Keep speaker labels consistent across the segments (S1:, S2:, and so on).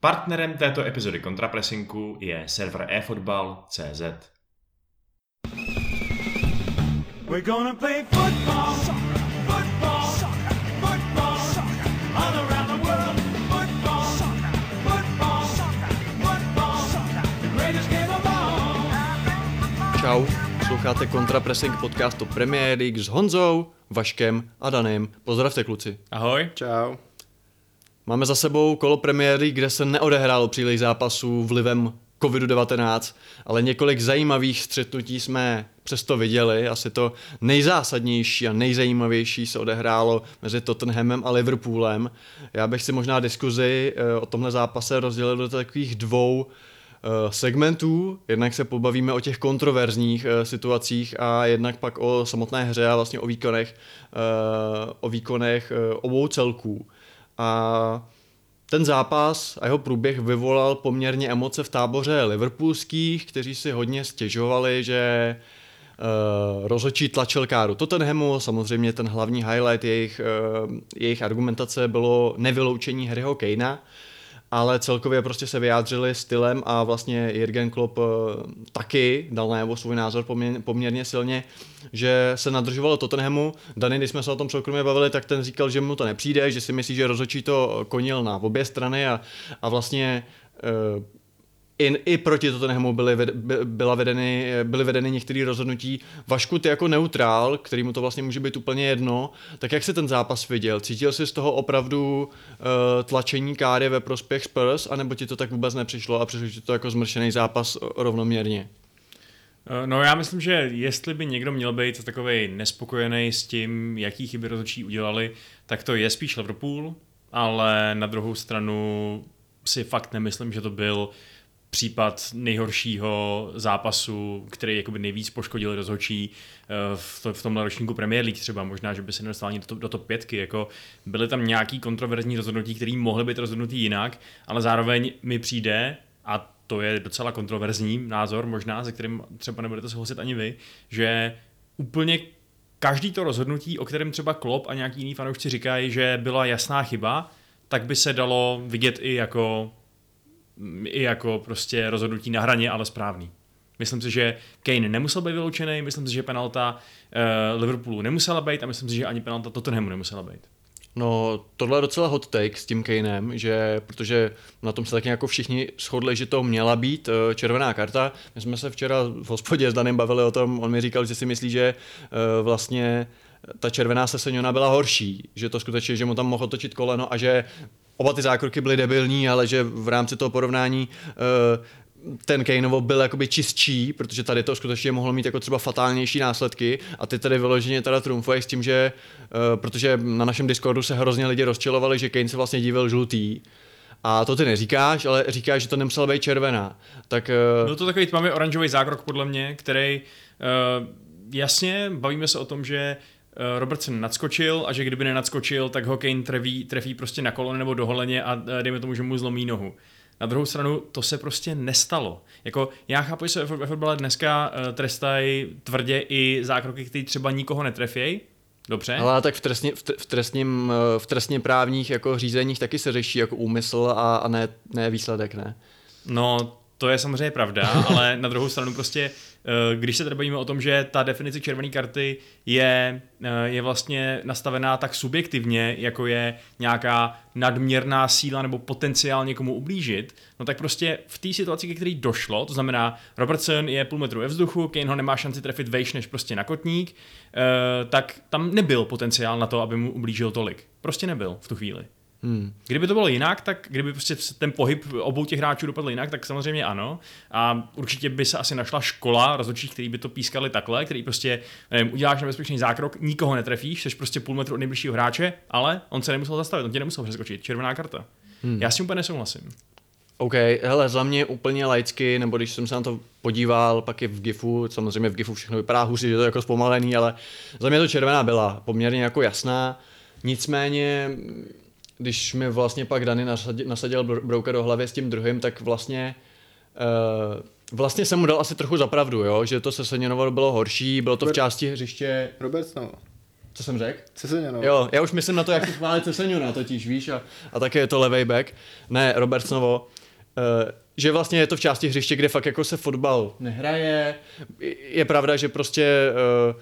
S1: Partnerem této epizody kontrapresinku je server eFootball.cz. We're gonna play football, football, football, all around the world. Football, football, football, the greatest game of all. Čau, posloucháte Kontrapressing podcastu Premier League s Honzou, Vaškem a Danem. Pozdravte kluci.
S2: Ahoj.
S3: Čau.
S1: Máme za sebou kolo premiéry, kde se neodehrálo příliš zápasů vlivem COVID-19, ale několik zajímavých střetnutí jsme přesto viděli. Asi to nejzásadnější a nejzajímavější se odehrálo mezi Tottenhamem a Liverpoolem. Já bych si možná diskuzi eh, o tomhle zápase rozdělil do takových dvou eh, segmentů. Jednak se pobavíme o těch kontroverzních eh, situacích a jednak pak o samotné hře a vlastně o výkonech, o výkonech obou celků. A ten zápas a jeho průběh vyvolal poměrně emoce v táboře liverpoolských, kteří si hodně stěžovali, že uh, rozhodčí tlačil káru Tottenhamu, samozřejmě ten hlavní highlight jejich, uh, jejich argumentace bylo nevyloučení Harryho Kanea, ale celkově prostě se vyjádřili stylem a vlastně Jürgen Klopp eh, taky dal najevo svůj názor poměrně, poměrně silně, že se nadržovalo Tottenhamu. Dany, když jsme se o tom soukromě bavili, tak ten říkal, že mu to nepřijde, že si myslí, že rozhodčí to konil na obě strany a, a vlastně uh, i, i proti Tottenhamu byly, byla vedeny, byly vedeny některé rozhodnutí. Vašku, ty jako neutrál, který mu to vlastně může být úplně jedno, tak jak se ten zápas viděl? Cítil jsi z toho opravdu uh, tlačení káry ve prospěch Spurs, anebo ti to tak vůbec nepřišlo a přišlo ti to jako zmršený zápas rovnoměrně?
S2: Eh, no já myslím, že jestli by někdo měl být takový nespokojený s tím, jaký chyby rozhodčí udělali, tak to je spíš Liverpool, ale na druhou stranu si fakt nemyslím, že to byl případ nejhoršího zápasu, který jakoby nejvíc poškodil rozhodčí eh, v tomhle ročníku Premier League třeba, možná, že by se nedostal ani do, do top pětky, jako byly tam nějaký kontroverzní rozhodnutí, které mohly být rozhodnutý jinak, ale zároveň mi přijde, a to je docela kontroverzní názor možná, se kterým třeba nebudete souhlasit ani vy, že úplně každý to rozhodnutí, o kterém třeba Klopp a nějaký jiný fanoušci říkají, že byla jasná chyba, tak by se dalo vidět i jako i jako prostě rozhodnutí na hraně, ale správný. Myslím si, že Kane nemusel být vyloučený, myslím si, že penalta uh, Liverpoolu nemusela být a myslím si, že ani penalta Tottenhamu nemusela být.
S1: No, tohle je docela hot take s tím Kanem, že, protože na tom se taky jako všichni shodli, že to měla být uh, červená karta. My jsme se včera v hospodě s Danem bavili o tom, on mi říkal, že si myslí, že uh, vlastně ta červená seseniona byla horší, že to skutečně, že mu tam mohl točit koleno a že oba ty zákroky byly debilní, ale že v rámci toho porovnání uh, ten Kaneovo byl jakoby čistší, protože tady to skutečně mohlo mít jako třeba fatálnější následky a ty tady vyloženě teda trumfuješ s tím, že uh, protože na našem Discordu se hrozně lidi rozčilovali, že Kane se vlastně divil žlutý, a to ty neříkáš, ale říkáš, že to nemusela být červená. Tak,
S2: uh... Byl to takový tmavě oranžový zákrok podle mě, který uh, jasně, bavíme se o tom, že Eh, Robertson nadskočil a že kdyby nenadskočil, tak ho Kane trefí, trefí prostě na kolon nebo do holeně a eh, dejme tomu, že mu zlomí nohu. Na druhou stranu to se prostě nestalo. Jako já chápu, že se ve fotbale dneska uh, trestají tvrdě i zákroky, které třeba nikoho netrefějí, Dobře.
S1: Ale tak v, trestně, v, v, trestním, v trestně právních jako řízeních taky se řeší jako úmysl a, a ne, ne výsledek, ne?
S2: No, to je samozřejmě pravda, ale na druhou stranu prostě Eh, když se tady bavíme o tom, že ta definice červené karty je, eh, je vlastně nastavená tak subjektivně, jako je nějaká nadměrná síla nebo potenciál někomu ublížit, no tak prostě v té situaci, ke který došlo, to znamená Robertson je půl metru ve vzduchu, Kane ho nemá šanci trefit vejš než prostě na kotník, eh, tak tam nebyl potenciál na to, aby mu ublížil tolik. Prostě nebyl v tu chvíli. Hmm. Kdyby to bylo jinak, tak kdyby prostě ten pohyb obou těch hráčů dopadl jinak, tak samozřejmě ano. A určitě by se asi našla škola rozhodčích, který by to pískali takhle, který prostě nevím, uděláš nebezpečný zákrok, nikoho netrefíš, jsi prostě půl metru od nejbližšího hráče, ale on se nemusel zastavit, on tě nemusel přeskočit. Červená karta. Hmm. Já s tím úplně nesouhlasím.
S1: OK, hele, za mě úplně laicky, nebo když jsem se na to podíval, pak je v GIFu, samozřejmě v GIFu všechno vypadá hůř, že to je jako zpomalený, ale za mě to červená byla poměrně jako jasná. Nicméně když mi vlastně pak Dany nasadil, nasadil brouka do hlavy s tím druhým, tak vlastně uh, vlastně jsem mu dal asi trochu zapravdu, jo? že to se Seninovo bylo horší, bylo to v části hřiště...
S3: Robertson.
S1: Co jsem řekl?
S3: Ceseně, no.
S1: Jo, já už myslím na to, jak chválit Ceseňuna totiž, víš, a, a také je to levej back. Ne, Robertsonovo. Uh, že vlastně je to v části hřiště, kde fakt jako se fotbal nehraje. Je pravda, že prostě uh,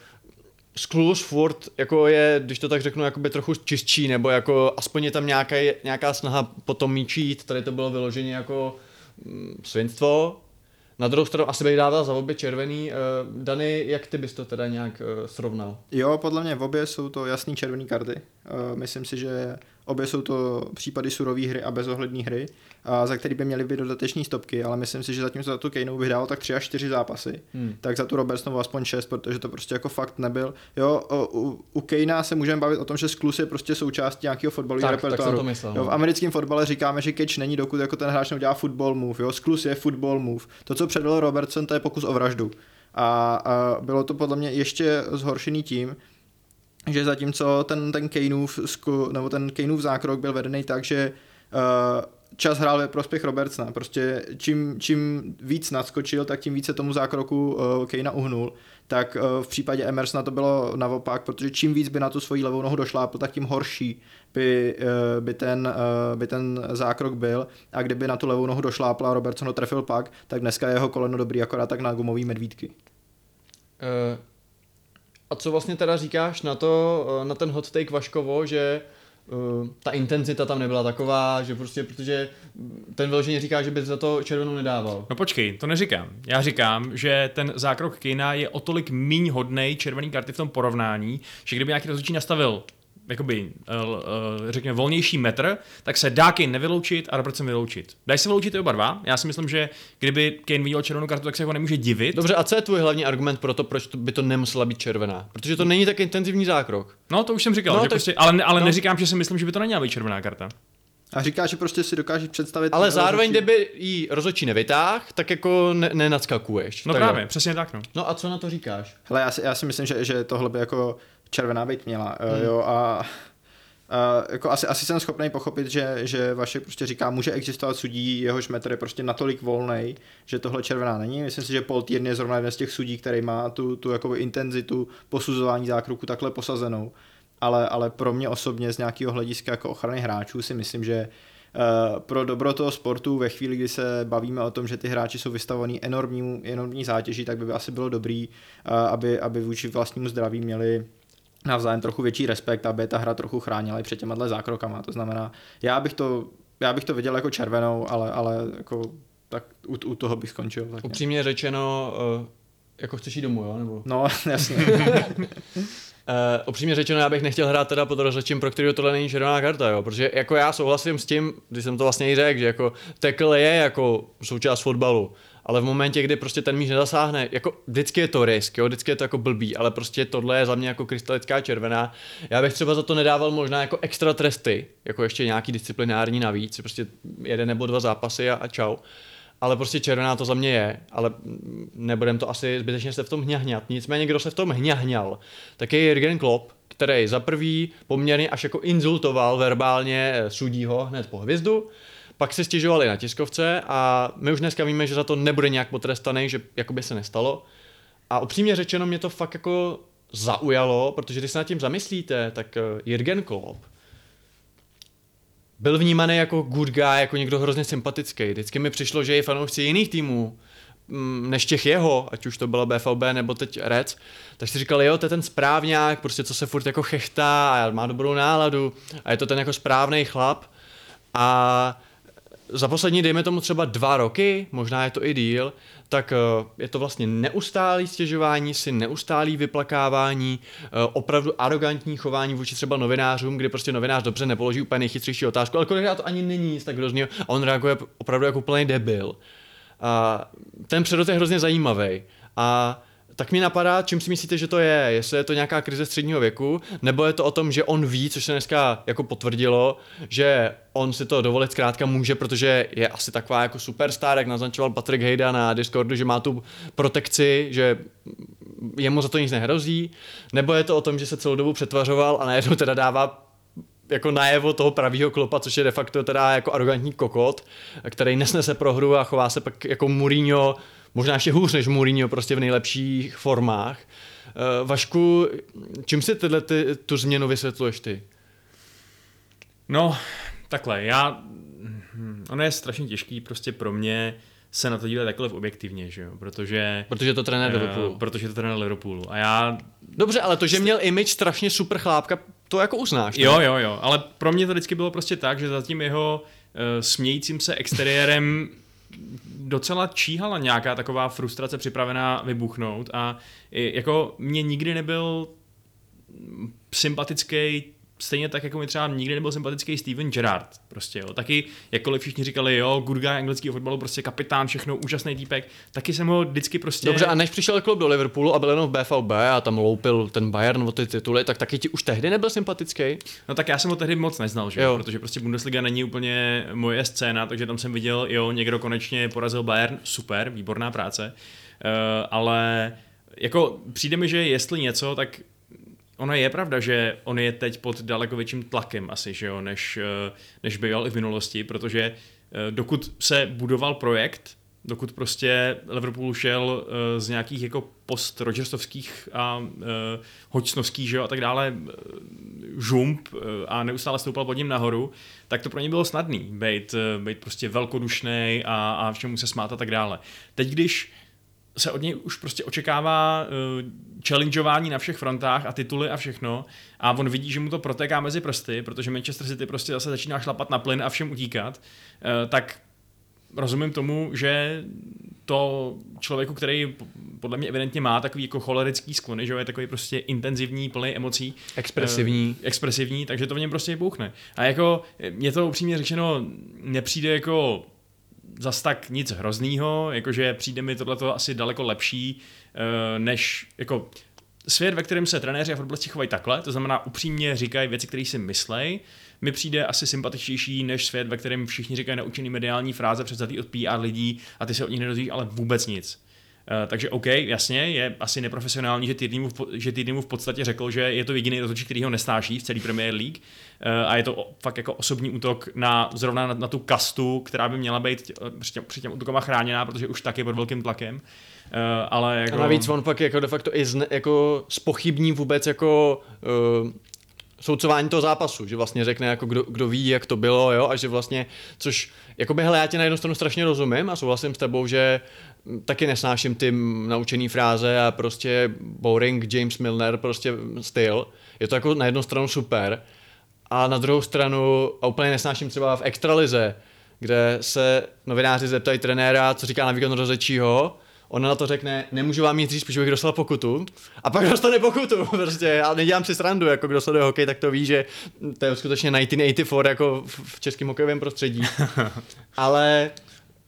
S1: Sklus furt jako je, když to tak řeknu, jakoby trochu čistší, nebo jako aspoň je tam nějaká, nějaká snaha potom míčít, tady to bylo vyloženě jako mm, svinstvo. Na druhou stranu asi bych dával za obě červený. Uh, Dany, jak ty bys to teda nějak uh, srovnal?
S3: Jo, podle mě v obě jsou to jasný červený karty. Uh, myslím si, že Obě jsou to případy surové hry a bezohledné hry, a za který by měly být dodateční stopky, ale myslím si, že zatím za tu Kejnou dával tak tři až čtyři zápasy. Hmm. Tak za tu Robertsonovu aspoň šest, protože to prostě jako fakt nebyl. Jo, u, u Kejna se můžeme bavit o tom, že sklus je prostě součástí nějakého fotbalového repertoáru.
S1: Tak myslel,
S3: jo, v
S1: no.
S3: americkém fotbale říkáme, že catch není, dokud jako ten hráč neudělá football move. Jo, sklus je football move. To, co předvedl Robertson, to je pokus o vraždu. A, a bylo to podle mě ještě zhoršený tím, že zatímco ten, ten Kaneův, nebo ten Kaneův zákrok byl vedený tak, že uh, čas hrál ve prospěch Robertsona. Prostě čím, čím víc nadskočil, tak tím více tomu zákroku uh, Kanea uhnul. Tak uh, v případě Emersona to bylo naopak, protože čím víc by na tu svoji levou nohu došlápl, tak tím horší by, uh, by, ten, uh, by ten zákrok byl. A kdyby na tu levou nohu došlápl a Robertson ho trefil pak, tak dneska je jeho koleno dobrý akorát tak na gumový medvídky.
S1: Uh a co vlastně teda říkáš na to, eh, na ten hot take Vaškovo, že uh, ta intenzita tam nebyla taková, že prostě, protože ten vyloženě říká, že by za to červenou nedával.
S2: No počkej, to neříkám. Já říkám, že ten zákrok Kejna je o tolik míň hodnej červený karty v tom porovnání, že kdyby nějaký rozhodčí nastavil jakoby, uh, uh, řekněme, volnější metr, tak se dá Kane nevyloučit a Robertson vyloučit. Dají se vyloučit i oba dva. Já si myslím, že kdyby Kane viděl červenou kartu, tak se ho nemůže divit.
S1: Dobře, a co je tvůj hlavní argument pro to, proč by to nemusela být červená? Protože to není tak intenzivní zákrok.
S2: No, to už jsem říkal, no, že tak... prostě, ale, ale no. neříkám, že si myslím, že by to neměla být červená karta.
S3: A říká, že prostě si dokáže představit...
S1: Ale zároveň, kdyby jí rozhodčí nevytáh, tak jako ne, nenadskakuješ.
S2: No
S1: tak
S2: právě,
S1: jo.
S2: přesně tak. No.
S1: no a co na to říkáš?
S3: Hele, já si, já si myslím, že, že tohle by jako červená být měla, hmm. jo, a Uh, jako asi, asi jsem schopný pochopit, že, že vaše prostě říká, může existovat sudí, jehož metr je prostě natolik volný, že tohle červená není. Myslím si, že Paul Tierney je zrovna jeden z těch sudí, který má tu, tu jakoby intenzitu posuzování zákroku takhle posazenou. Ale, ale pro mě osobně z nějakého hlediska jako ochrany hráčů si myslím, že Uh, pro dobro toho sportu ve chvíli, kdy se bavíme o tom, že ty hráči jsou vystavovaní enormní, enormní zátěži, tak by asi bylo dobrý, uh, aby, aby vůči vlastnímu zdraví měli navzájem trochu větší respekt, aby ta hra trochu chránila i před těma zákrokama. To znamená, já bych to, já bych to viděl jako červenou, ale, ale jako, tak u, u toho bych skončil. Tak
S1: Upřímně řečeno, uh, jako chceš jít domů, jo? Nebo?
S3: No, jasně.
S1: Uh, upřímně řečeno, já bych nechtěl hrát teda pod rozhodčím, pro kterého tohle není červená karta, jo, protože jako já souhlasím s tím, když jsem to vlastně i řekl, že jako tackle je jako součást fotbalu, ale v momentě, kdy prostě ten míč nezasáhne, jako vždycky je to risk, jo, vždycky je to jako blbý, ale prostě tohle je za mě jako krystalická červená. Já bych třeba za to nedával možná jako extra tresty, jako ještě nějaký disciplinární navíc, prostě jeden nebo dva zápasy a, a čau ale prostě červená to za mě je, ale nebudem to asi zbytečně se v tom hňahňat. Nicméně, kdo se v tom hňahňal, tak je Jürgen Klopp, který za prvý poměrně až jako insultoval verbálně eh, sudího hned po hvězdu, pak se stěžovali na tiskovce a my už dneska víme, že za to nebude nějak potrestaný, že jakoby se nestalo. A upřímně řečeno mě to fakt jako zaujalo, protože když se nad tím zamyslíte, tak eh, Jürgen Klopp byl vnímaný jako good guy, jako někdo hrozně sympatický. Vždycky mi přišlo, že i fanoušci jiných týmů, mm, než těch jeho, ať už to bylo BFLB nebo teď Reds, tak si říkali, jo, to je ten správňák, prostě co se furt jako chechtá a má dobrou náladu a je to ten jako správný chlap. A za poslední, dejme tomu třeba dva roky, možná je to i díl, tak eh, je to vlastně neustálý stěžování si, neustálý vyplakávání, eh, opravdu arrogantní chování vůči třeba novinářům, kdy prostě novinář dobře nepoloží úplně nejchytřejší otázku, ale kolikrát to ani není nic tak hroznýho a on reaguje opravdu jako úplný debil. A ten předot je hrozně zajímavý. A tak mi napadá, čím si myslíte, že to je? Jestli je to nějaká krize středního věku, nebo je to o tom, že on ví, což se dneska jako potvrdilo, že on si to dovolit zkrátka může, protože je asi taková jako superstar, jak naznačoval Patrick Hejda na Discordu, že má tu protekci, že jemu za to nic nehrozí, nebo je to o tom, že se celou dobu přetvařoval a najednou teda dává jako najevo toho pravýho klopa, což je de facto teda jako arrogantní kokot, který nesnese prohru a chová se pak jako Mourinho, možná ještě hůř než Mourinho, prostě v nejlepších formách. Uh, Vašku, čím si tyhle ty, tu změnu vysvětluješ ty?
S2: No, takhle, já, ono je strašně těžký prostě pro mě se na to dívat takhle objektivně, že jo, protože...
S1: Protože to trenér
S2: uh,
S1: Liverpoolu.
S2: Protože to trenér Liverpoolu. A já...
S1: Dobře, ale to, že měl image strašně super chlápka, to jako uznáš. Ne?
S2: Jo, jo, jo, ale pro mě to vždycky bylo prostě tak, že za tím jeho uh, smějícím se exteriérem docela číhala nějaká taková frustrace připravená vybuchnout a jako mě nikdy nebyl sympatický stejně tak, jako mi třeba nikdy nebyl sympatický Steven Gerrard. Prostě, jo. Taky, jakkoliv všichni říkali, jo, good guy anglického fotbalu, prostě kapitán, všechno, úžasný týpek, taky jsem ho vždycky prostě...
S1: Dobře, a než přišel klub do Liverpoolu a byl jenom v BVB a tam loupil ten Bayern o ty tituly, tak taky ti už tehdy nebyl sympatický?
S2: No tak já jsem ho tehdy moc neznal, že? Jo. protože prostě Bundesliga není úplně moje scéna, takže tam jsem viděl, jo, někdo konečně porazil Bayern, super, výborná práce, uh, ale jako přijde mi, že jestli něco, tak Ono je pravda, že on je teď pod daleko větším tlakem asi, že jo, než, eh, než býval i v minulosti, protože eh, dokud se budoval projekt, dokud prostě Liverpool šel uh, z nějakých jako post Rodgersovských a uh, že jo, a tak dále žump a neustále stoupal pod ním nahoru, tak to pro ně bylo snadný, být, být prostě velkodušný a, a všemu se smát a tak dále. Teď, když se od něj už prostě očekává uh, challengeování na všech frontách a tituly a všechno a on vidí, že mu to protéká mezi prsty, protože Manchester City prostě zase začíná šlapat na plyn a všem utíkat, uh, tak rozumím tomu, že to člověku, který podle mě evidentně má takový jako cholerický sklony, že je takový prostě intenzivní, plný emocí.
S1: Expresivní.
S2: Uh, expresivní, takže to v něm prostě bouchne. A jako, mě to upřímně řečeno nepřijde jako zas tak nic hroznýho, jakože přijde mi tohle asi daleko lepší, eh, než jako svět, ve kterém se trenéři a fotbalisti chovají takhle, to znamená upřímně říkají věci, které si myslej, mi přijde asi sympatičtější než svět, ve kterém všichni říkají naučený mediální fráze předzatý od PR lidí a ty se od nich nedozvíš ale vůbec nic. Uh, takže OK, jasně, je asi neprofesionální, že týdnýmu, že týdnýmu v podstatě řekl, že je to jediný rozhodčí, který ho nesnáší v celé Premier League uh, a je to fakt jako osobní útok na zrovna na, na tu kastu, která by měla být při těm, při těm útokama chráněná, protože už tak je pod velkým tlakem. Uh, ale jako...
S1: A navíc on pak jako de facto i zne, jako spochybní vůbec jako uh, soudcování toho zápasu, že vlastně řekne, jako kdo, kdo ví, jak to bylo, jo, a že vlastně, což, jakoby, hele, já tě na jednu stranu strašně rozumím a souhlasím s tebou, že taky nesnáším ty naučený fráze a prostě boring James Milner prostě styl. Je to jako na jednu stranu super a na druhou stranu a úplně nesnáším třeba v extralize, kde se novináři zeptají trenéra, co říká na výkon rozhodčího ona na to řekne, nemůžu vám nic říct, protože bych dostal pokutu. A pak dostane pokutu, prostě. Já nedělám si srandu, jako kdo sleduje hokej, tak to ví, že to je skutečně 1984 jako v českém hokejovém prostředí. Ale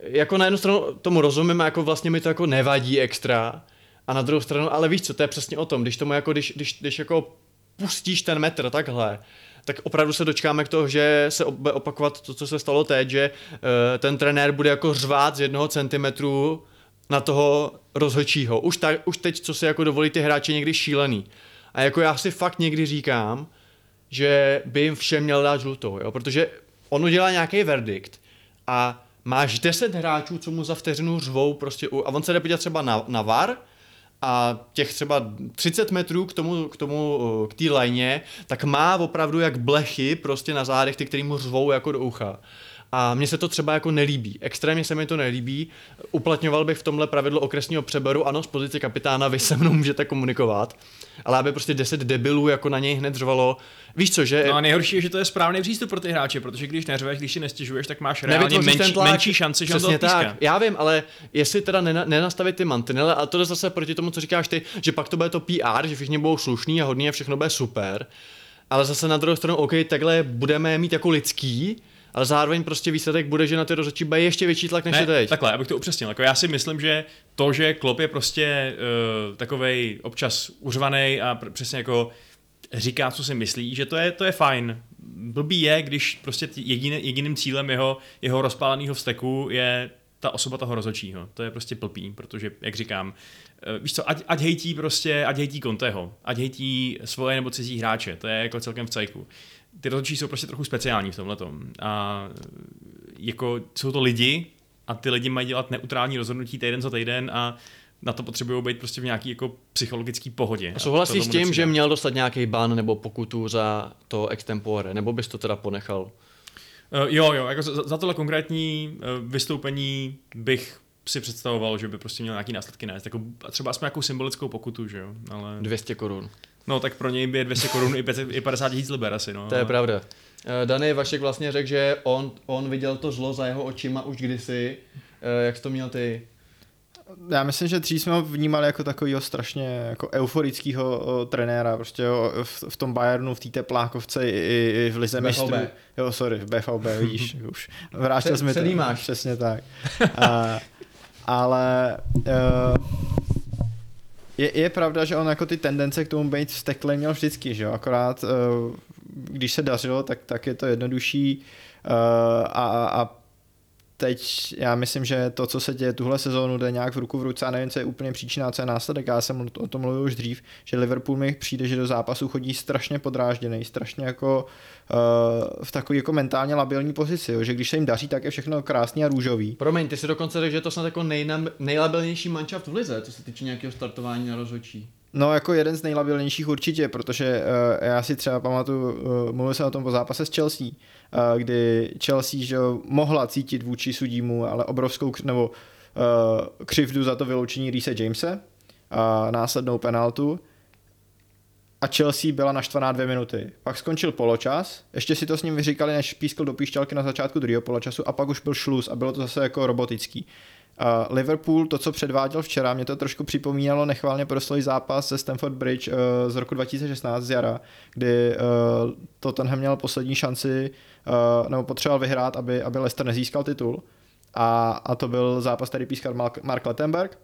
S1: jako na jednu stranu tomu rozumím, a jako vlastně mi to jako nevadí extra. A na druhou stranu, ale víš co, to je přesně o tom, když tomu jako, když, když, když jako pustíš ten metr takhle, tak opravdu se dočkáme k toho, že se bude opakovat to, co se stalo teď, že uh, ten trenér bude jako řvát z jednoho centimetru na toho rozhodčího. Už, ta, už teď, co si jako dovolí ty hráči někdy šílený. A jako já si fakt někdy říkám, že by jim všem měl dát žlutou, jo? protože on udělá nějaký verdikt a máš 10 hráčů, co mu za vteřinu řvou prostě, a on se jde podívat třeba na, na VAR a těch třeba 30 metrů k tomu, k tomu, k té lajně, tak má opravdu jak blechy prostě na zádech, ty, který mu řvou jako do ucha. A mně se to třeba jako nelíbí. Extrémně se mi to nelíbí. Uplatňoval bych v tomhle pravidlo okresního přeberu. Ano, z pozice kapitána vy se mnou můžete komunikovat. Ale aby prostě 10 debilů jako na něj hned řvalo. Víš co, že...
S2: No a nejhorší je, že to je správný přístup pro ty hráče, protože když neřveš, když si nestěžuješ, tak máš reálně menší, tlak, menší šanci, že
S1: Přesně to tak. Já vím, ale jestli teda nenastavit ty mantinele, a to je zase proti tomu, co říkáš ty, že pak to bude to PR, že všichni budou slušní a hodně a všechno bude super. Ale zase na druhou stranu, OK, takhle budeme mít jako lidský, ale zároveň prostě výsledek bude, že na ty rozhodčí bude ještě větší tlak než ne, je teď.
S2: Takhle, abych to upřesnil. Jako já si myslím, že to, že Klop je prostě uh, takovej občas uřvaný a pr- přesně jako říká, co si myslí, že to je, to je fajn. Blbý je, když prostě jediný, jediným cílem jeho, jeho rozpáleného vzteku je ta osoba toho rozhodčího. To je prostě blbý, protože, jak říkám, uh, víš co, ať, ať hejtí prostě, ať hejtí Conteho, ať hejtí svoje nebo cizí hráče, to je jako celkem v cajku. Ty rozhodčí jsou prostě trochu speciální v tomhle A jako jsou to lidi a ty lidi mají dělat neutrální rozhodnutí týden za týden a na to potřebují být prostě v nějaký jako psychologický pohodě.
S1: A souhlasíš s tím, že měl dostat nějaký ban nebo pokutu za to extempore, nebo bys to teda ponechal? Uh,
S2: jo, jo, jako za, za tohle konkrétní uh, vystoupení bych si představoval, že by prostě měl nějaký následky nést. Jako, třeba aspoň nějakou symbolickou pokutu, že jo. Ale...
S1: 200 korun.
S2: No tak pro něj by je 200 korun i 50 tisíc liber asi, no.
S1: To je pravda. Eh, Dany Vašek vlastně řekl, že on, on viděl to zlo za jeho očima už kdysi. Jak jsi to měl ty?
S3: já myslím, že dřív jsme ho vnímali jako takového strašně jako euforického trenéra, prostě jo, v, v, tom Bayernu, v té teplákovce i, i v Lize mistrů. Jo, sorry, v BVB, vidíš, už vrátil jsme to.
S1: máš.
S3: Přesně tak. A, ale uh, je, je pravda, že on jako ty tendence k tomu být vsteklý měl vždycky, že jo, akorát uh, když se dařilo, tak, tak je to jednodušší uh, a, a teď já myslím, že to, co se děje tuhle sezónu, jde nějak v ruku v ruce a nevím, co je úplně příčina, co je následek. Já jsem o tom mluvil už dřív, že Liverpool mi přijde, že do zápasu chodí strašně podrážděný, strašně jako uh, v takové jako mentálně labilní pozici, jo, že když se jim daří, tak je všechno krásný a růžový.
S1: Promiň, ty si dokonce řekl, že to snad jako nejlabilnější manšaft v lize, co se týče nějakého startování na rozhodčí.
S3: No jako jeden z nejlabilnějších určitě, protože uh, já si třeba pamatuju, uh, mluvil jsem o tom po zápase s Chelsea, uh, kdy Chelsea že mohla cítit vůči sudímu, ale obrovskou nebo uh, křivdu za to vyloučení Reese Jamese, uh, následnou penaltu a Chelsea byla naštvaná dvě minuty. Pak skončil poločas, ještě si to s ním vyříkali, než pískl do píšťalky na začátku druhého poločasu a pak už byl šluz a bylo to zase jako robotický. Uh, Liverpool, to, co předváděl včera, mě to trošku připomínalo nechválně proslý zápas ze Stamford Bridge uh, z roku 2016 z jara, kdy uh, Tottenham měl poslední šanci, nebo potřeboval vyhrát, aby, aby Leicester nezískal titul. A, a to byl zápas, který pískal Mark, Mark Lettenberg.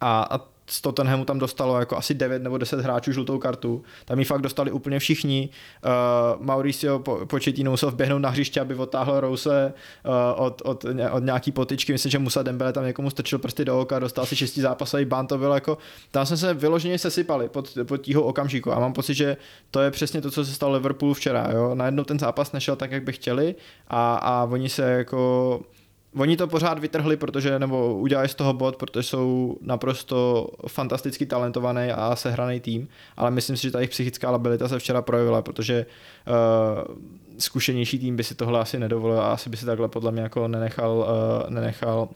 S3: A, a z Tottenhamu tam dostalo jako asi 9 nebo 10 hráčů žlutou kartu. Tam ji fakt dostali úplně všichni. Uh, Mauricio po, Početino musel vběhnout na hřiště, aby otáhl Rouse uh, od, od, od, nějaký potyčky. Myslím, že Musa Dembele tam někomu strčil prsty do oka, dostal si šestý zápasový ban, to bylo jako, tam jsme se vyloženě sesypali pod, pod tího okamžiku a mám pocit, že to je přesně to, co se stalo Liverpoolu včera. Jo? Najednou ten zápas nešel tak, jak by chtěli a, a oni se jako Oni to pořád vytrhli, protože, nebo udělali z toho bod, protože jsou naprosto fantasticky talentovaný a sehraný tým, ale myslím si, že ta jejich psychická labilita se včera projevila, protože uh, zkušenější tým by si tohle asi nedovolil a asi by si takhle podle mě jako nenechal, uh, nenechal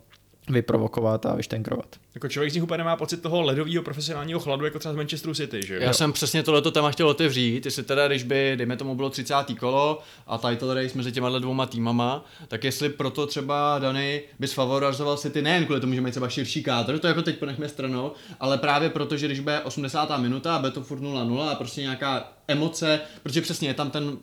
S3: vyprovokovat a vyštenkrovat.
S2: Jako člověk z nich úplně nemá pocit toho ledového profesionálního chladu, jako třeba z Manchesteru City, že jo?
S1: Já jsem přesně tohleto téma chtěl otevřít, jestli teda, když by, dejme tomu, bylo 30. kolo a title race mezi těma dvouma týmama, tak jestli proto třeba Dany bys favorizoval City nejen kvůli tomu, že mají třeba širší kádr, to jako teď ponechme stranou, ale právě proto, že když bude 80. minuta a bude to furt 0-0 a prostě nějaká emoce, protože přesně je tam ten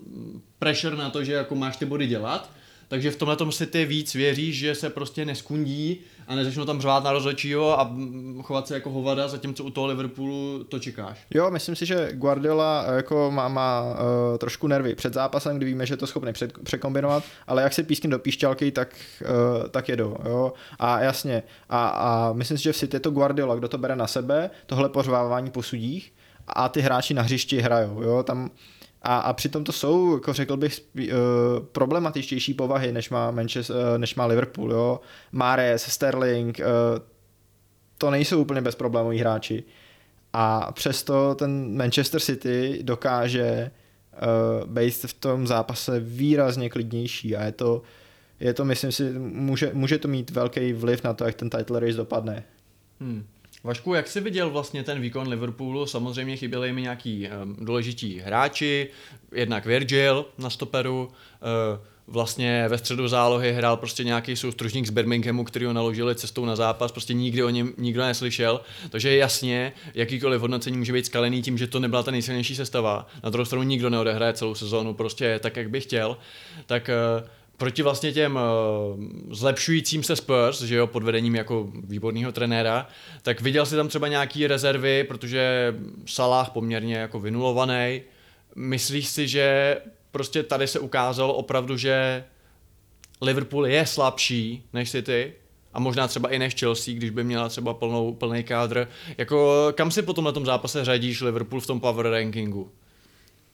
S1: pressure na to, že jako máš ty body dělat, takže v tomhle si ty víc věříš, že se prostě neskundí a nezačnou tam řvát na rozhodčího a chovat se jako hovada, zatímco u toho Liverpoolu to čekáš.
S3: Jo, myslím si, že Guardiola eh, jako má, má uh, trošku nervy před zápasem, kdy víme, že to schopný před, překombinovat, ale jak se pískne do píšťalky, tak, uh, tak jedou. Jo? A jasně, a, a myslím si, že v City je to Guardiola, kdo to bere na sebe, tohle pořvávání po sudích a ty hráči na hřišti hrajou. Jo? Tam a, a přitom to jsou, jako řekl bych, uh, problematičtější povahy, než má, Manchester, uh, než má Liverpool. Jo? Mares, Sterling, uh, to nejsou úplně bezproblémoví hráči. A přesto ten Manchester City dokáže uh, být v tom zápase výrazně klidnější a je to, je to myslím si, může, může to mít velký vliv na to, jak ten title race dopadne.
S1: Hmm. Vašku, jak jsi viděl vlastně ten výkon Liverpoolu? Samozřejmě chyběli mi nějaký um, důležití hráči, jednak Virgil na stoperu, uh, vlastně ve středu zálohy hrál prostě nějaký soustružník z Birminghamu, který ho naložili cestou na zápas, prostě nikdy o něm nikdo neslyšel. Takže jasně, jakýkoliv hodnocení může být skalený tím, že to nebyla ta nejsilnější sestava. Na druhou stranu nikdo neodehraje celou sezónu prostě tak, jak by chtěl. Tak uh, proti vlastně těm uh, zlepšujícím se Spurs, že jo, pod vedením jako výborného trenéra, tak viděl si tam třeba nějaký rezervy, protože Salah poměrně jako vynulovaný. Myslíš si, že prostě tady se ukázalo opravdu, že Liverpool je slabší než City a možná třeba i než Chelsea, když by měla třeba plnou, plný kádr. Jako, kam si potom na tom zápase řadíš Liverpool v tom power rankingu?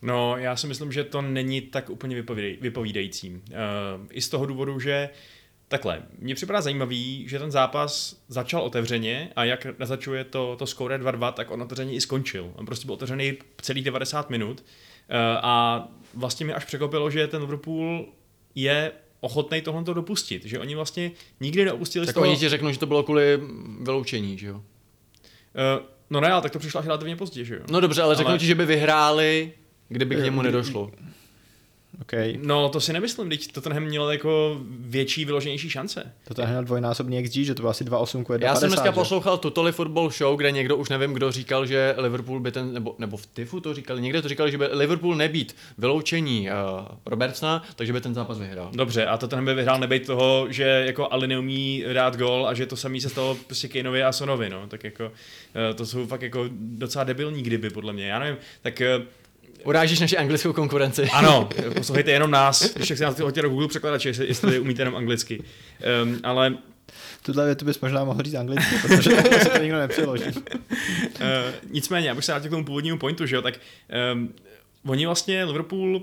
S2: No, já si myslím, že to není tak úplně vypovídej, vypovídající. Uh, I z toho důvodu, že takhle, mně připadá zajímavý, že ten zápas začal otevřeně a jak naznačuje to, to skóre 2-2, tak on otevřeně i skončil. On prostě byl otevřený celých 90 minut uh, a vlastně mi až překopilo, že ten Liverpool je ochotný tohle dopustit, že oni vlastně nikdy neopustili
S1: tak
S2: z toho...
S1: oni ti řeknou, že to bylo kvůli vyloučení, že jo?
S2: Uh, no ne, ale tak to přišlo až relativně pozdě, že jo?
S1: No dobře, ale řeknou
S2: Ale-
S1: ti, že by vyhráli, kdyby k němu nedošlo.
S3: Okay.
S2: No, to si nemyslím, teď Tottenham měl jako větší, vyloženější šance.
S3: To je hned dvojnásobný XG, že to bylo asi 2,8 k 1,50.
S1: Já jsem dneska
S3: že?
S1: poslouchal Totally Football Show, kde někdo už nevím, kdo říkal, že Liverpool by ten, nebo, nebo v Tifu to říkali, někde to říkali, že by Liverpool nebýt vyloučení uh, Robertsona, takže by ten zápas vyhrál.
S2: Dobře, a Tottenham by vyhrál nebejt toho, že jako Ali neumí dát gol a že to samý se stalo prostě Kaneovi a Sonovi, no. Tak jako, eh, to jsou fakt jako docela debilní kdyby, podle mě. Já nevím, tak eh,
S1: Urážíš naši anglickou konkurenci.
S2: ano, poslouchejte jenom nás, když si nás hoďte do Google překladače, jestli, jestli umíte jenom anglicky. Um, ale
S3: Tuhle větu bys možná mohl říct anglicky, protože se to nikdo nepřeloží.
S2: Uh, nicméně, abych se vrátil k tomu původnímu pointu, že jo, tak um, oni vlastně Liverpool,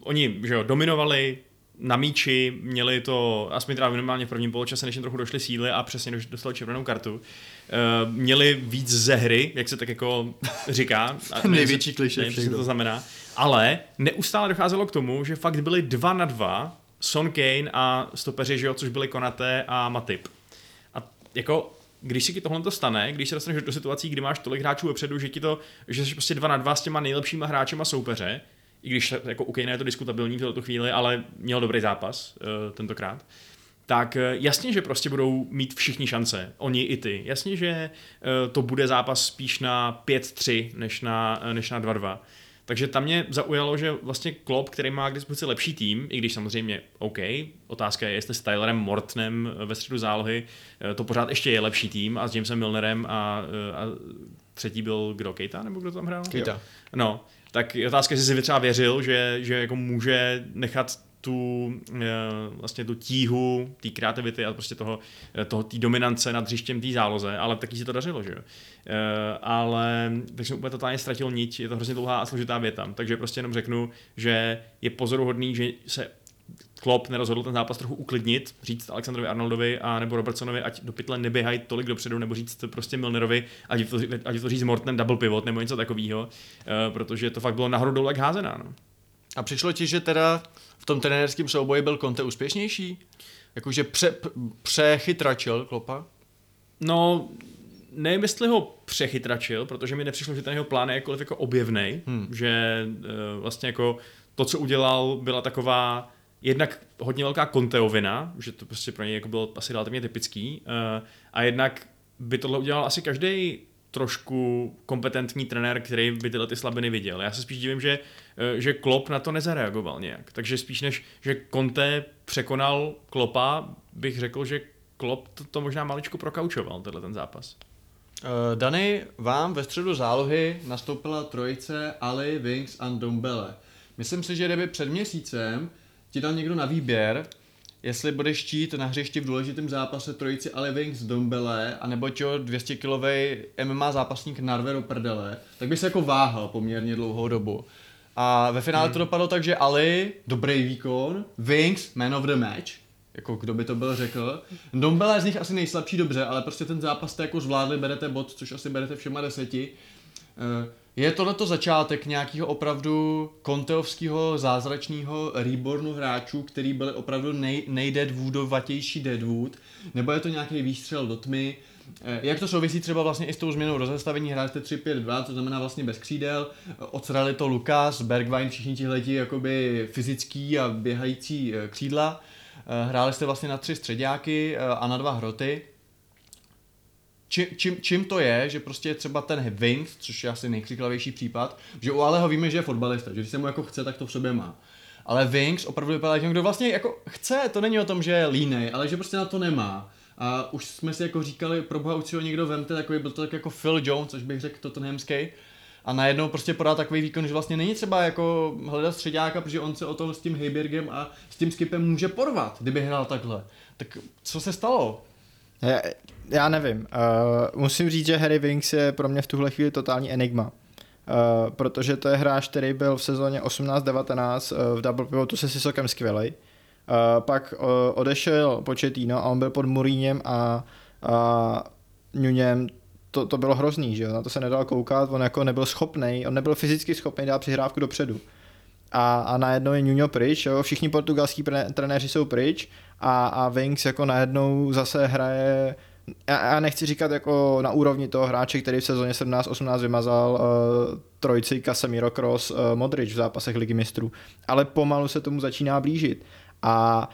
S2: oni, že jo, dominovali na míči, měli to, aspoň teda minimálně v prvním poločase, než jim trochu došly síly a přesně dostali červenou kartu, uh, měli víc ze hry, jak se tak jako říká.
S1: Největší klišé
S2: nevím, co to znamená. Ale neustále docházelo k tomu, že fakt byli dva na dva Son Kane a stopeři, že jo, což byli Konaté a Matip. A jako když si ti tohle to stane, když se dostaneš do situací, kdy máš tolik hráčů vepředu, že ti to, že jsi prostě dva na dva s těma nejlepšíma hráčema soupeře, i když jako u Kejna je to diskutabilní v této chvíli, ale měl dobrý zápas uh, tentokrát, tak eh, jasně, že prostě budou mít všichni šance, oni i ty. Jasně, že eh, to bude zápas spíš na 5-3 než na, eh, než na 2-2. Takže tam mě zaujalo, že vlastně Klopp, který má k dispozici lepší tým, i když samozřejmě OK, otázka je, jestli s Tylerem Mortnem ve středu zálohy to pořád ještě je lepší tým a s Jamesem Milnerem a, a třetí byl kdo, Kejta, nebo kdo tam hrál?
S1: Keita.
S2: No, tak je otázka, jestli si třeba věřil, že, že jako může nechat tu eh, vlastně tu tíhu té kreativity a prostě toho, eh, toho té dominance nad hřištěm té záloze, ale taky si to dařilo, že jo. Eh, ale tak jsem úplně totálně ztratil niť, je to hrozně dlouhá a složitá věta, takže prostě jenom řeknu, že je pozoruhodný, že se Klopp nerozhodl ten zápas trochu uklidnit, říct Alexandrovi Arnoldovi a nebo Robertsonovi, ať do pytle neběhají tolik dopředu, nebo říct prostě Milnerovi, ať to, ať to říct Mortonem double pivot nebo něco takového, protože to fakt bylo nahoru dolů jak házená. No.
S1: A přišlo ti, že teda tom trenérském souboji byl Conte úspěšnější? Jakože pře, přechytračil Klopa?
S2: No, nevím, jestli ho přechytračil, protože mi nepřišlo, že ten jeho plán je jakkoliv jako objevný, hmm. že uh, vlastně jako to, co udělal, byla taková jednak hodně velká konteovina, že to prostě pro něj jako bylo asi relativně typický, uh, a jednak by tohle udělal asi každý trošku kompetentní trenér, který by tyhle ty slabiny viděl. Já se spíš divím, že, eh, že Klopp na to nezareagoval nějak. Takže spíš než, že Conte překonal Klopa, bych řekl, že Klopp to, to možná maličko prokaučoval, tenhle ten zápas.
S1: Uh, Dany, vám ve středu zálohy nastoupila trojice Ali, Wings a Dombele. Myslím si, že kdyby před měsícem ti dal někdo na výběr, jestli budeš chtít na hřišti v důležitém zápase trojici Ali Wings Dombele, anebo čo 200 kilový MMA zápasník Narvero Prdele, tak by se jako váhal poměrně dlouhou dobu. A ve finále hmm. to dopadlo tak, že Ali, dobrý výkon, Wings, man of the match, jako kdo by to byl řekl. Dombele je z nich asi nejslabší dobře, ale prostě ten zápas jste jako zvládli, berete bod, což asi berete všema deseti. Eh, Je tohleto začátek nějakého opravdu konteovského zázračného rebornu hráčů, který byli opravdu nej, nejdeadwoodovatější Deadwood, nebo je to nějaký výstřel do tmy? Eh, Jak to souvisí třeba vlastně i s tou změnou rozestavení? Hráte 3-5-2, to znamená vlastně bez křídel. Odsrali to Lukas, Bergwijn, všichni tihleti jakoby fyzický a běhající eh, křídla. Eh, Hráli jste vlastně na tři středáky a na dva hroty. Či, čím, čím to je, že prostě třeba ten Wings, což je asi nejkřiklavější případ, že u Aleho víme, že je fotbalista, že když se mu jako chce, tak to v sobě má. Ale Wings opravdu vypadá jako kdo vlastně jako chce, to není o tom, že je línej, ale že prostě na to nemá. A už jsme si jako říkali, pro boha už si ho někdo vemte, takový byl to tak jako Phil Jones, což bych řekl Tottenhamský. A najednou prostě podá takový výkon, že vlastně není třeba jako hledat středáka, protože on se o tom s tím Heibergem a s tím skipem může porvat, kdyby hrál takhle. Tak co se stalo?
S3: Já, nevím. Uh, musím říct, že Harry Winks je pro mě v tuhle chvíli totální enigma. Uh, protože to je hráč, který byl v sezóně 18-19 uh, v double pivotu se Sisokem skvělej. Uh, pak uh, odešel Početíno a on byl pod Muríněm a, a Nuněm to, to bylo hrozný, že jo? na to se nedal koukat, on jako nebyl schopný, on nebyl fyzicky schopný dát přihrávku dopředu. A, a najednou je Nuno pryč, jo? všichni portugalský trenéři jsou pryč a, a Winks jako najednou zase hraje já, já nechci říkat jako na úrovni toho hráče, který v sezóně 17-18 vymazal uh, trojci Casemiro Cross uh, Modric v zápasech ligy mistrů, ale pomalu se tomu začíná blížit. A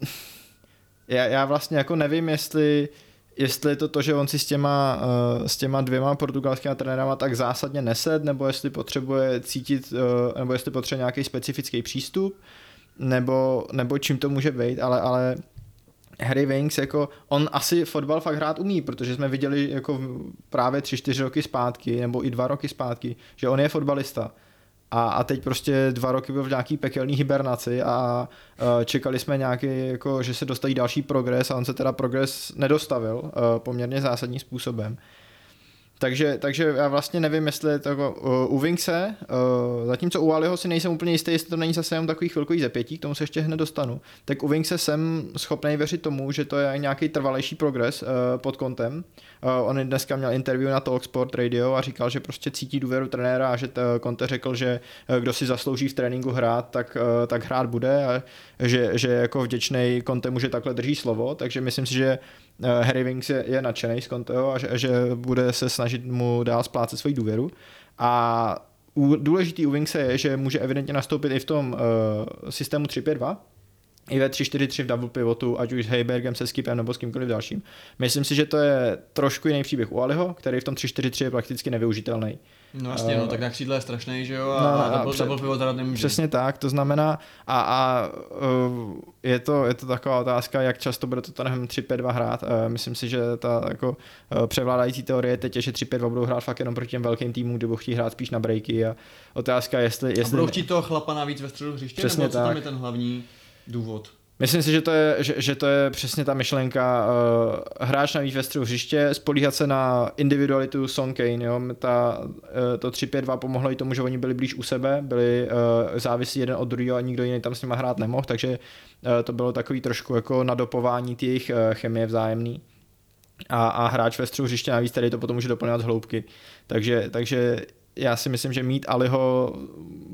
S3: já, já vlastně jako nevím, jestli jestli je to to, že on si s těma, uh, s těma dvěma portugalskými trenérama tak zásadně nesed, nebo jestli potřebuje cítit, nebo jestli potřebuje nějaký specifický přístup, nebo, nebo čím to může být, ale, ale Harry Winks, jako on asi fotbal fakt hrát umí, protože jsme viděli jako právě tři, čtyři roky zpátky, nebo i dva roky zpátky, že on je fotbalista. A, a teď prostě dva roky byl v nějaký pekelný hibernaci a uh, čekali jsme nějaký, jako, že se dostaví další progres a on se teda progres nedostavil uh, poměrně zásadním způsobem. Takže, takže já vlastně nevím, jestli je to jako, uh, u Vinkse, uh, zatímco u Aliho si nejsem úplně jistý, jestli to není zase jenom takový chvilkový zepětí, k tomu se ještě hned dostanu, tak u Vinkse jsem schopný věřit tomu, že to je nějaký trvalejší progres uh, pod kontem. Uh, on dneska měl interview na Talksport Radio a říkal, že prostě cítí důvěru trenéra a že Conte řekl, že uh, kdo si zaslouží v tréninku hrát, tak, uh, tak hrát bude a že, že jako vděčný Conte může takhle drží slovo, takže myslím si, že Eh, Harry Winks je, je nadšený z Conteho a že, že bude se snažit mu dál splácet svoji důvěru. A u, důležitý u Wingse je, že může evidentně nastoupit i v tom uh, systému 3-5-2, i ve 3-4-3 v double pivotu, ať už s Heibergem, se Skipem nebo s kýmkoliv dalším. Myslím si, že to je trošku jiný příběh u Aliho, který v tom 3-4-3 je prakticky nevyužitelný.
S1: No jasně, uh, no, tak na křídle je strašný, že jo, a,
S3: no,
S1: a double, double pivot teda nemůže.
S3: Přesně tak, to znamená, a, a uh, je, to, je to taková otázka, jak často bude to Tottenham 3-5-2 hrát. Uh, myslím si, že ta jako uh, převládající teorie teď je, že 3-5-2 budou hrát fakt jenom proti těm velkým týmům, kdy budou chtít hrát spíš na breaky a otázka, jestli... jestli
S1: a budou chtít toho chlapa navíc ve středu hřiště, Přesně nebo co tak. tam je ten hlavní důvod?
S3: Myslím si, že to je, že, že to je přesně ta myšlenka uh, hráč navíc ve středu hřiště, spolíhat se na individualitu Son Kane, jo? Ta, uh, to 3-5-2 pomohlo i tomu, že oni byli blíž u sebe, byli uh, závislí jeden od druhého a nikdo jiný tam s nima hrát nemohl, takže uh, to bylo takový trošku jako nadopování jejich uh, chemie vzájemný. A, a hráč ve středu hřiště navíc tady to potom může doplňovat z hloubky. Takže, takže já si myslím, že mít Aliho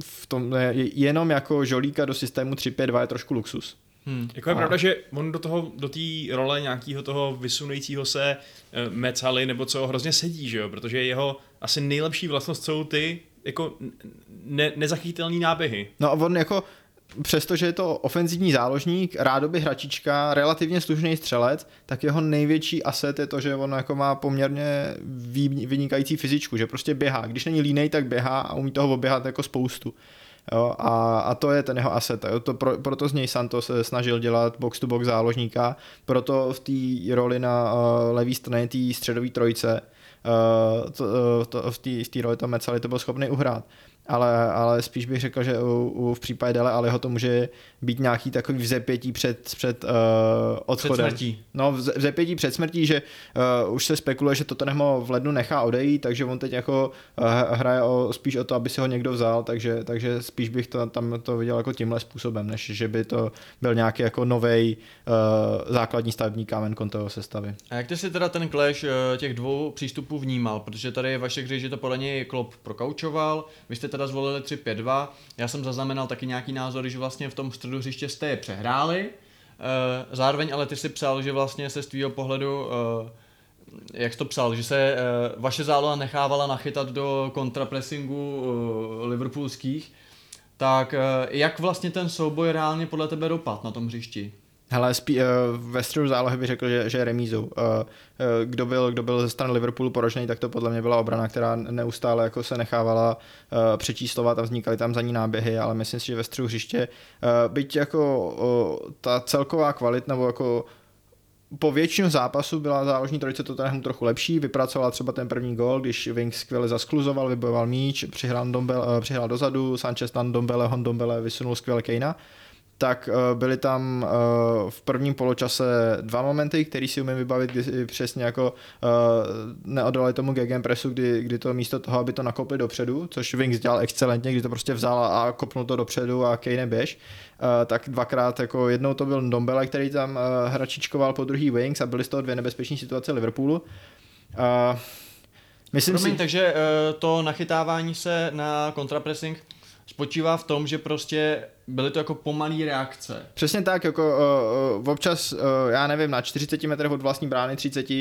S3: v tom, jenom jako žolíka do systému 3-5-2 je trošku luxus.
S2: Hmm. Jako je a... pravda, že on do toho, do té role nějakého toho vysunujícího se uh, Mecaly nebo co hrozně sedí, že jo? Protože jeho asi nejlepší vlastnost jsou ty jako ne, nezachytelný náběhy.
S3: No a on jako přestože je to ofenzivní záložník, rádoby hračička, relativně slušný střelec, tak jeho největší aset je to, že on jako má poměrně vynikající fyzičku, že prostě běhá. Když není línej, tak běhá a umí toho oběhat jako spoustu. Jo, a, a to je ten jeho asset. Jo, to pro, proto z něj Santos se snažil dělat box-to-box záložníka, proto v té roli na uh, levý straně té středové trojce uh, to, uh, to, v té roli to Mecali to byl schopný uhrát ale, ale spíš bych řekl, že u, u, v případě Dele Aliho to může být nějaký takový vzepětí před, před uh, odchodem.
S1: Před smrtí.
S3: No, vzepětí před smrtí, že uh, už se spekuluje, že to ho v lednu nechá odejít, takže on teď jako uh, hraje o, spíš o to, aby si ho někdo vzal, takže, takže spíš bych to, tam to viděl jako tímhle způsobem, než že by to byl nějaký jako nový uh, základní stavební kámen Conteho sestavy.
S1: A jak ty si teda ten clash uh, těch dvou přístupů vnímal? Protože tady je vaše hry, že to podle něj Klopp prokaučoval, vy jste teda zvolili 3-5-2. Já jsem zaznamenal taky nějaký názor, že vlastně v tom středu hřiště jste je přehráli. Eh, zároveň ale ty si psal, že vlastně se z tvýho pohledu eh, jak jsi to psal, že se eh, vaše záloha nechávala nachytat do kontrapressingu liverpoolských, tak jak vlastně ten souboj reálně podle tebe dopad na tom hřišti?
S3: Hele, spí, uh, ve středu zálohy bych řekl, že, že je. Uh, uh, kdo, byl, kdo byl ze strany Liverpoolu poročný, tak to podle mě byla obrana, která neustále jako se nechávala uh, přečíslovat a vznikaly tam za ní náběhy, ale myslím si, že ve středu hřiště, uh, byť jako uh, ta celková kvalit nebo jako po většinu zápasu byla záložní trojice Tottenhamu trochu lepší, vypracovala třeba ten první gol, když Wings skvěle zaskluzoval, vybojoval míč, přihrál, Dombele, přihrál dozadu, Sanchez tam Dombele, Hon Dombele vysunul skvěle Kejna tak uh, byly tam uh, v prvním poločase dva momenty, který si umím vybavit, kdy přesně jako uh, neodolali tomu gegenpressu, kdy, kdy to místo toho, aby to nakopli dopředu, což Wings dělal excelentně, kdy to prostě vzal a kopnul to dopředu a Kane běž, tak dvakrát, jako jednou to byl Dombele, který tam hračičkoval po druhý Wings a byly z toho dvě nebezpečné situace Liverpoolu.
S1: Myslím Promiň, si... takže to nachytávání se na kontrapressing spočívá v tom, že prostě byly to jako pomalé reakce.
S3: Přesně tak, jako uh, občas, uh, já nevím, na 40 metrech od vlastní brány, 30, uh,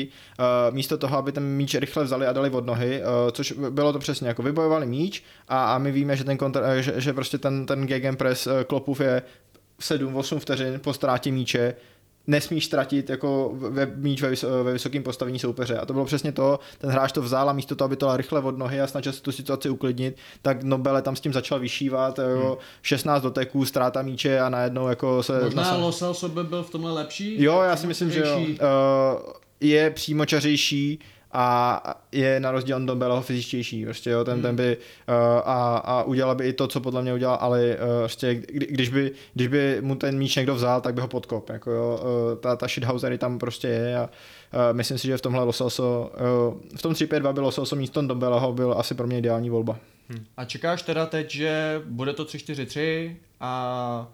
S3: místo toho, aby ten míč rychle vzali a dali od nohy, uh, což bylo to přesně, jako vybojovali míč a, a my víme, že ten, kontra, že, že prostě ten, ten gegenpress uh, klopův je 7-8 vteřin po ztrátě míče, nesmíš ztratit jako ve, míč ve, ve vysokém postavení soupeře. A to bylo přesně to, ten hráč to vzal a místo toho, aby to rychle od nohy a snažil se tu situaci uklidnit, tak Nobele tam s tím začal vyšívat, hmm. jo, 16 doteků, ztráta míče a najednou jako se...
S1: Možná nasal... Los by byl v tomhle lepší?
S3: Jo, já si myslím, že jo. Uh, je přímočařejší, a je na rozdíl od Dombeleho fyzičtější, prostě jo, ten, hmm. ten by uh, a, a udělal by i to, co podle mě udělal Ali, uh, prostě, kdy, když, by, když by mu ten míč někdo vzal, tak by ho podkop, jako jo, uh, ta, ta shithousery tam prostě je a uh, myslím si, že v tomhle Lososo, uh, v tom 3-5-2 byl Lososo místo Dombeleho byl asi pro mě ideální volba.
S1: Hmm. A čekáš teda teď, že bude to 3-4-3 a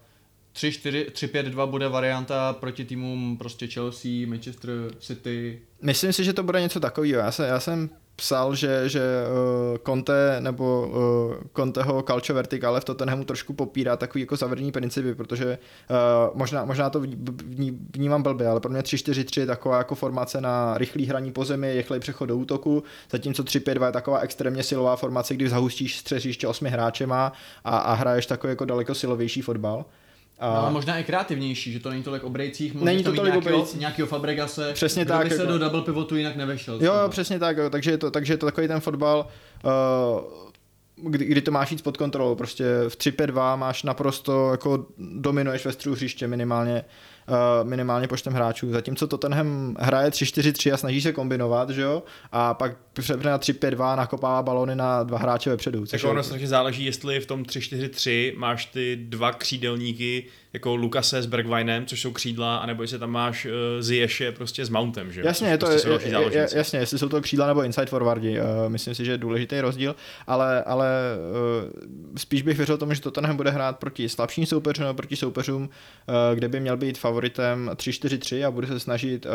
S1: 3-5-2 bude varianta proti týmům prostě Chelsea, Manchester City.
S3: Myslím si, že to bude něco takového. Já, já jsem psal, že, že uh, Conte nebo uh, Conteho Calcio Verticale v Tottenhamu trošku popírá takový jako zavedení principy, protože uh, možná, možná to vnímám blbě, ale pro mě 3-4-3 je taková jako formace na rychlý hraní po zemi, rychlej přechod do útoku, zatímco 3-5-2 je taková extrémně silová formace, kdy zahustíš střežiště osmi hráčema a, a hraješ takový jako daleko silovější fotbal.
S1: A... No, ale možná i kreativnější, že to není tolik obrejcích, není to tolik nějakého, obrejcích. nějakého Fabregase,
S3: přesně tak,
S1: by se jako... do double pivotu jinak nevešel.
S3: Jo, jo, přesně tak, jo. takže je to, takže je to takový ten fotbal, uh, kdy, kdy, to máš jít pod kontrolou, prostě v 3-5-2 máš naprosto, jako dominuješ ve středu hřiště minimálně, minimálně počtem hráčů. Zatímco Tottenham hraje 3-4-3 a snaží se kombinovat, že jo? A pak přepne na 3-5-2 nakopává balony na dva hráče vepředu.
S2: Tak ono strašně záleží, jestli v tom 3-4-3 máš ty dva křídelníky, jako Lukase s Bergwinem, což jsou křídla, anebo jestli tam máš uh, Zieše prostě s Mountem, že
S3: Jasně, je to, prostě je, je, jasně, jestli jsou to křídla nebo inside forwardi, uh, myslím si, že je důležitý rozdíl, ale, ale uh, spíš bych věřil tomu, že Tottenham bude hrát proti slabším soupeřům nebo proti soupeřům, uh, kde by měl být favoritem 3-4-3 a bude se snažit uh,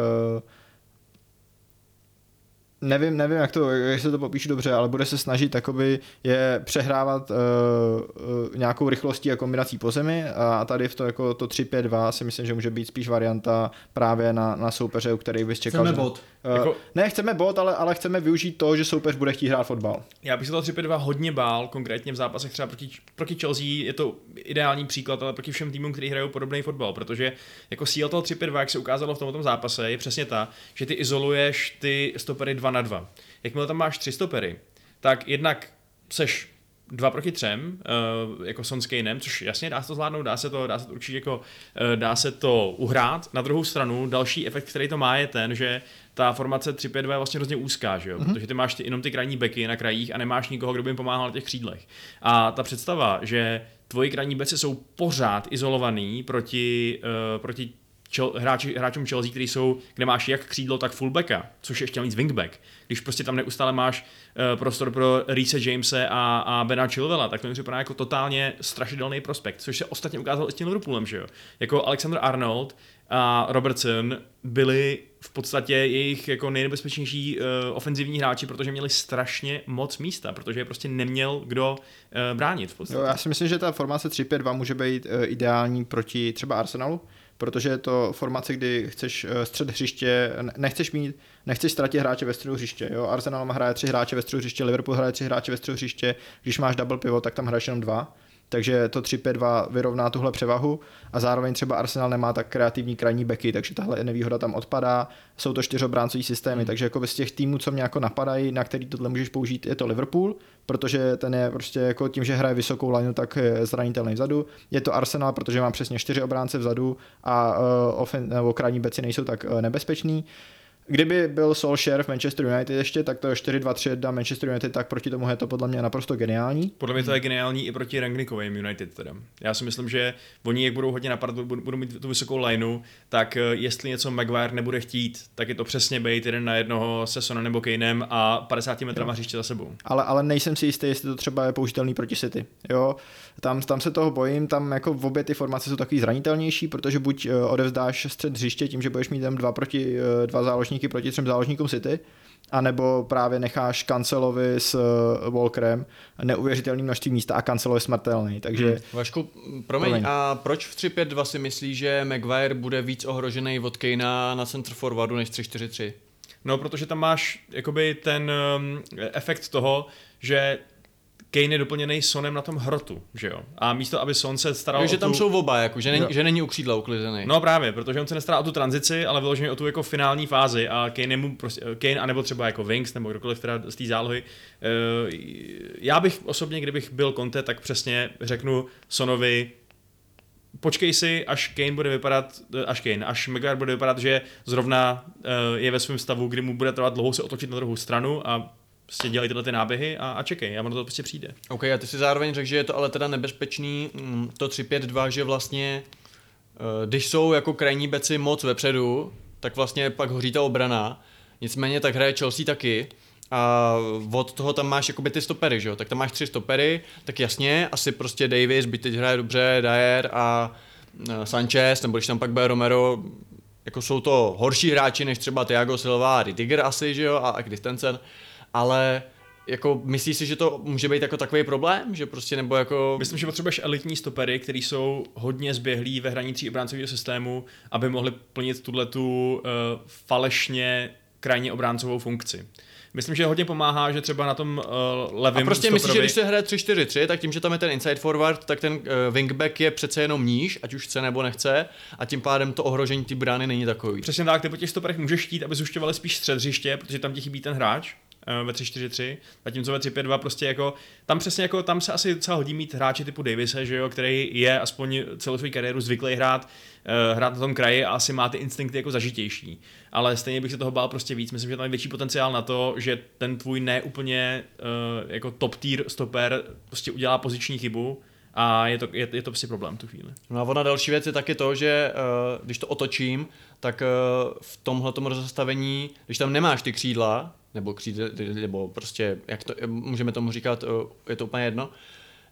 S3: nevím, nevím, jak to, jak se to popíšu dobře, ale bude se snažit takoby je přehrávat uh, uh, nějakou rychlostí a kombinací po zemi a tady v to jako to 3-5-2 si myslím, že může být spíš varianta právě na, na soupeře, u kterých bys čekal.
S1: Chceme že, bod.
S3: Uh, jako... Ne, chceme bod, ale, ale chceme využít to, že soupeř bude chtít hrát fotbal.
S2: Já bych se to 3-5-2 hodně bál, konkrétně v zápasech třeba proti, proti Chelsea je to ideální příklad, ale proti všem týmům, kteří hrajou podobný fotbal, protože jako síla toho 3-5-2, jak se ukázalo v tomto zápase, je přesně ta, že ty izoluješ ty stopery 2 na 2. Jakmile tam máš tři stopery, tak jednak seš dva proti třem, uh, jako Son s Kanem, což jasně dá se to zvládnout, dá se to, dá se to určitě jako, uh, dá se to uhrát. Na druhou stranu, další efekt, který to má, je ten, že ta formace 3-5-2 je vlastně hrozně úzká, že jo? Mm-hmm. protože ty máš ty, jenom ty krajní beky na krajích a nemáš nikoho, kdo by jim pomáhal na těch křídlech. A ta představa, že tvoji krajní beci jsou pořád izolovaný proti, uh, proti čel, hráči, hráčům Chelsea, který jsou, kde máš jak křídlo, tak fullbacka, což je ještě víc wingback. Když prostě tam neustále máš uh, prostor pro Reese Jamese a, a Bena Chilvela, tak to mi připadá jako totálně strašidelný prospekt, což se ostatně ukázal i s tím Liverpoolem, že jo. Jako Alexander Arnold a Robertson byli v podstatě jejich jako nejnebezpečnější uh, ofenzivní hráči, protože měli strašně moc místa, protože je prostě neměl kdo uh, bránit. V podstatě.
S3: Já si myslím, že ta formace 3-5-2 může být uh, ideální proti třeba Arsenalu, protože je to formace, kdy chceš eh, střed hřiště, nechceš mít, nechceš ztratit hráče ve středu hřiště. Jo? Arsenal má hraje tři hráče ve středu hřiště, Liverpool hraje tři hráče ve středu hřiště, když máš double pivot, tak tam hraješ jenom dva takže to 3-5-2 vyrovná tuhle převahu a zároveň třeba Arsenal nemá tak kreativní krajní beky, takže tahle nevýhoda tam odpadá. Jsou to čtyřobráncový systémy, hmm. takže jako z těch týmů, co mě jako napadají, na který tohle můžeš použít, je to Liverpool, protože ten je prostě jako tím, že hraje vysokou lineu, tak je zranitelný vzadu. Je to Arsenal, protože má přesně čtyři obránce vzadu a uh, ofen, nebo krajní beci nejsou tak uh, nebezpeční. Kdyby byl Solskjaer v Manchester United ještě, tak to je 4-2-3-1 Manchester United, tak proti tomu je to podle mě naprosto geniální.
S2: Podle mě to je geniální i proti Rangnickovým United teda. Já si myslím, že oni, jak budou hodně napadat, budou mít tu vysokou lineu, tak eh, jestli něco Maguire nebude chtít, tak je to přesně být jeden na jednoho se Sonem nebo Kanem a 50 metrama hřiště za sebou.
S3: Ale, ale nejsem si jistý, jestli to třeba je použitelný proti City. Jo, tam, tam se toho bojím, tam jako v obě ty formace jsou takový zranitelnější, protože buď eh, odevzdáš střed hřiště tím, že budeš mít tam dva, proti, eh, dva záložníky proti třem záložníkům City, anebo právě necháš Kancelovi s uh, Walkerem neuvěřitelný množství místa a Kancelo je smrtelný, takže... Hmm.
S1: Vašku, promiň, promiň, a proč v 3-5-2 si myslíš, že Maguire bude víc ohrožený od Kanea na center forwardu než 3-4-3?
S2: No, protože tam máš jakoby ten um, efekt toho, že Kane je doplněný Sonem na tom hrotu, že jo? A místo, aby Son se staral
S1: jo, že
S2: o
S1: tam
S2: tu...
S1: jsou oba, jako, že, není, že není u křídla uklizený.
S2: No právě, protože on se nestará o tu tranzici, ale vyloženě o tu jako finální fázi a Kane, mu prostě, Kane anebo třeba jako Winks nebo kdokoliv teda z té zálohy. Uh, já bych osobně, kdybych byl Conte, tak přesně řeknu Sonovi, počkej si, až Kane bude vypadat, až Kane, až Maguire bude vypadat, že zrovna uh, je ve svém stavu, kdy mu bude trvat dlouho se otočit na druhou stranu a prostě dělají tyhle ty náběhy a, a čekej, a ono to prostě přijde.
S1: OK, a ty si zároveň řekl, že je to ale teda nebezpečný, mm, to 3-5-2, že vlastně, eh, když jsou jako krajní beci moc vepředu, tak vlastně pak hoří ta obrana, nicméně tak hraje Chelsea taky, a od toho tam máš jakoby ty stopery, že jo? Tak tam máš tři stopery, tak jasně, asi prostě Davis, by teď hraje dobře, Dyer a eh, Sanchez, nebo když tam pak bude Romero, jako jsou to horší hráči než třeba Thiago Silva a Ridiger asi, že jo, a Christensen, ale jako myslíš si, že to může být jako takový problém, že prostě nebo jako...
S2: Myslím, že potřebuješ elitní stopery, který jsou hodně zběhlí ve hraní tří obráncového systému, aby mohli plnit tuhle tu uh, falešně krajně obráncovou funkci. Myslím, že hodně pomáhá, že třeba na tom uh, levém
S1: A prostě myslíš, že když se hraje 3-4-3, tak tím, že tam je ten inside forward, tak ten uh, wingback je přece jenom níž, ať už chce nebo nechce, a tím pádem to ohrožení ty brány není takový.
S2: Přesně tak, ty po těch stoperech můžeš chtít, aby zušťovali spíš střed hřiště, protože tam ti chybí ten hráč, Eh, ve 3-4-3, zatímco ve 3-5-2 prostě jako, tam přesně jako, tam se asi docela hodí mít hráče typu Davise, že jo, který je aspoň celou svou kariéru zvyklý hrát, uh, hrát na tom kraji a asi má ty instinkty jako zažitější. Ale stejně bych se toho bál prostě víc. Myslím, že tam je větší potenciál na to, že ten tvůj neúplně uh, jako top tier stoper prostě udělá poziční chybu, a je to, je, je to prostě problém tu chvíli.
S1: No a ona další věc je taky to, že uh, když to otočím, tak uh, v tomhle rozestavení, když tam nemáš ty křídla, nebo křídla, nebo prostě, jak to, můžeme tomu říkat, uh, je to úplně jedno,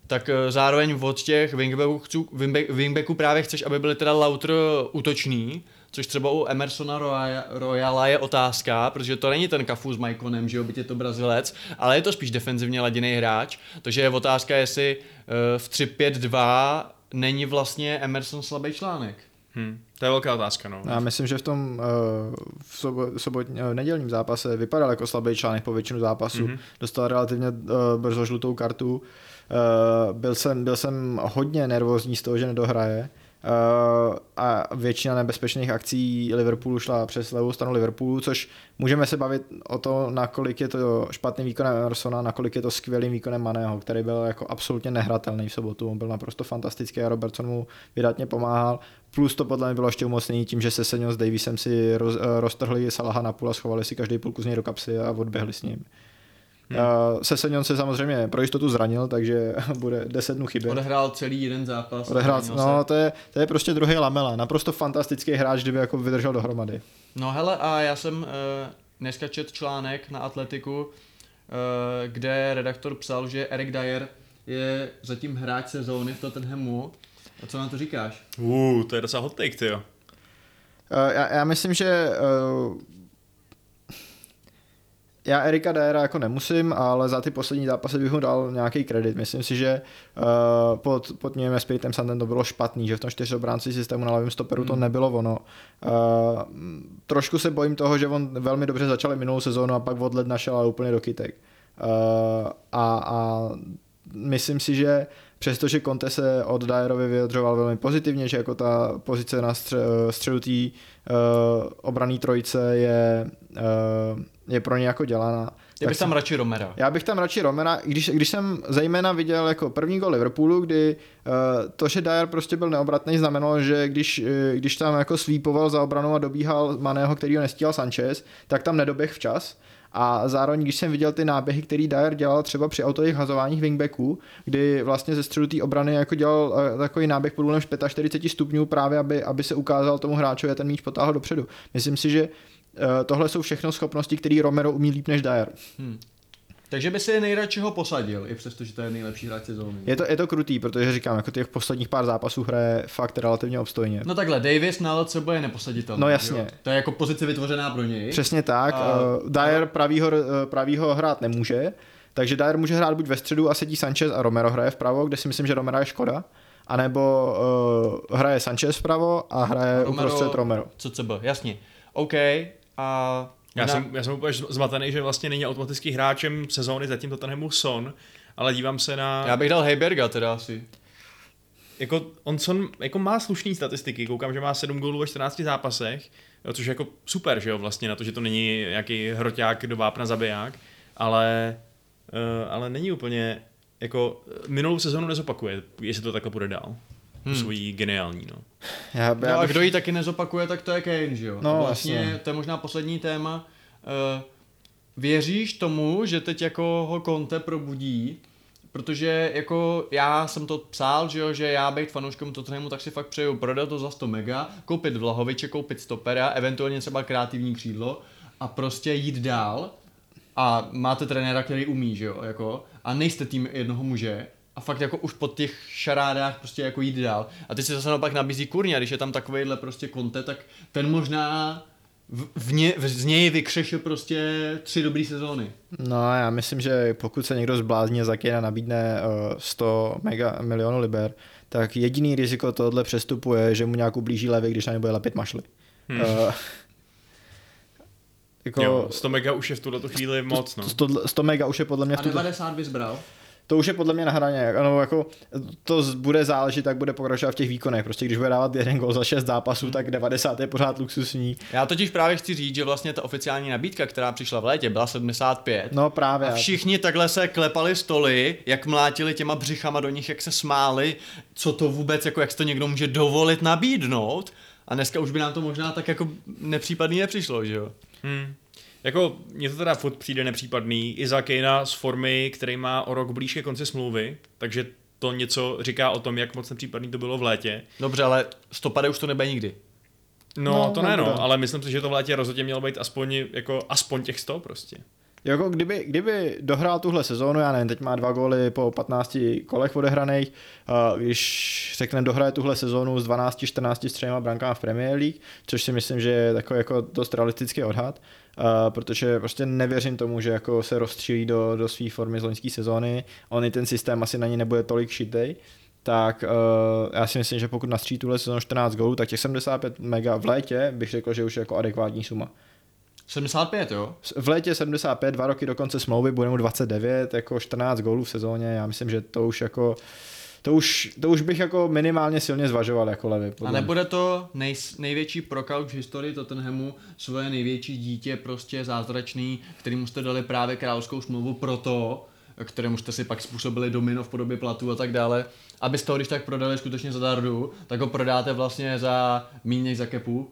S1: tak uh, zároveň od těch wingbacků, wingbacků právě chceš, aby byly teda lauter útoční, což třeba u Emersona Royala je otázka, protože to není ten kafu s Maikonem, že jo, byť je to Brazilec, ale je to spíš defenzivně laděný hráč, takže je otázka, jestli v 3-5-2 není vlastně Emerson slabý článek.
S2: Hmm. To je velká otázka, no.
S3: Já myslím, že v tom uh, v sobo, sobot, uh, nedělním zápase vypadal jako slabý článek po většinu zápasu. Mm-hmm. Dostal relativně uh, brzo žlutou kartu. Byl, jsem, byl jsem hodně nervózní z toho, že nedohraje. Uh, a většina nebezpečných akcí Liverpoolu šla přes levou stranu Liverpoolu, což můžeme se bavit o to, nakolik je to špatný výkonem Emersona, nakolik je to skvělým výkonem Maného, který byl jako absolutně nehratelný v sobotu. On byl naprosto fantastický a Robertson mu vydatně pomáhal. Plus to podle mě bylo ještě umocnění tím, že se Senio s Davisem si roz, eh, roztrhli Salaha na půl a schovali si každý půlku z něj do kapsy a odběhli s ním. Hmm. Uh, Sesenyon se samozřejmě pro jistotu zranil, takže bude 10 dnů chybět.
S1: Odehrál celý jeden zápas.
S3: Odehrál, no, to je, to je prostě druhý Lamela. Naprosto fantastický hráč, kdyby jako vydržel dohromady.
S1: No hele, a já jsem uh, dneska čet článek na Atletiku, uh, kde redaktor psal, že Eric Dyer je zatím hráč sezóny v Tottenhamu. A co na to říkáš?
S2: Uh, to je docela hot take, ty jo.
S3: Uh, já, já myslím, že uh, já Erika Dyera jako nemusím, ale za ty poslední zápasy bych mu dal nějaký kredit. Myslím si, že uh, pod, pod ním Spiritem Sanden to bylo špatný, že v tom čtyřobránci systému na levém stoperu hmm. to nebylo ono. Uh, trošku se bojím toho, že on velmi dobře začal minulou sezónu a pak odled našel ale úplně do kytek. Uh, a, a myslím si, že přestože Conte se od Dyerovi vyjadřoval velmi pozitivně, že jako ta pozice na stře- středu té uh, obraný trojice je, uh, je pro ně jako dělaná.
S1: Já bych tam radši Romera.
S3: Já bych tam radši Romera, když, když jsem zejména viděl jako první gol Liverpoolu, kdy uh, to, že Dyer prostě byl neobratný, znamenalo, že když, uh, když tam jako slípoval za obranou a dobíhal Maného, který ho nestíhal Sanchez, tak tam nedoběh včas. A zároveň, když jsem viděl ty náběhy, který Dyer dělal třeba při autových hazováních wingbacků, kdy vlastně ze středu té obrany jako dělal uh, takový náběh pod 45 stupňů právě, aby, aby se ukázal tomu hráčovi a ten míč potáhl dopředu. Myslím si, že Eh, tohle jsou všechno schopnosti, které Romero umí líp než Dyer. Hmm.
S1: Takže by si nejradši ho posadil, i přesto, že to je nejlepší hráč sezóny.
S3: Je to, je to krutý, protože říkám, jako těch posledních pár zápasů hraje fakt relativně obstojně.
S1: No takhle, Davis na LCB je neposaditelný.
S3: No jasně. Jo?
S1: To je jako pozice vytvořená pro něj.
S3: Přesně tak. A... Uh, Dyer pravýho, uh, pravýho hrát nemůže, takže Dyer může hrát buď ve středu a sedí Sanchez a Romero hraje vpravo, kde si myslím, že Romero je škoda anebo uh, hraje Sanchez vpravo a hraje Romero, uprostřed Romero.
S1: Co CB, jasně. OK, a
S2: já, na... jsem, já jsem úplně zmatený, že vlastně není automatický hráčem sezóny zatím to tenhle Son, ale dívám se na...
S1: Já bych dal Heiberga teda asi.
S2: Jako, on Son jako má slušné statistiky, koukám, že má 7 gólů ve 14 zápasech, což je jako super, že jo, vlastně na to, že to není nějaký hroťák do vápna zabiják, ale, uh, ale není úplně, jako minulou sezónu nezopakuje, jestli to takhle bude dál hmm. svojí geniální. No.
S1: Já, já no a kdo ji taky nezopakuje, tak to je Kane, že jo?
S3: No,
S1: vlastně jasně. to je možná poslední téma. Uh, věříš tomu, že teď jako ho Conte probudí, protože jako já jsem to psal, že jo, že já být fanouškem Tottenhamu, tak si fakt přeju prodat to za 100 mega, koupit Vlahoviče, koupit stopera, eventuálně třeba kreativní křídlo a prostě jít dál a máte trenéra, který umí, že jo, jako, a nejste tým jednoho muže, a fakt jako už po těch šarádách prostě jako jít dál. A ty si zase naopak nabízí kurně, když je tam takovýhle prostě konte, tak ten možná v, v ně, v, z něj vykřešil prostě tři dobré sezóny.
S3: No já myslím, že pokud se někdo zblázně za Kejna nabídne uh, 100 mega, milionů liber, tak jediný riziko tohle přestupu je, že mu nějak ublíží levy, když na ně bude lepit mašly. Hmm. Uh,
S2: jako, jo, 100 mega už je v tuhle chvíli moc, no.
S3: 100, 100 mega už je podle mě
S1: v tuto... A 90 bys bral?
S3: To už je podle mě na hraně. Ano, jako, to bude záležet, tak bude pokračovat v těch výkonech. Prostě když bude dávat jeden gol za 6 zápasů, hmm. tak 90 je pořád luxusní.
S1: Já totiž právě chci říct, že vlastně ta oficiální nabídka, která přišla v létě, byla 75.
S3: No právě.
S1: A všichni takhle se klepali stoly, jak mlátili těma břichama do nich, jak se smáli, co to vůbec, jako jak to někdo může dovolit nabídnout. A dneska už by nám to možná tak jako nepřípadný nepřišlo, že jo?
S2: Hmm. Jako, mně to teda furt přijde nepřípadný. I za Kejna z formy, který má o rok blíž ke konci smlouvy, takže to něco říká o tom, jak moc nepřípadný to bylo v létě.
S1: Dobře, ale stopade už to nebude nikdy.
S2: No, no to ne, no, ale myslím si, že to v létě rozhodně mělo být aspoň, jako, aspoň těch 100 prostě.
S3: Jako kdyby, kdyby dohrál tuhle sezónu, já nevím, teď má dva góly po 15 kolech odehraných, když řekne dohraje tuhle sezónu s 12-14 střejma brankám v Premier League, což si myslím, že je takový jako dost realistický odhad, protože prostě nevěřím tomu, že jako se rozstřílí do, do své formy z loňské sezóny, on i ten systém asi na ní nebude tolik šitej, tak uh, já si myslím, že pokud nastřílí tuhle sezónu 14 gólů, tak těch 75 mega v létě bych řekl, že už je jako adekvátní suma.
S1: 75, jo?
S3: V létě 75, dva roky do konce smlouvy, bude mu 29, jako 14 gólů v sezóně, já myslím, že to už jako to už, to už bych jako minimálně silně zvažoval jako levy.
S1: A nebude to nej, největší prokal v historii Tottenhamu, svoje největší dítě prostě zázračný, kterýmu jste dali právě královskou smlouvu proto, kterému jste si pak způsobili domino v podobě platu a tak dále, abyste ho když tak prodali skutečně za dardu, tak ho prodáte vlastně za méně za kepu.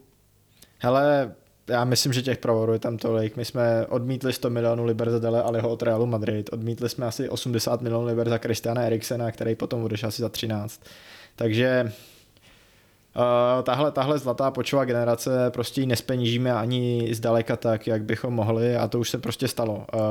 S3: Hele, já myslím, že těch pravorů je tam tolik. My jsme odmítli 100 milionů liber za Dele Aliho od Realu Madrid. Odmítli jsme asi 80 milionů liber za Christiana Eriksena, který potom odešel asi za 13. Takže Uh, tahle, tahle zlatá počová generace prostě ji nespenížíme ani zdaleka tak, jak bychom mohli a to už se prostě stalo. Uh,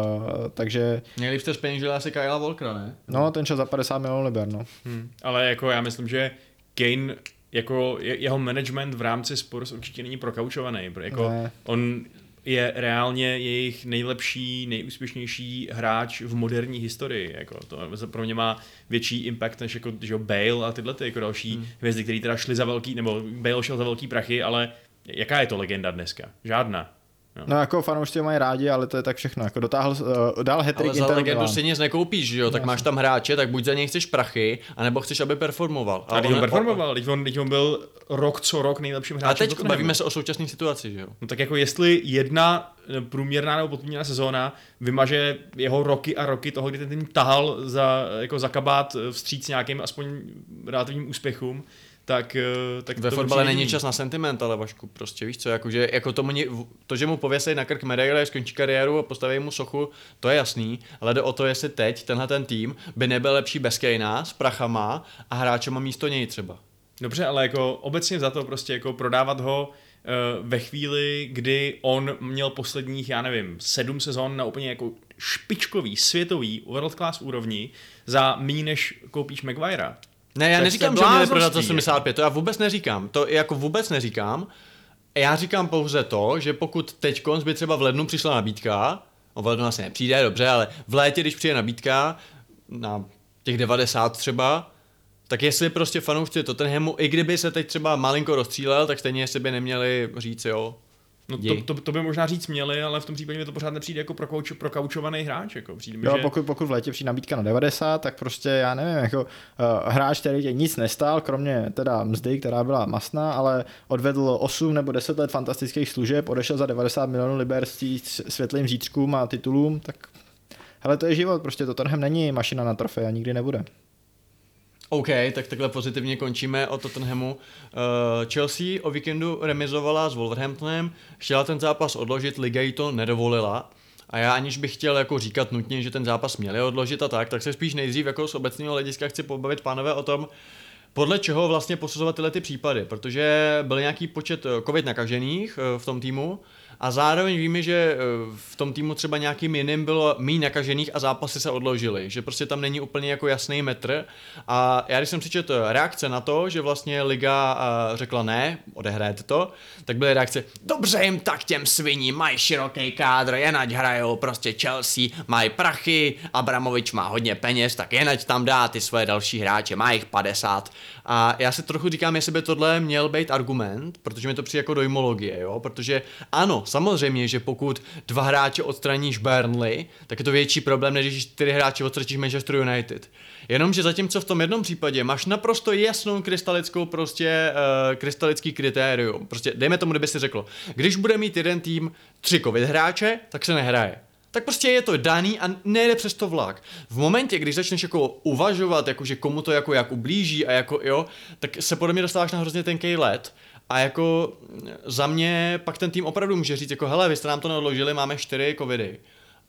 S3: takže...
S1: Měli jste spenížili asi Kyla Volkra, ne?
S3: No, ten čas za 50 milionů liber, no.
S2: Hmm. Ale jako já myslím, že Kane jako jeho management v rámci Spurs určitě není prokaučovaný. Jako on je reálně jejich nejlepší, nejúspěšnější hráč v moderní historii. Jako to pro mě má větší impact než jako že Bale a tyhle ty jako další hmm. hvězdy, které teda šly za velký, nebo Bale šel za velký prachy, ale jaká je to legenda dneska? Žádná. Jo.
S3: No jako fanoušci ho mají rádi, ale to je tak všechno. Jako dotáhl, uh, dál
S1: Ale
S3: hetrik
S1: za legendu si nic nekoupíš, že jo? Tak máš tam hráče, tak buď za něj chceš prachy, anebo chceš, aby performoval.
S2: A když
S1: on-
S2: on performoval, když on, on byl rok co rok nejlepším hráčem.
S1: A teď bavíme se o současné situaci, že jo?
S2: No tak jako jestli jedna eh, průměrná nebo podprůměrná sezóna vymaže jeho roky a roky toho, kdy ten tým tahal za, jako za kabát eh, vstříc nějakým aspoň relativním úspěchům, tak, eh, tak
S1: Ve fotbale není čas na sentiment, ale Vašku, prostě víš co, jakože, jako to, mni, to, že mu pověsej na krk medaile, skončí kariéru a postaví mu sochu, to je jasný, ale jde o to, jestli teď tenhle ten tým by nebyl lepší bez Kejna, s prachama a hráčema místo něj třeba.
S2: Dobře, ale jako obecně za to prostě jako prodávat ho eh, ve chvíli, kdy on měl posledních, já nevím, sedm sezon na úplně jako špičkový, světový, world class úrovni za méně než koupíš Maguirea.
S1: Ne, já
S2: Tak
S1: neříkám, že měli prodat
S2: bláznovství,
S1: za 75, to já vůbec neříkám. To jako vůbec neříkám. Já říkám pouze to, že pokud teď by třeba v lednu přišla nabídka, no v lednu asi nepřijde, dobře, ale v létě, když přijde nabídka na těch 90 třeba, tak jestli prostě fanoušci Tottenhamu, i kdyby se teď třeba malinko rozstřílel, tak stejně si by neměli říct, jo,
S2: No to, to, to, by možná říct měli, ale v tom případě mi to pořád nepřijde jako prokauč, prokaučovaný hráč. Jako. Přijde mi,
S3: Jo,
S2: že...
S3: pokud, pokud v létě přijde nabídka na 90, tak prostě já nevím, jako uh, hráč, který tě nic nestál, kromě teda mzdy, která byla masná, ale odvedl 8 nebo 10 let fantastických služeb, odešel za 90 milionů liber s světlým zítřkům a titulům, tak hele, to je život, prostě Tottenham není mašina na trofej a nikdy nebude.
S1: OK, tak takhle pozitivně končíme o Tottenhamu. Uh, Chelsea o víkendu remizovala s Wolverhamptonem, chtěla ten zápas odložit, Liga jí to nedovolila. A já aniž bych chtěl jako říkat nutně, že ten zápas měli odložit a tak, tak se spíš nejdřív jako z obecného hlediska chci pobavit pánové o tom, podle čeho vlastně posuzovat tyhle ty případy, protože byl nějaký počet eh, covid nakažených eh, v tom týmu a zároveň víme, že eh, v tom týmu třeba nějakým jiným bylo méně nakažených a zápasy se odložily, že prostě tam není úplně jako jasný metr a já když jsem přečetl reakce na to, že vlastně liga eh, řekla ne, odehrajete to, tak byly reakce, dobře jim tak těm sviní, mají široký kádr, jen ať hrajou prostě Chelsea, mají prachy, Abramovič má hodně peněz, tak jen ať tam dá ty svoje další hráče, má jich 50. A já si trochu říkám, jestli by tohle měl být argument, protože mi to přijde jako dojmologie, jo, protože ano, samozřejmě, že pokud dva hráče odstraníš Burnley, tak je to větší problém, než když čtyři hráče odstraníš Manchester United. Jenomže zatímco v tom jednom případě máš naprosto jasnou krystalickou prostě uh, krystalický kritérium. Prostě dejme tomu, kdyby si řeklo, když bude mít jeden tým tři covid hráče, tak se nehraje tak prostě je to daný a nejde přes to vlak. V momentě, když začneš jako uvažovat, jako že komu to jako jak ublíží a jako jo, tak se podle mě dostáváš na hrozně tenký let a jako za mě pak ten tým opravdu může říct jako hele, vy jste nám to neodložili, máme čtyři covidy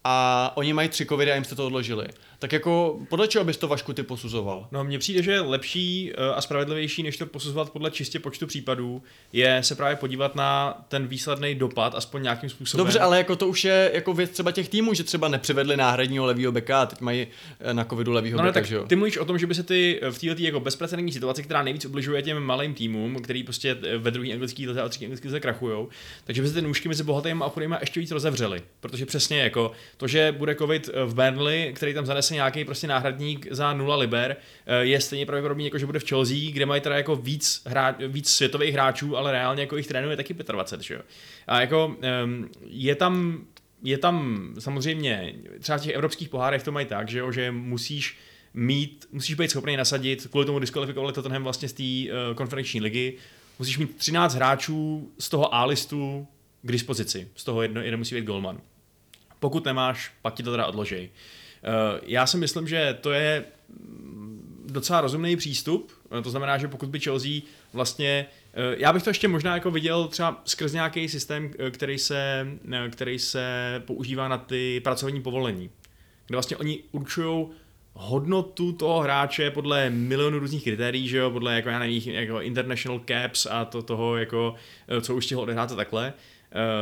S1: a oni mají tři covidy a jim jste to odložili. Tak jako podle čeho bys to Vašku ty posuzoval?
S2: No, mně přijde, že lepší eh, a spravedlivější, než to posuzovat podle čistě počtu případů, je se právě podívat na ten výsledný dopad, aspoň nějakým způsobem.
S1: Dobře, ale jako to už je jako věc třeba těch týmů, že třeba nepřivedli náhradního levýho beka a teď mají eh, na covidu levýho
S2: No, ne,
S1: beka,
S2: tak
S1: že jo?
S2: ty mluvíš o tom, že by se ty v této jako bezprecedentní situaci, která nejvíc ubližuje těm malým týmům, který prostě ve druhý anglický lize a třetí anglický lize krachujou, takže by se ty nůžky mezi bohatými a chudými ještě víc rozevřely. Protože přesně jako to, že bude covid v Burnley, který tam zanese nějaký prostě náhradník za 0 liber, eh, je stejně pravděpodobný, jako že bude v Chelsea, kde mají teda jako víc, hra, víc světových hráčů, ale reálně jako jich trénuje taky 25, že jo. A jako um, je tam je tam samozřejmě, třeba v těch evropských pohárech to mají tak, že, jo, že musíš mít, musíš být schopný nasadit, kvůli tomu diskvalifikovali Tottenham vlastně z té uh, konferenční ligy, musíš mít 13 hráčů z toho A-listu k dispozici, z toho jedno, jeden musí být golman. Pokud nemáš, pak ti to teda odložej. Uh, já si myslím, že to je mm, docela rozumný přístup, Eh, to znamená, že pokud by Chelsea vlastně, eh, já bych to ještě možná jako viděl třeba skrz nějaký systém, eh, který se, eh, který se používá na ty pracovní povolení, kde vlastně oni určují hodnotu toho hráče podle milionu různých kritérií, že jo, podle jako já nevím, jako international caps a to toho jako, eh, co už stihl odehrát a takhle. Uh,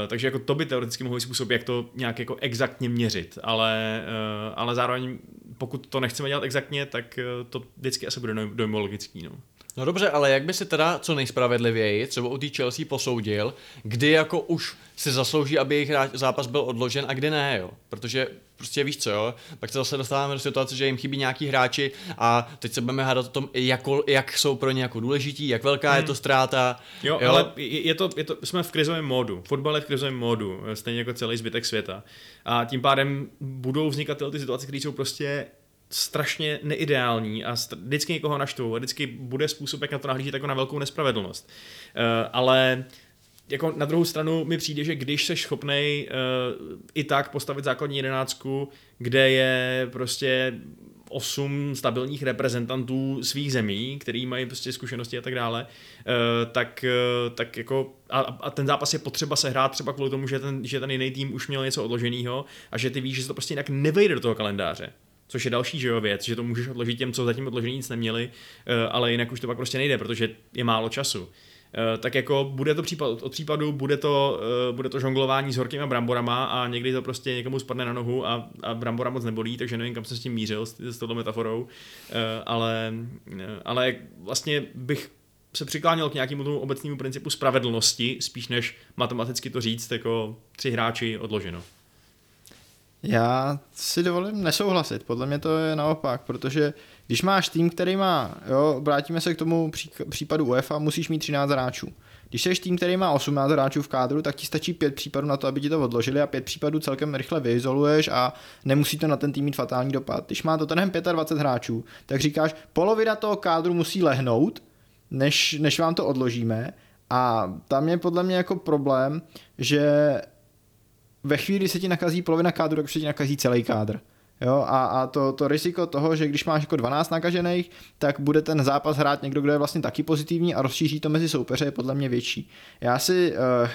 S2: takže jako to by teoreticky mohlo být způsob, jak to nějak jako exaktně měřit, ale, uh, ale zároveň pokud to nechceme dělat exaktně, tak uh, to vždycky asi bude dojm- dojmologický. No.
S1: No dobře, ale jak by si teda co nejspravedlivěji třeba u té Chelsea posoudil, kdy jako už si zaslouží, aby jejich zápas byl odložen a kdy ne, jo? Protože prostě víš co, jo? Pak se zase dostáváme do situace, že jim chybí nějaký hráči a teď se budeme hádat o tom, jako, jak jsou pro ně jako důležití, jak velká hmm. je to ztráta.
S2: Jo, jo, ale je, to, je to, jsme v krizovém módu. Fotbal je v krizovém módu, stejně jako celý zbytek světa. A tím pádem budou vznikat ty situace, které jsou prostě strašně neideální a st- vždycky někoho naštvou a vždycky bude způsob, jak na to nahlížet jako na velkou nespravedlnost. Uh, ale jako na druhou stranu mi přijde, že když seš schopnej uh, i tak postavit základní jedenáctku, kde je prostě osm stabilních reprezentantů svých zemí, který mají prostě zkušenosti a tak dále, uh, tak, uh, tak jako a, a ten zápas je potřeba sehrát třeba kvůli tomu, že ten, že ten jiný tým už měl něco odloženého a že ty víš, že se to prostě jinak nevejde do toho kalendáře což je další že jo, věc, že to můžeš odložit těm, co zatím odložení nic neměli, eh, ale jinak už to pak prostě nejde, protože je málo času. Eh, tak jako bude to případ od případu, bude to, eh, bude to žonglování s horkýma bramborama a někdy to prostě někomu spadne na nohu a, a brambora moc nebolí, takže nevím, kam se s tím mířil, s, s touto metaforou, ale, ale vlastně bych se přikláněl k nějakému tomu obecnému principu spravedlnosti, spíš než matematicky to říct, jako tři hráči odloženo.
S3: Já si dovolím nesouhlasit, podle mě to je naopak, protože když máš tým, který má, jo, vrátíme se k tomu případu UEFA, musíš mít 13 hráčů. Když jsi tým, který má 18 hráčů v kádru, tak ti stačí 5 případů na to, aby ti to odložili a 5 případů celkem rychle vyizoluješ a nemusí to na ten tým mít fatální dopad. Když má to tenhle 25 hráčů, tak říkáš, polovina toho kádru musí lehnout, než, než vám to odložíme a tam je podle mě jako problém, že ve chvíli, kdy se ti nakazí polovina kádru, tak se ti nakazí celý kádr. Jo, a, a to, to riziko toho, že když máš jako 12 nakažených, tak bude ten zápas hrát někdo, kdo je vlastně taky pozitivní a rozšíří to mezi soupeře, je podle mě větší. Já si uh,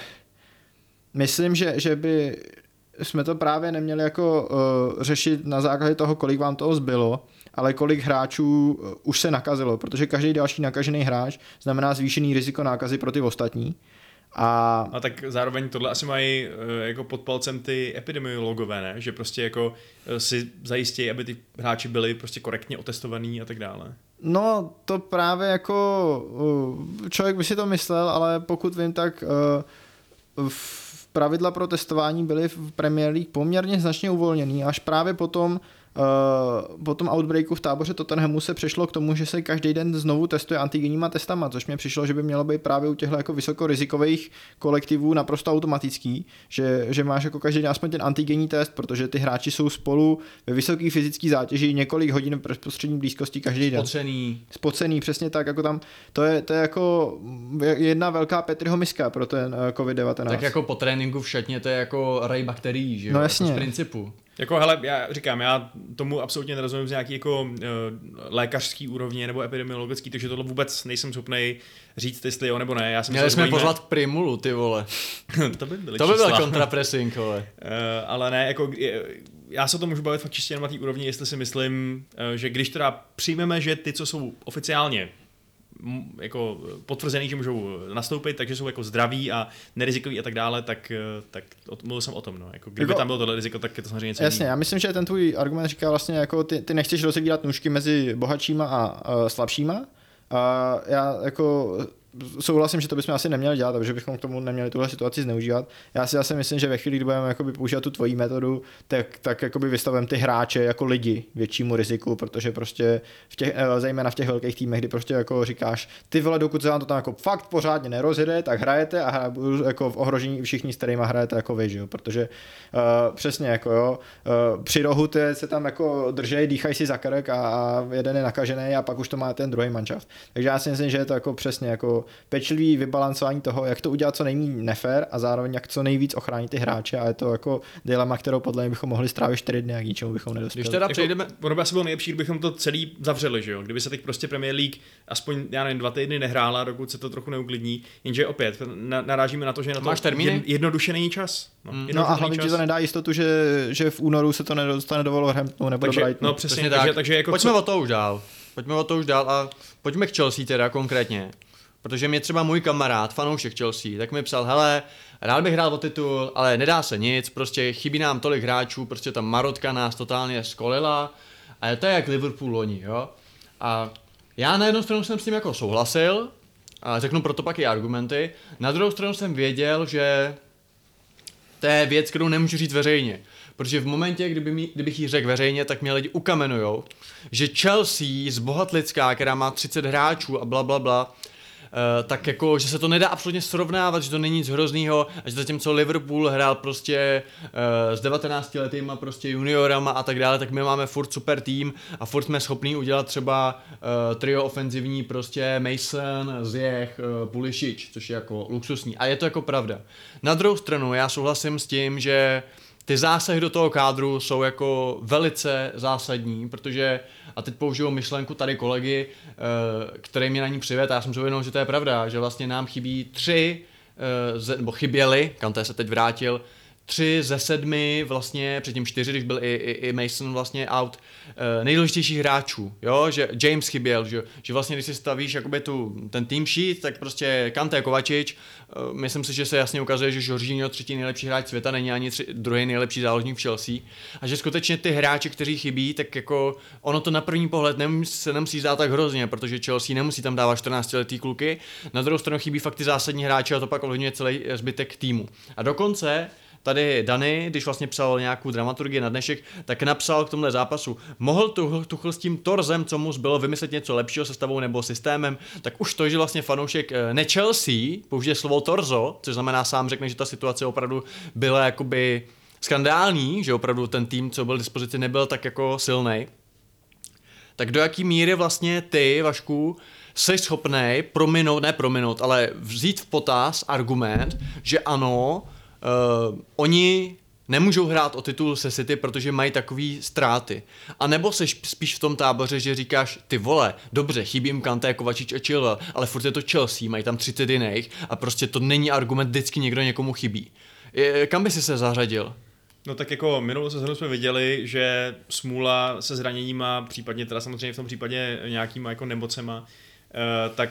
S3: myslím, že, že by jsme to právě neměli jako uh, řešit na základě toho, kolik vám toho zbylo, ale kolik hráčů uh, už se nakazilo, protože každý další nakažený hráč znamená zvýšený riziko nákazy pro ty ostatní. A...
S2: a tak zároveň tohle asi mají eh, jako pod palcem ty epidemiologové, ne? Že prostě jako eh, si zajistí, aby ty hráči byli prostě korektně otestovaní a tak dále.
S3: No, to právě jako eh, člověk by si to myslel, ale pokud vím, tak v pravidla pro testování byly v Premier League poměrně značně uvolněný, až právě potom Uh, po tom outbreaku v táboře Tottenhamu se přešlo k tomu, že se každý den znovu testuje antigenníma testama, což mě přišlo, že by mělo být právě u těchto jako vysokorizikových kolektivů naprosto automatický, že, že máš jako každý den aspoň ten antigenní test, protože ty hráči jsou spolu ve vysoké fyzické zátěži několik hodin v bezprostřední blízkosti každý den.
S1: Spocený.
S3: Spocený, přesně tak, jako tam, to je, to je jako jedna velká Petriho miska pro ten eh, COVID-19.
S1: Tak jako po tréninku v šatně to je jako raj bakterií, že jo?
S3: No jasně.
S1: Jako z principu.
S2: Jako, hele, já říkám, já tomu absolutně nerozumím z nějaký jako uh, lékařský úrovně nebo epidemiologický, takže tohle vůbec nejsem schopný říct, jestli jo nebo ne. Já
S1: jsem Měli jsme bojíme... pozvat Primulu, ty vole.
S2: to by byly
S1: To by byl kontrapressing, vole. Uh,
S2: ale ne, jako já se to můžu bavit fakt čistě na té úrovni, jestli si myslím, uh, že když teda přijmeme, že ty, co jsou oficiálně jako potvrzený, že můžou nastoupit, takže jsou jako zdraví a nerizikoví a tak dále, tak, eh, tak mluvil jsem o tom. No. Jako, kdyby jako, tam bylo tohle riziko, tak je to samozřejmě něco
S3: Jasně, já myslím, že ten tvůj argument říká vlastně, jako ty, ty nechceš rozevírat nůžky mezi bohatšíma a, a slabšíma. A já jako souhlasím, že to bychom asi neměli dělat, takže bychom k tomu neměli tuhle situaci zneužívat. Já si asi myslím, že ve chvíli, kdy budeme jakoby používat tu tvoji metodu, tak, tak jakoby vystavujeme ty hráče jako lidi většímu riziku, protože prostě v těch, eh, zejména v těch velkých týmech, kdy prostě jako říkáš, ty vole, dokud se vám to tam jako fakt pořádně nerozjede, tak hrajete a hraje, jako v ohrožení všichni, s kterými hrajete jako vy, že jo? protože uh, přesně jako jo, uh, při rohu ty se tam jako držej, dýchají si za krk a, a jeden je nakažený a pak už to má ten druhý manšaft. Takže já si myslím, že je to jako přesně jako pečlivý vybalancování toho, jak to udělat co nejméně nefér a zároveň jak co nejvíc ochránit ty hráče a je to jako dilema, kterou podle mě bychom mohli strávit 4 dny a k ničemu bychom nedospěli.
S1: Když teda jako, přejdeme...
S2: Ono by asi bylo nejlepší, kdybychom to celý zavřeli, že jo? Kdyby se teď prostě Premier League aspoň, já nevím, dva týdny nehrála, dokud se to trochu neuklidní, jenže opět narážíme na to, že na to
S1: Máš termíny?
S2: jednoduše není čas.
S3: No, mm. no a hlavně ti to nedá jistotu, že, že v únoru se to nedostane do Wolverhamptonu nebo
S2: takže,
S3: do Brightonu.
S2: No přesně, přesně tak. takže, takže jako
S1: Pojďme co... o to už dál. Pojďme o to už dál a pojďme k Chelsea teda konkrétně. Protože mě třeba můj kamarád, fanoušek Chelsea, tak mi psal, hele, rád bych hrál o titul, ale nedá se nic, prostě chybí nám tolik hráčů, prostě ta marotka nás totálně skolila a to je jak Liverpool loni, jo. A já na jednu stranu jsem s tím jako souhlasil, a řeknu proto pak i argumenty, na druhou stranu jsem věděl, že To je věc, kterou nemůžu říct veřejně. Protože v momentě, kdyby mi, kdybych ji řekl veřejně, tak mě lidi ukamenujou, že Chelsea z Bohatlická, která má 30 hráčů a bla bla bla, tak jako, že se to nedá absolutně srovnávat, že to není nic hroznýho a že zatímco Liverpool hrál prostě uh, s 19 letýma prostě juniorama a tak dále, tak my máme furt super tým a furt jsme schopní udělat třeba uh, trio ofenzivní prostě Mason, Zjech, Pulisic, což je jako luxusní a je to jako pravda. Na druhou stranu já souhlasím s tím, že ty zásahy do toho kádru jsou jako velice zásadní, protože, a teď použiju myšlenku tady kolegy, eh, který mě na ní přived, a já jsem si uvědomil, že to je pravda, že vlastně nám chybí tři, eh, nebo chyběli, Kanté se teď vrátil, tři ze sedmi, vlastně předtím čtyři, když byl i, i, i Mason vlastně out, uh, nejdůležitějších hráčů, jo, že James chyběl, že, že vlastně když si stavíš jakoby tu, ten team sheet, tak prostě Kante Kovačič, myslím si, že se jasně ukazuje, že Jorginho třetí nejlepší hráč světa není ani tři, druhý nejlepší záložník v Chelsea a že skutečně ty hráči, kteří chybí, tak jako ono to na první pohled nemusí, se nemusí zdát tak hrozně, protože Chelsea nemusí tam dávat 14 letý kluky, na druhou stranu chybí fakt ty zásadní hráči a to pak ovlivňuje celý zbytek týmu. A dokonce tady Dany, když vlastně psal nějakou dramaturgii na dnešek, tak napsal k tomhle zápasu, mohl tu, Tuchl s tím torzem, co mu zbylo vymyslet něco lepšího sestavou nebo systémem, tak už to, že vlastně fanoušek eh, ne Chelsea použije slovo torzo, což znamená sám řekne, že ta situace opravdu byla jakoby skandální, že opravdu ten tým, co byl v dispozici, nebyl tak jako silný. Tak do jaký míry vlastně ty, Vašku, jsi schopný prominout, ne prominout, ale vzít v potaz argument, že ano, uh, oni nemůžou hrát o titul se City, protože mají takový ztráty. A nebo seš spíš v tom táboře, že říkáš, ty vole, dobře, chybí Kanté, Kovačič a Chilwell, ale furt je to Chelsea, mají tam 30 jiných a prostě to není argument, vždycky někdo někomu chybí. Je, kam by si se zařadil?
S2: No tak jako minulou sezónu jsme viděli, že smůla se zraněníma, případně teda samozřejmě v tom případě nějakýma jako nemocema, uh, tak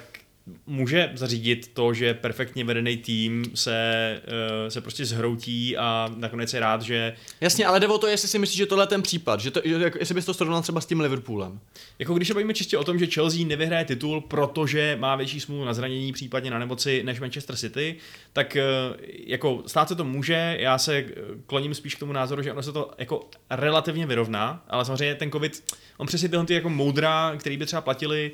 S2: může zařídit to, že perfektně vedený tým se, uh, se prostě zhroutí a nakonec je rád, že...
S1: Jasně, ale jde o to, jestli si myslíš, že tohle je ten případ, že to, jestli bys to srovnal třeba s tím Liverpoolem.
S2: Jako když se bavíme čistě o tom, že Chelsea nevyhraje titul, protože má větší smůlu na zranění, případně na nemoci než Manchester City, tak uh, jako stát se to může, já se kloním spíš k tomu názoru, že ono se to jako relativně vyrovná, ale samozřejmě ten covid, on přesně tyhle ty jako moudra, který by třeba platili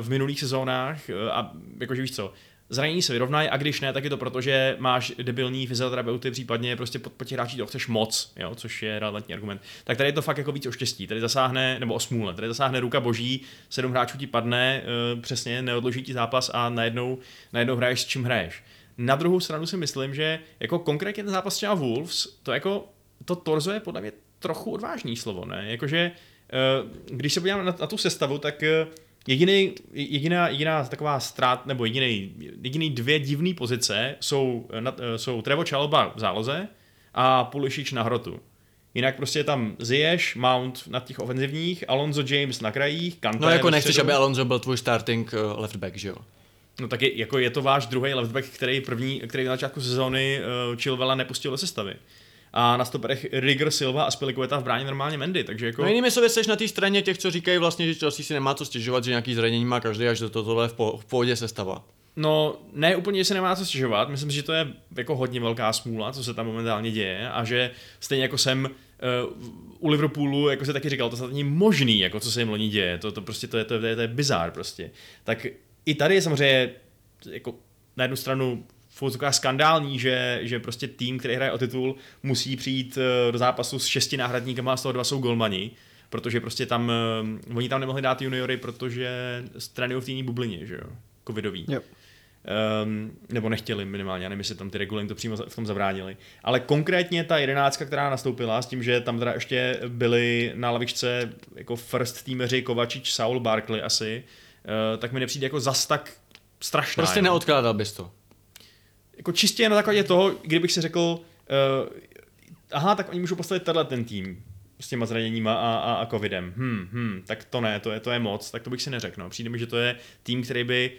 S2: v minulých sezónách uh, a jakože víš co, zranění se vyrovnají a když ne, tak je to proto, že máš debilní fyzioterapeuty, případně prostě pod, pod hráči to chceš moc, jo, což je relevantní argument. Tak tady je to fakt jako víc o štěstí, tady zasáhne, nebo o smůle, tady zasáhne ruka boží, sedm hráčů ti padne, uh, přesně, neodloží ti zápas a najednou, najednou hraješ s čím hraješ. Na druhou stranu si myslím, že jako konkrétně ten zápas třeba Wolves, to jako, to torzo je podle mě trochu odvážný slovo, ne? Jakože, uh, když se podívám na, na tu sestavu, tak Jediný, jediná, jediná taková ztrát, nebo jediný, jediný dvě divné pozice jsou, jsou Trevo Čaloba v záloze a Pulišič na hrotu. Jinak prostě je tam Ziyech, Mount na těch ofenzivních, Alonso James na krajích, Kanté
S1: No jako nechceš, aby Alonso byl tvůj starting uh, left back, že jo?
S2: No tak je, jako je to váš druhý left back, který první, který na začátku sezóny uh, Chilvela nepustil do sestavy a na stoperech Rigger, Silva a Spilikueta v bráně normálně Mendy, takže jako...
S1: No jinými slovy, jsi na té straně těch, co říkají vlastně, že Chelsea si nemá co stěžovat, že nějaký zranění má každý a že to tohle v, po, v pohodě sestava.
S2: No, ne úplně, že se nemá co stěžovat, myslím, že to je jako hodně velká smůla, co se tam momentálně děje a že stejně jako jsem uh, u Liverpoolu, jako se taky říkal, to není možný, jako co se jim loni děje, to, to prostě to je, to je, to je bizár prostě. Tak i tady je samozřejmě jako na jednu stranu v skandální, že, že prostě tým, který hraje o titul, musí přijít eh, do zápasu s šesti náhradníkama a z toho dva jsou golmani, protože prostě tam, uh, oni tam nemohli dát juniory, protože trénují v té bublině, že jo, covidový.
S3: Yep.
S2: Um, nebo nechtěli minimálně, já nevím, jestli tam ty reguly to přímo v tom zabránili. Ale konkrétně ta jedenáctka, která nastoupila, s tím, že tam teda ještě byli na lavičce jako first teameři Kovačič, Saul, Barkley asi, uh, tak mi nepřijde jako zas tak strašná.
S1: Prostě neodkládal bys to
S2: jako čistě na základě toho, kdybych si řekl, uh, aha, tak oni můžou postavit tenhle ten tým s těma zraněníma a, a, a covidem. Hmm, hmm, tak to ne, to je, to je moc, tak to bych si neřekl. No. Přijde mi, že to je tým, který by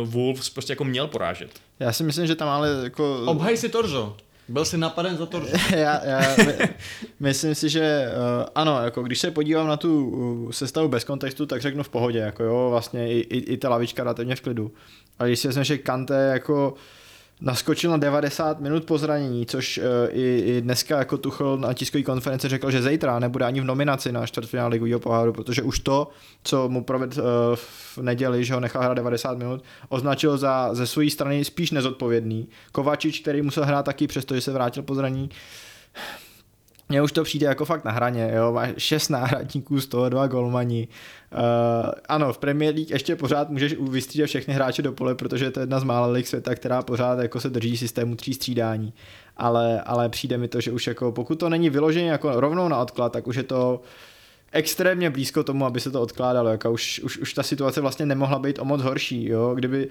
S2: uh, Wolves prostě jako měl porážet.
S3: Já si myslím, že tam ale jako...
S1: Obhaj si Torzo. Byl jsi napaden za to.
S3: já, já my, myslím si, že uh, ano, jako když se podívám na tu uh, sestavu bez kontextu, tak řeknu v pohodě, jako jo, vlastně i, i, i ta lavička relativně v klidu. Ale když si vezmeš, že Kante jako naskočil na 90 minut po zranění, což uh, i, i dneska jako Tuchel na tiskové konferenci řekl, že zítra nebude ani v nominaci na čtvrtfinále ligového poháru, protože už to, co mu provedl uh, v neděli, že ho nechal hrát 90 minut, označil za ze své strany spíš nezodpovědný. Kovačič, který musel hrát taky, přestože se vrátil po zranění, mně už to přijde jako fakt na hraně, jo, máš šest náhradníků, z toho dva golmani. Uh, ano, v Premier League ještě pořád můžeš vystřídat všechny hráče do pole, protože je to jedna z mála lig světa, která pořád jako se drží systému tří střídání. Ale, ale přijde mi to, že už jako pokud to není vyloženě jako rovnou na odklad, tak už je to extrémně blízko tomu, aby se to odkládalo. Jako už, už, už ta situace vlastně nemohla být o moc horší. Jo? Kdyby,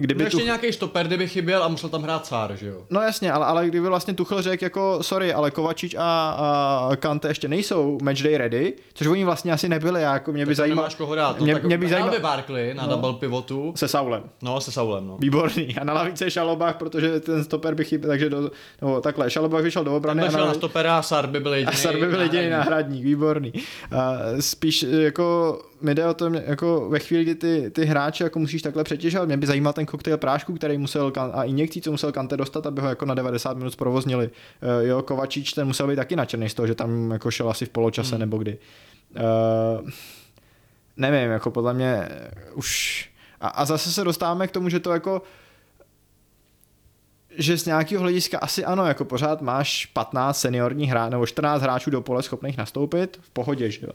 S1: Kdyby ještě tu... nějaký stoper, kdyby chyběl a musel tam hrát Sár, že jo?
S3: No jasně, ale, ale kdyby vlastně Tuchel řekl jako sorry, ale Kovačič a, a Kante ještě nejsou matchday ready, což oni vlastně asi nebyli, jako mě by zajímalo.
S1: koho dát. No, mě, mě by zajímalo. Barkley na no. double pivotu.
S3: Se Saulem.
S1: No, se Saulem, no.
S3: Výborný. A na lavice je Šalobách, protože ten stoper by chyběl, takže do, no, takhle, Šalobách vyšel do obrany.
S1: a na, na stopera a Sar by byl jediný.
S3: A Sar by byl jediný náhradník, výborný. A spíš jako mi jde o to, jako ve chvíli, kdy ty, ty hráče jako musíš takhle přetěžovat, mě by zajímal ten koktejl prášku, který musel a injekcí, co musel Kante dostat, aby ho jako na 90 minut provoznili. Uh, jo, Kovačič ten musel být taky nadšený z toho, že tam jako šel asi v poločase hmm. nebo kdy. Uh, nevím, jako podle mě už a, a zase se dostáváme k tomu, že to jako že z nějakého hlediska asi ano, jako pořád máš 15 seniorních hráčů nebo 14 hráčů do pole schopných nastoupit, v pohodě, že jo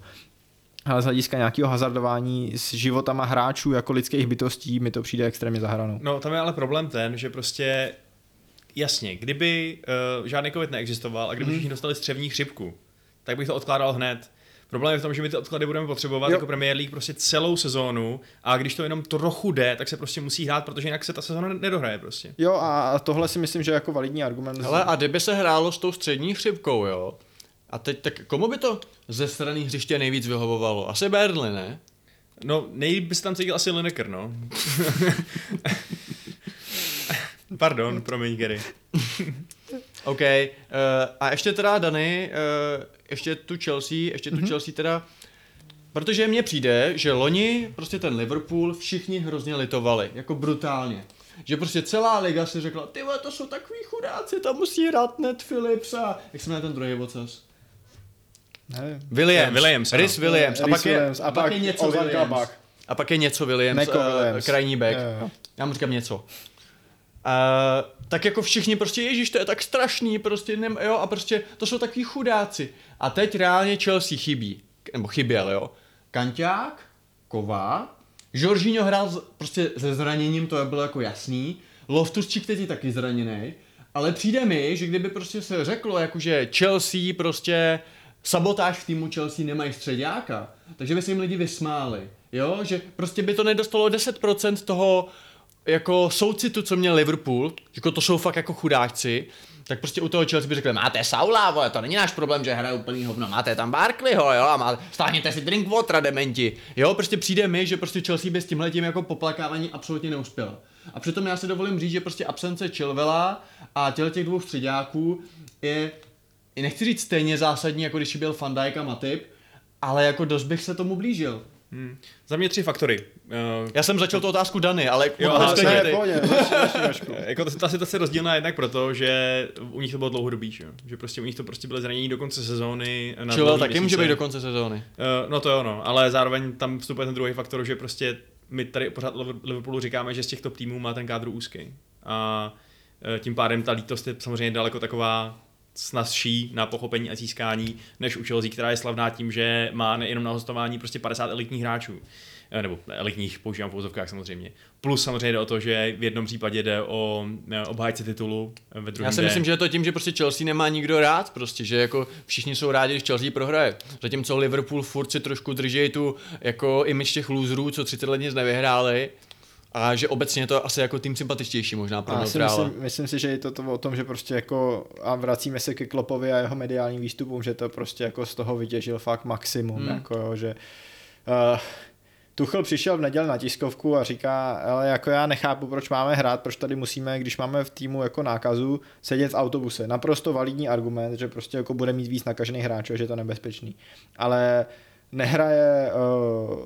S3: ale z hlediska nějakého hazardování s životama hráčů jako lidských bytostí mi to přijde extrémně zahranou.
S2: No tam je ale problém ten, že prostě jasně, kdyby uh, žádný covid neexistoval a kdyby hmm. všichni dostali střevní chřipku, tak bych to odkládal hned. Problém je v tom, že my ty odklady budeme potřebovat jo. jako Premier League prostě celou sezónu a když to jenom trochu jde, tak se prostě musí hrát, protože jinak se ta sezóna nedohraje prostě.
S3: Jo a tohle si myslím, že je jako validní argument.
S1: Ale a kdyby se hrálo s tou střední chřipkou, jo, a teď tak komu by to ze strany hřiště nejvíc vyhovovalo? Asi Burnley, ne?
S2: No, nejlíp by se tam cítil asi Lineker, no. Pardon, promiň, Gary.
S1: OK. Uh, a ještě teda, Dany, uh, ještě tu Chelsea, ještě tu mm-hmm. Chelsea teda, protože mně přijde, že loni prostě ten Liverpool všichni hrozně litovali, jako brutálně. Že prostě celá liga si řekla, ty to jsou takový chudáci, tam musí hrát Ned Phillips a jak se jmenuje ten druhý ocas?
S2: Ne. Williams.
S1: Williams. Rhys Williams.
S3: A pak, je, a pak je něco Williams.
S1: A pak je něco Williams, uh, Williams. krajní back. Je, je. Já mu říkám něco. Uh, tak jako všichni prostě, ježíš, to je tak strašný, prostě, nem, jo, a prostě to jsou takový chudáci. A teď reálně Chelsea chybí, nebo chyběl, jo. Kanťák, Kova, Jorginho hrál prostě se zraněním, to je bylo jako jasný. Loftus Cheek teď je taky zraněný. Ale přijde mi, že kdyby prostě se řeklo, jakože Chelsea prostě sabotáž v týmu Chelsea nemají středáka, takže by se jim lidi vysmáli, jo, že prostě by to nedostalo 10% toho jako soucitu, co měl Liverpool, jako to jsou fakt jako chudáci, tak prostě u toho Chelsea by řekli, máte Saula, vole, to není náš problém, že hraje úplný hovno, máte tam Barkleyho, jo, a má, stáhněte si drink water, dementi, jo, prostě přijde mi, že prostě Chelsea by s tímhle tím jako poplakáváním absolutně neuspěl. A přitom já si dovolím říct, že prostě absence Chilvela a těle těch dvou středáků je nechci říct stejně zásadní, jako když byl Van Dijk a Matip, ale jako dost bych se tomu blížil.
S2: Hmm. Za mě tři faktory.
S1: Uh, Já jsem začal tu otázku Dany, ale
S2: jo, ale ne, ne, pohodě, jako ta situace je rozdílná jednak proto, že u nich to bylo dlouhodobý, že? že prostě u nich to prostě bylo zranění do konce sezóny.
S1: Na Čilo taky může být do konce sezóny.
S2: Uh, no to jo, no, ale zároveň tam vstupuje ten druhý faktor, že prostě my tady pořád Liverpoolu říkáme, že z těchto týmů má ten kádr úzký. A tím pádem ta lítost je samozřejmě daleko taková snazší na pochopení a získání než u Chelsea, která je slavná tím, že má nejenom na hostování prostě 50 elitních hráčů eh, nebo elitních, používám v pouzovkách samozřejmě. Plus samozřejmě jde o to, že v jednom případě jde o eh, obhájce titulu, eh, ve druhém
S1: Já si jde... myslím, že je to tím, že prostě Chelsea nemá nikdo rád, prostě, že jako všichni jsou rádi, když Chelsea prohraje. Zatímco Liverpool furt si trošku drží tu jako image těch loserů, co 30 let nic nevyhráli a že obecně je to asi jako tým sympatičtější možná pro
S3: si myslím, myslím, si, že je to, to o tom, že prostě jako a vracíme se ke Klopovi a jeho mediálním výstupům, že to prostě jako z toho vytěžil fakt maximum, hmm. jako jo, že uh, Tuchel přišel v neděli na tiskovku a říká, ale jako já nechápu, proč máme hrát, proč tady musíme, když máme v týmu jako nákazu, sedět v autobuse. Naprosto validní argument, že prostě jako bude mít víc nakažených hráčů, že je to nebezpečný. Ale nehraje uh,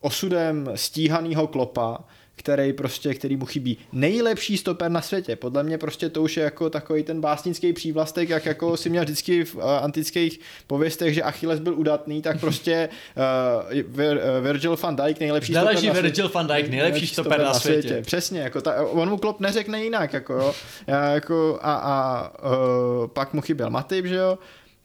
S3: osudem stíhaného klopa, který prostě, který mu chybí. Nejlepší stoper na světě. Podle mě prostě to už je jako takový ten básnický přívlastek, jak jako si měl vždycky v uh, antických pověstech, že Achilles byl udatný, tak prostě uh, Vir, uh, Virgil van Dijk nejlepší stoper na
S1: Virgil van Dijk, nejlepší stoper na světě.
S3: Přesně, jako ta, on mu klop neřekne jinak, jako jo. Já, jako, a a uh, pak mu chyběl Matip, že jo.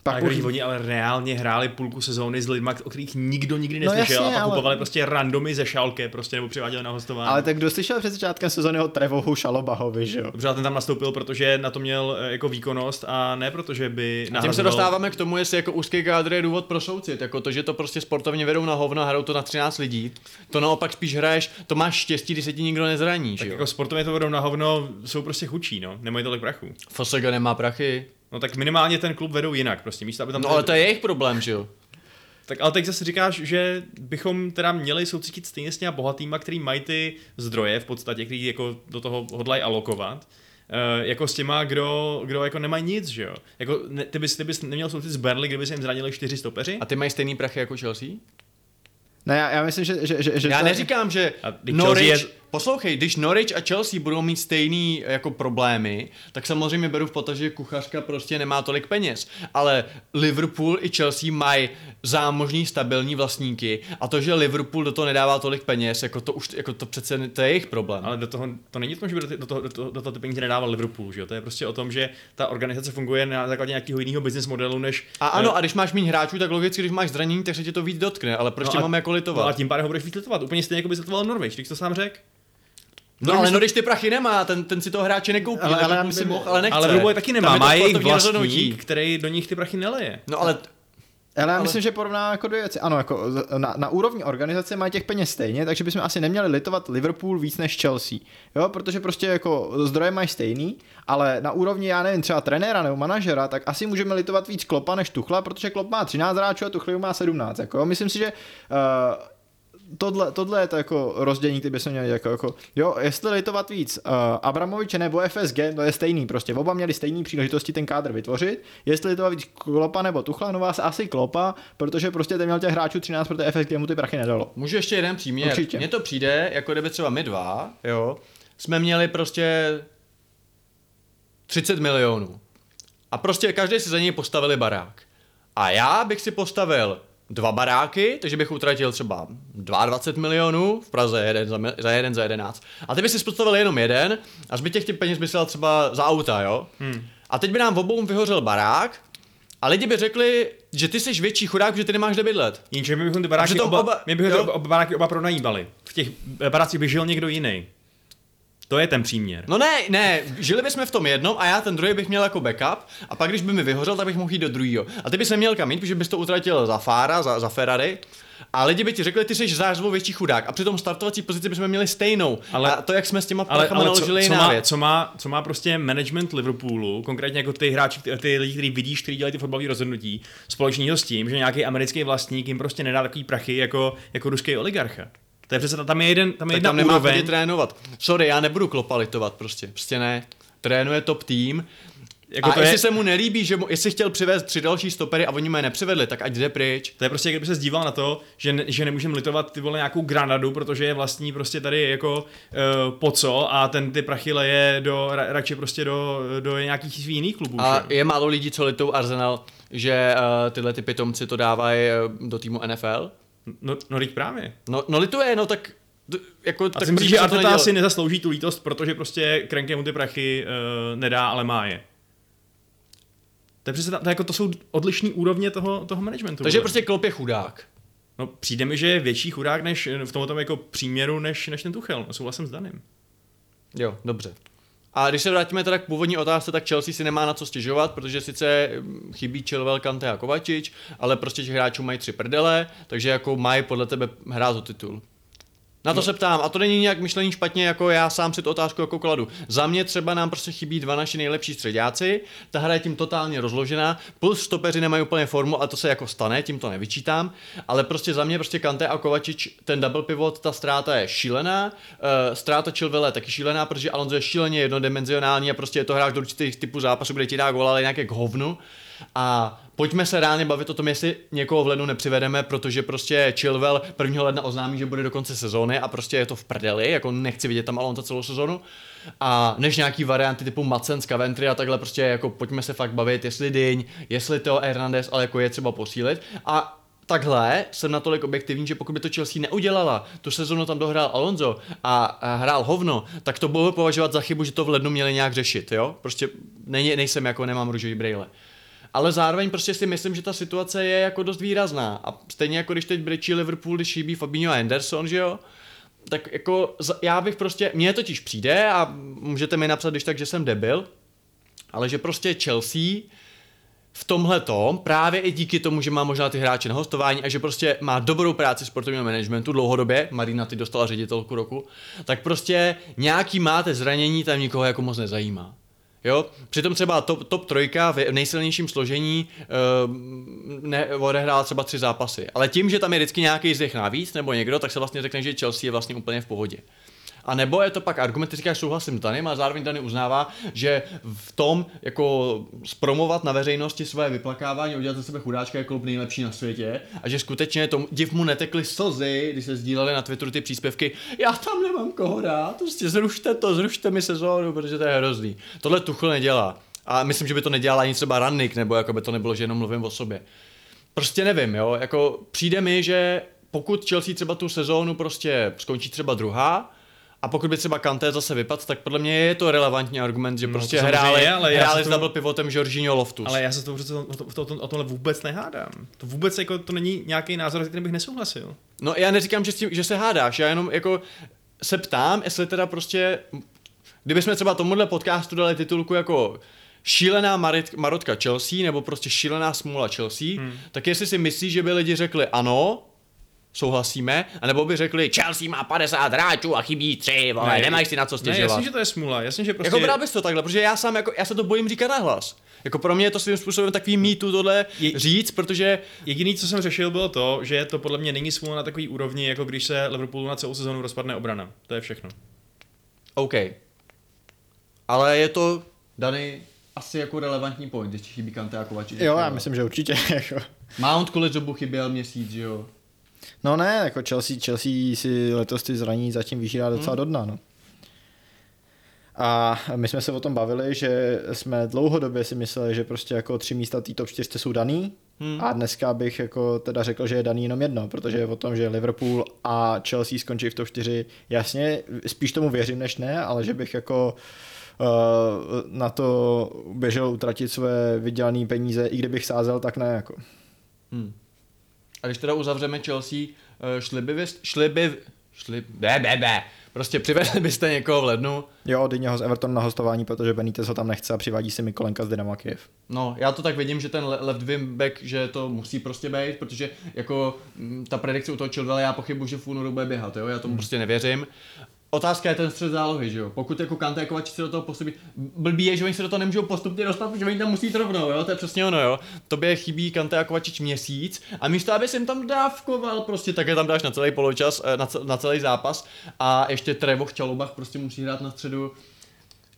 S2: Pak a
S3: už,
S2: když oni ale reálně hráli půlku sezóny s lidmi, o kterých nikdo nikdy
S3: No
S2: neslyšel
S3: jasně,
S2: a pak
S3: ale-
S2: kupovali prostě randomy ze šálky, prostě nebo přiváděli na hostování.
S3: ale tak kdo slyšel před začátkem sezóny o Trevohu Šalobahovi, že jo?
S2: Dobře, ten tam nastoupil, protože na to měl eh, jako výkonnost a ne protože by
S1: A tím se dostáváme k tomu, jestli jako úzký kádr je důvod pro soucit, jako to, že to prostě sportovně vedou na hovno, hrajou to na 13 lidí, to naopak spíš hraješ, to máš štěstí, když se ti nikdo nezraní,
S2: Tak
S1: že
S2: jako
S1: jo?
S2: sportovně to vedou na hovno, jsou prostě chudší, no, nemají tolik prachu.
S1: FSG nemá prachy,
S2: No tak minimálně ten klub vedou jinak, prostě místo, aby tam...
S1: no ale to je jejich problém, že jo?
S2: Tak ale teď zase říkáš, že bychom teda měli soucítit stejně s těma bohatýma, který mají ty zdroje v podstatě, který jako do toho hodlají alokovat, eh, jako s těma, kdo, kdo jako nemají nic, že jo? Jako, ne, ty, bys, ty bys neměl soucit s Burnley, kdyby se jim zranili čtyři stopeři?
S1: A ty mají stejný prachy jako Chelsea?
S3: Ne, já, já myslím, že, že, že, že
S1: Já
S3: to-
S1: neříkám, že Norwich,
S2: Chelsea je-
S1: poslouchej, když Norwich a Chelsea budou mít stejný jako problémy, tak samozřejmě beru v potaz, že kuchařka prostě nemá tolik peněz. Ale Liverpool i Chelsea mají zámožný stabilní vlastníky a to, že Liverpool do toho nedává tolik peněz, jako to už, jako to přece, to je jejich problém.
S2: Ale do toho, to není o tom, že by do, ty- do, toho, do, toho, do toho ty peníze nedával Liverpool, že jo? To je prostě o tom, že ta organizace funguje na základě nějakého jiného business modelu, než...
S1: A ano, a když máš méně hráčů, tak logicky, když máš zranění, tak se tě to víc dotkne, ale proč
S2: No
S1: tě
S2: a-
S1: máme jako litovat?
S2: No a tím pádem ho budeš víc litovat. Úplně stejně, jako by litoval Norwich, když to sám řekl.
S1: No ale no, když ty prachy nemá, ten, ten si toho hráče nekoupí,
S3: Ale-
S1: ale, by mohl, ale nechce.
S2: Ale Liverpool je taky nemá, má jejich vlastník,
S1: rozhodnutí.
S2: který do nich ty prachy neleje.
S1: No ale
S3: Ale já
S1: Ale-
S3: myslím, že porovná jako dvě věci. Ano, jako na, na úrovni organizace mají těch peněz stejně, takže bychom asi neměli litovat Liverpool víc než Chelsea. Jo, protože prostě jako zdroje mají stejný, ale na úrovni, já nevím, třeba trenéra nebo manažera, tak asi můžeme litovat víc Klopa než Tuchla, protože Klop má 13 hráčů a Tuchel má 17. Jako, jo. myslím si, že uh, tohle, tohle je to jako rozdělení, který bychom měli jako, jako jo, jestli litovat víc uh, Abramoviče nebo FSG, to je stejný prostě, oba měli stejný příležitosti ten kádr vytvořit, jestli litovat víc Klopa nebo Tuchla, no vás asi Klopa, protože prostě ten měl těch hráčů 13, protože FSG mu ty prachy nedalo.
S1: Můžu ještě jeden příměr.
S3: Určitě.
S1: Mně to přijde, jako kdyby třeba my dva, jo, jsme měli prostě 30 milionů. A prostě každý si za něj postavili barák. A já bych si postavil dva baráky, takže bych utratil třeba 22 milionů, v Praze jeden za, za jeden za 11. A ty by si postavil jenom jeden a zbytek těch peněz by si dal třeba za auta, jo? Hmm. A teď by nám obou vyhořel barák a lidi by řekli, že ty jsi větší chudák, že ty nemáš kde bydlet.
S2: Jenže my bychom ty baráky oba,
S1: oba-
S2: my bychom oba, baráky oba pronajímali. V těch barácích by žil někdo jiný. To je ten příměr.
S1: No ne, ne, žili bychom v tom jednom a já ten druhý bych měl jako backup a pak když by mi vyhořel, tak bych mohl jít do druhého. A ty bys neměl kam jít, protože bys to utratil za Fára, za, za Ferrari a lidi by ti řekli, ty jsi zářivou větší chudák a přitom startovací pozici bychom měli stejnou.
S2: Ale-
S1: a to, jak jsme s těma
S2: Ale, ale co, co,
S1: jiná
S2: má,
S1: věc.
S2: co, má, co má prostě management Liverpoolu, konkrétně jako ty hráči, ty, ty lidi, kteří vidíš, kteří dělají ty fotbalové rozhodnutí, společného s tím, že nějaký americký vlastník jim prostě nedá takový prachy jako, jako ruský oligarcha. To je přece, tam je jeden, tam je
S1: tak
S2: jedna
S1: tam nemá
S2: úroveň.
S1: trénovat. Sorry, já nebudu klopalitovat prostě, prostě ne. Trénuje top tým,
S2: Jako
S1: a
S2: to
S1: jestli
S2: je,
S1: se mu nelíbí, že mu, jestli chtěl přivést tři další stopery a oni mu je nepřivedli, tak ať jde pryč.
S2: To je prostě, kdyby se zdíval na to, že, ne, že nemůžeme litovat ty vole nějakou Granadu, protože je vlastní prostě tady jako uh, poco a ten ty prachy leje do, ra, radši prostě do, do nějakých svých jiných klubů.
S1: A
S2: že?
S1: je málo lidí, co litou Arsenal, že uh, tyhle ty pitomci to dávají uh, do týmu NFL.
S2: No, no teď právě.
S1: No, no lituje, no tak d- jako,
S2: A
S1: tak
S2: si myslíš,
S1: proč
S2: že Arteta
S1: nedělal?
S2: si nezaslouží tu lítost, protože prostě Krenke mu ty prachy uh, nedá, ale má je. To, je přece, ta- to, jako, to jsou odlišné úrovně toho, toho managementu.
S1: Takže prostě Klopp je chudák.
S2: No, přijde mi, že je větší chudák než v tomto jako příměru, než, než ten Tuchel. No, souhlasím s Danem.
S1: Jo, dobře. A když se vrátíme teda k původní otázce, tak Chelsea si nemá na co stěžovat, protože sice hm, chybí Chilwell, Kante a Kovačič, ale prostě těch hráčů mají tři prdele, takže jako mají podle tebe hrát o titul. Na to no. se ptám, a to není nějak myšlení špatně, jako já sám si tu otázku jako kladu. Za mě třeba nám prostě chybí dva naši nejlepší středáci, ta hra je tím totálně rozložená, plus stopeři nemají úplně formu a to se jako stane, tím to nevyčítám, ale prostě za mě prostě Kante a Kovačič, ten double pivot, ta ztráta je šílená, uh, ztráta Chilwella je taky šílená, protože Alonso je šíleně jednodimenzionální a prostě je to hráč do určitých typů zápasu, kde ti dá gól, ale nějaké k hovnu. A pojďme se reálně bavit o tom, jestli někoho v lednu nepřivedeme, protože prostě Chilwell 1. ledna oznámí, že bude do konce sezóny a prostě je to v prdeli, jako nechci vidět tam Alonso celou sezonu. A než nějaký varianty typu Macen, Coventry a takhle prostě jako pojďme se fakt bavit, jestli Dyň, jestli Teo Hernandez, ale jako je třeba posílit. A takhle jsem natolik objektivní, že pokud by to Chelsea neudělala, tu sezonu tam dohrál Alonso a, hrál hovno, tak to bylo považovat za chybu, že to v lednu měli nějak řešit, jo? Prostě nej, nejsem jako, nemám růžový brýle. Ale zároveň prostě si myslím, že ta situace je jako dost výrazná. A stejně jako když teď brečí Liverpool, když chybí Fabinho a Anderson, že jo? Tak jako já bych prostě, mně totiž přijde a můžete mi napsat, když tak, že jsem debil, ale že prostě Chelsea v tomhle tom, právě i díky tomu, že má možná ty hráče na hostování a že prostě má dobrou práci sportovního managementu dlouhodobě, Marina ty dostala ředitelku roku, tak prostě nějaký máte zranění, tam nikoho jako moc nezajímá. Jo? Přitom třeba top, top trojka v nejsilnějším složení uh, ne, odehrál třeba tři zápasy. Ale tím, že tam je vždycky nějaký z nich navíc nebo někdo, tak se vlastně řekne, že Chelsea je vlastně úplně v pohodě. A nebo je to pak argument, který říkáš souhlasím s Danem a zároveň Dany uznává, že v tom jako spromovat na veřejnosti své vyplakávání, udělat ze sebe chudáčka je klub nejlepší na světě a že skutečně to, div mu netekly slzy, když se sdíleli na Twitteru ty příspěvky, já tam nemám koho dát, prostě zrušte to, zrušte mi sezónu, protože to je hrozný. Tohle Tuchl nedělá. A myslím, že by to nedělala ani třeba Rannik, nebo jako by to nebylo, že jenom mluvím o sobě. Prostě nevím, jo, jako přijde mi, že pokud Chelsea třeba tu sezónu prostě skončí třeba druhá, a pokud by třeba Kanté zase vypadl, tak podle mě je to relevantní argument, že no, prostě hráli, je, ale hráli s to... double pivotem Jorginho Loftus.
S2: Ale já se to, to, to, to, o tomhle vůbec nehádám. To vůbec jako, to není nějaký názor, s kterým bych nesouhlasil.
S1: No já neříkám, že, tím, že se hádáš, já jenom jako se ptám, jestli teda prostě, kdybychom třeba tomuhle podcastu dali titulku jako šílená marit, marotka Chelsea nebo prostě šílená smůla Chelsea, hmm. tak jestli si myslíš, že by lidi řekli ano, souhlasíme, anebo by řekli, Chelsea má 50 hráčů a chybí tři, vole, ne, nemáš si na co stěžovat.
S2: Ne, jasně, že to je smůla, jasně, že prostě...
S1: Jako bral bys to takhle, protože já sám, jako, já se to bojím říkat nahlas. Jako pro mě je to svým způsobem takový mýtu tohle je, říct, protože...
S2: Jediný, co jsem řešil, bylo to, že to podle mě není smůla na takový úrovni, jako když se Liverpoolu na celou sezonu rozpadne obrana. To je všechno.
S1: OK. Ale je to, daný asi jako relevantní point, když chybí Kante a Kovačič.
S3: Jo, já myslím, že určitě. Jako.
S1: Mount kvůli dobu chyběl měsíc, že jo?
S3: No ne, jako Chelsea, Chelsea si letos ty zraní zatím vyžírá docela hmm. do dna, no. A my jsme se o tom bavili, že jsme dlouhodobě si mysleli, že prostě jako tři místa té top 4 jsou daný hmm. a dneska bych jako teda řekl, že je daný jenom jedno, protože je o tom, že Liverpool a Chelsea skončí v top 4, jasně, spíš tomu věřím než ne, ale že bych jako uh, na to běžel utratit své vydělané peníze, i kdybych sázel, tak ne jako.
S1: Hmm. A když teda uzavřeme Chelsea, eh, šli by, šli by, šli, be, be, be, prostě přivedli byste někoho v lednu.
S3: Jo, Dyně ho z Everton na hostování, protože Benitez ho tam nechce a přivádí si Mikolenka z Dynamo Kiev.
S1: No, já to tak vidím, že ten left wing back, že to musí prostě být, protože jako mm, ta predikce u toho Chilwella, já pochybuji, že v únoru bude běhat, jo, já tomu hmm. prostě nevěřím. Otázka je ten střed zálohy, že jo? Pokud jako Kante jako se do toho postupí, blbý je, že oni se do toho nemůžou postupně dostat, protože oni tam musí rovnou, jo? To je přesně ono, jo? Tobě chybí Kante jako měsíc a místo, aby jsem tam dávkoval, prostě také tam dáš na celý poločas, eh, na, na celý zápas a ještě Trevo v Čalubach prostě musí hrát na středu.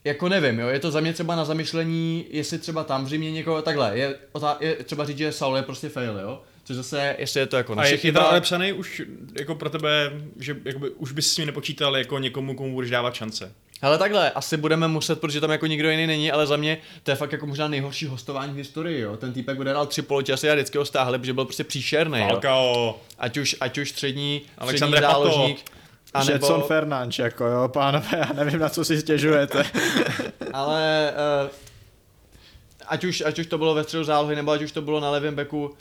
S1: Jako nevím, jo, je to za mě třeba na zamyšlení, jestli třeba tam v Římě někoho, takhle, je, je třeba říct, že Saul je prostě fail, jo? Což zase, jestli je to jako naše
S2: A je,
S1: chyba.
S2: je ale psaný už jako pro tebe, že jakoby, už bys s ním nepočítal jako někomu, komu budeš dávat šance.
S1: Ale takhle, asi budeme muset, protože tam jako nikdo jiný není, ale za mě to je fakt jako možná nejhorší hostování v historii, jo. Ten týpek odehrál tři poločasy a vždycky ho stáhli, protože byl prostě příšerný, jo. Ať už, ať už střední, střední záložník.
S3: A nebo... Jetson Fernandes, jako jo, pánové, já nevím, na co si stěžujete.
S1: ale uh, ať, už, ať už to bylo ve středu zálohy, nebo ať už to bylo na levém beku,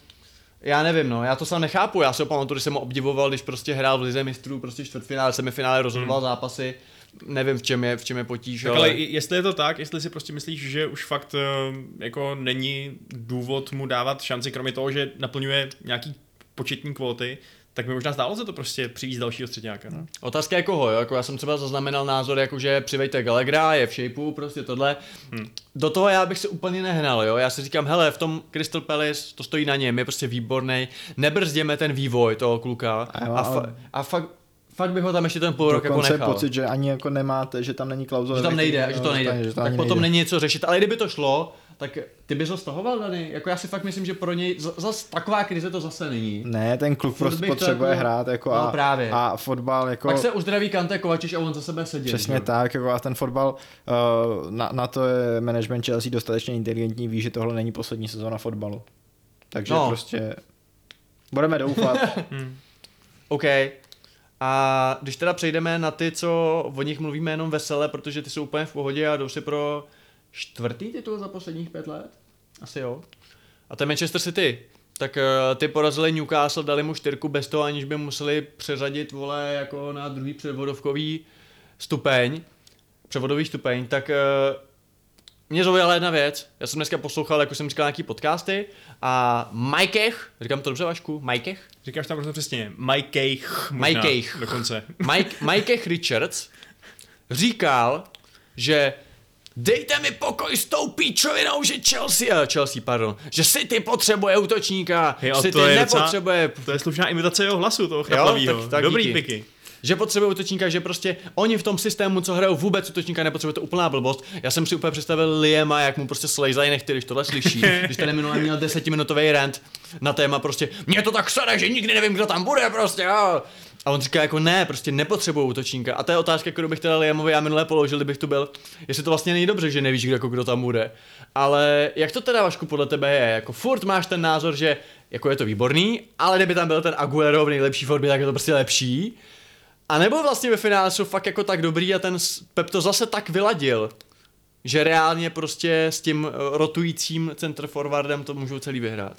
S1: já nevím, no, já to sám nechápu, já se pamatuju, když jsem ho obdivoval, když prostě hrál v lize mistrů, prostě čtvrtfinále, semifinále, rozhodoval hmm. zápasy, nevím v čem je, v čem je potíž,
S2: tak ale... ale... jestli je to tak, jestli si prostě myslíš, že už fakt eh, jako není důvod mu dávat šanci, kromě toho, že naplňuje nějaký početní kvóty, tak mi možná zdálo se to prostě přijít z dalšího středňáka. No?
S1: Otázka je koho, jo? Jako já jsem třeba zaznamenal názor, jako že přivejte Galegra, je v shapeu, prostě tohle. Hmm. Do toho já bych se úplně nehnal, jo. Já si říkám, hele, v tom Crystal Palace to stojí na něm, je prostě výborný. Nebrzděme ten vývoj toho kluka. A, a, fa- a fakt, fakt bych ho tam ještě ten půl rok jako nechal.
S3: pocit, že ani jako nemáte, že tam není klauzule.
S1: Že tam nejde, že to nejde. Že to tak potom není. není co řešit, ale kdyby to šlo, tak ty bys ho stahoval, Dany? Jako já si fakt myslím, že pro něj zas taková krize to zase není.
S3: Ne, ten
S1: Furt
S3: prostě potřebuje
S1: jako-
S3: hrát jako
S1: No,
S3: a,
S1: právě.
S3: a fotbal jako...
S1: Pak se uzdraví Kante Kovačič a on za sebe seděl.
S3: Přesně
S1: že?
S3: tak, jako a ten fotbal, uh, na, na to je management Chelsea dostatečně inteligentní, ví, že tohle není poslední sezóna fotbalu. Takže
S1: No.
S3: no. prostě budeme doufat.
S1: OK. A když teda přejdeme na ty, co o nich mluvíme jenom vesele, protože ty jsou úplně v pohodě a jdou si pro čtvrtý titul za posledních pět let? Asi jo. A to je Manchester City. Tak uh, ty porazili Newcastle, dali mu čtyřku bez toho, aniž by museli přeřadit, vole, jako na druhý převodovkový stupeň, převodový stupeň, tak uh, mě zaujala jedna věc. Já jsem dneska poslouchal, jako jsem říkal, nějaký podcasty a Majkech, říkám to dobře, Vašku? Majkech?
S2: Říkáš tam prostě přesně Mike Cage. Dokonce.
S1: Mike, Mike Richards říkal, že dejte mi pokoj s tou píčovinou, že Chelsea, uh, Chelsea, pardon, že City potřebuje útočníka,
S2: a
S1: City
S2: to je docela-
S1: nepotřebuje,
S2: To je slušná imitace jeho hlasu, toho chraplavýho.
S1: tak- tak
S2: Dobrý
S1: díky.
S2: piky.
S1: Že potřebuje útočníka, že prostě oni v tom systému, co hrajou, vůbec útočníka nepotřebuje, to úplná blbost. Já jsem si úplně představil Liema, jak mu prostě slejzají nechty, když tohle slyší, když ten minule měl desetiminutový rant na téma prostě, mě to tak sere, že nikdy nevím, kdo tam bude prostě, jo. A on říká jako ne, prostě nepotřebuju útočníka. A to je otázka, kterou bych teda Liamovi já minule položil, kdybych tu byl. Jestli to vlastně není dobře, že nevíš, kdo, jako kdo tam bude. Ale jak to teda, Vašku, podle tebe je? Jako furt máš ten názor, že jako je to výborný, ale kdyby tam byl ten Aguero v nejlepší formě, tak je to prostě lepší. A nebo vlastně ve finále jsou fakt jako tak dobrý a ten Pep to zase tak vyladil, že reálně prostě s tím eh, rotujícím center forwardem to můžou celý vyhrát.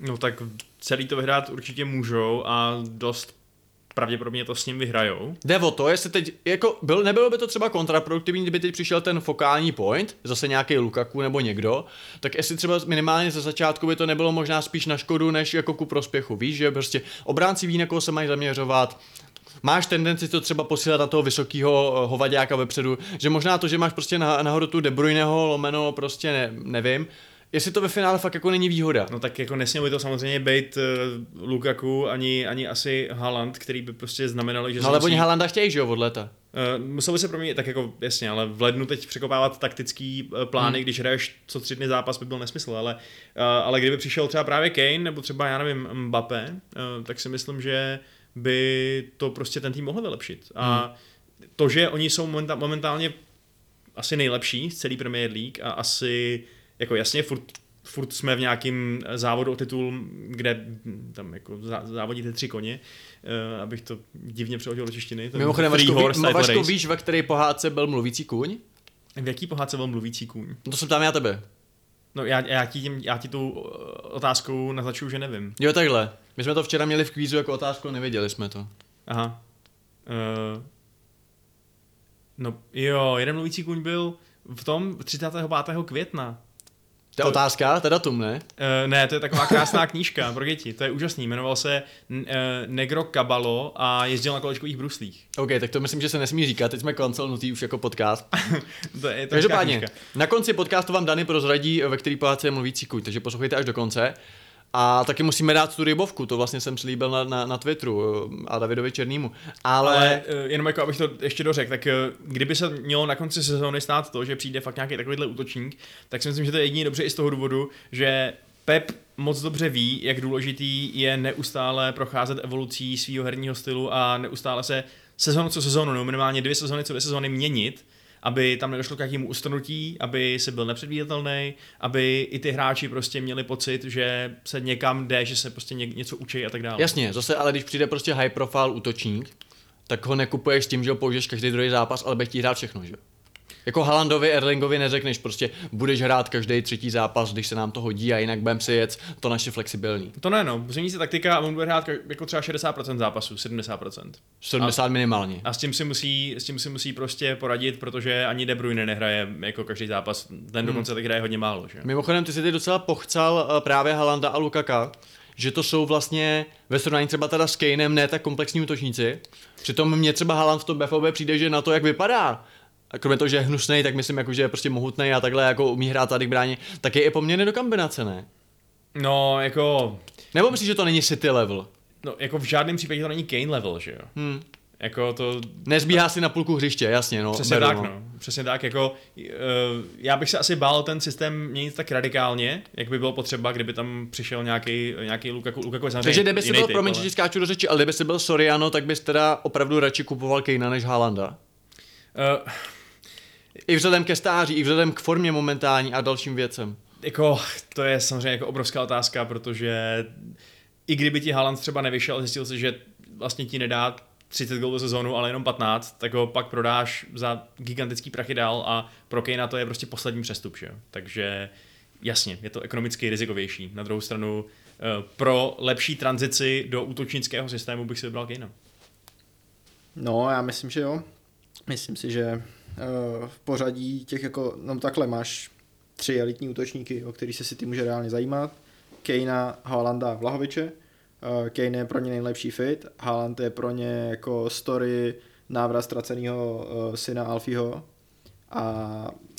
S2: No tak celý to vyhrát určitě můžou a dost pravděpodobně to s ním vyhrajou.
S1: Jde o to, jestli teď, jako, byl, nebylo by to třeba kontraproduktivní, kdyby teď přišel ten fokální point, zase nějaký Lukaku nebo někdo, tak jestli třeba minimálně ze začátku by to nebylo možná spíš na škodu, než jako ku prospěchu, víš, že prostě obránci ví, na koho se mají zaměřovat, máš tendenci to třeba posílat na toho vysokého hovaďáka vepředu, že možná to, že máš prostě na, nahoru tu De Bruyneho lomeno, prostě ne, nevím, jestli to ve finále fakt jako není výhoda.
S2: No tak jako nesměl by to samozřejmě být uh, Lukaku ani, ani asi Haaland, který by prostě znamenali, že
S1: No ale
S2: musí,
S1: oni Haalanda chtějí, že jo, od léta.
S2: Uh, musel by se pro mě, tak jako jasně, ale v lednu teď překopávat taktický uh, plány, hmm. když hraješ co tři dny zápas, by byl nesmysl, ale, uh, ale kdyby přišel třeba právě Kane, nebo třeba, já nevím, Mbappé, uh, tak si myslím, že by to prostě ten tým mohl vylepšit. A
S1: Hmm.
S2: to, že oni jsou momenta- momentálně asi nejlepší z celý Premier League a asi, jako jasně, furt, furt jsme v nějakém závodu o titul, kde tam jako zá- závodí ty tři koně, uh, abych to divně přehodil do češtiny.
S1: Mimochodem, Vašku,
S2: Horse
S1: ví, Vašku víš, ve které pohádce byl mluvící kůň?
S2: V jaký pohádce byl mluvící kůň?
S1: No to jsem tam já tebe.
S2: No já, já, ti, tím, já ti tu uh, otázkou naznačuju, že nevím.
S1: Jo, takhle. My jsme to včera měli v kvízu jako otázku, a nevěděli jsme to.
S2: Aha. Uh, no jo, jeden mluvící kůň byl v tom 35. května.
S1: To je otázka, to je datum, ne?
S2: Uh, ne, to je taková krásná knížka pro děti, to je úžasný, jmenoval se uh, Negro Cabalo a jezdil na kolečkových bruslích.
S1: OK, tak to myslím, že se nesmí říkat, teď jsme cancelnutý už jako podcast.
S2: To je,
S1: Každopádně,
S2: knížka.
S1: na konci podcastu vám Dany prozradí, ve který pohádce je mluvící kůň, takže poslouchejte až do konce. A taky musíme dát tu rybovku, to vlastně jsem slíbil na, na, na Twitteru eh, a Davidovi Černýmu. Ale,
S2: Ale uh, jenom jako abych to ještě dořekl, tak uh, kdyby se mělo na konci sezóny stát to, že přijde fakt nějaký takovýhle útočník, tak si myslím, že to je jedině dobře i z toho důvodu, že Pep moc dobře ví, jak důležitý je neustále procházet evolucí svého herního stylu a neustále se sezónu co sezónu, no minimálně dvě sezóny co dvě sezóny měnit, aby tam nedošlo k nějakému ustrnutí, aby se byl nepředvídatelný, aby i ty hráči prostě měli pocit, že se někam jde, že se prostě ně, něco učí a tak dále.
S1: jasně, zase ale když přijde prostě high profile útočník, tak ho nekupuješ tím, že ho použiješ každý druhý zápas, ale bude chtít hrát všechno, že? Jako Halandovi, Erlingovi neřekneš prostě, budeš hrát každý třetí zápas, když se nám to hodí a jinak budeme si jet to naše flexibilní.
S2: To ne, no. Změní se taktika a on bude hrát jako třeba 60% zápasů, 70%.
S1: 70 minimálně.
S2: A s tím si musí, s tím si musí prostě poradit, protože ani De Bruyne nehraje jako každý zápas. Ten dokonce tak hraje hodně málo, že?
S1: Mimochodem, ty jsi teď docela pochcal eh, právě Halanda a Lukaka, že to jsou vlastně ve srovnání třeba teda s Kanem ne tak komplexní útočníci. Přitom mně třeba Haaland v tom BFOB přijde, že na to, jak vypadá, a kromě toho, že je hnusný, tak myslím, jako, že je prostě mohutný a takhle jako umí hrát tady k bráně, tak je i poměrně do kombinace, ne?
S2: No, jako,
S1: Nebo myslíš, že to není City level?
S2: no, jako v žádném případě to není Kane level, že jo?
S1: Hm.
S2: Jako to...
S1: Nezbíhá si na půlku hřiště, jasně, no.
S2: Přesně
S1: beru,
S2: tak, no. Přesně tak, jako uh, já bych se asi bál ten systém měnit tak radikálně, jak by bylo potřeba, kdyby tam přišel nějaký, nějaký Lukaku, Lukaku samozřejmě
S1: Takže kdyby si byl,
S2: typ,
S1: promiň,
S2: ale-
S1: skáču do řeči, ale kdyby si byl Soriano, tak bys teda opravdu radši kupoval Kejna než Haalanda.
S2: Uh,
S1: I vzhledem ke stáří, i vzhledem k formě momentální a dalším věcem.
S2: Jako, to je samozřejmě jako obrovská otázka, protože i kdyby ti Haaland třeba nevyšel, zjistil si, že vlastně ti nedá 30 gólů sezónu, ale jenom 15, tak ho pak prodáš za gigantický prachy dál a pro Kejna to je prostě poslední přestup, že? Takže jasně, je to ekonomicky rizikovější. Na druhou stranu eh, pro lepší tranzici do útočnického systému bych si vybral Kejna.
S3: No, já myslím, že jo. Myslím si, že v pořadí těch jako, no takhle máš tři elitní útočníky, o který se si ty může reálně zajímat. Kejna, Haalanda, Vlahoviče. Eh, Kane je pro ně nejlepší fit, Haaland je pro ně jako story návrat ztraceného uh, syna Alfího a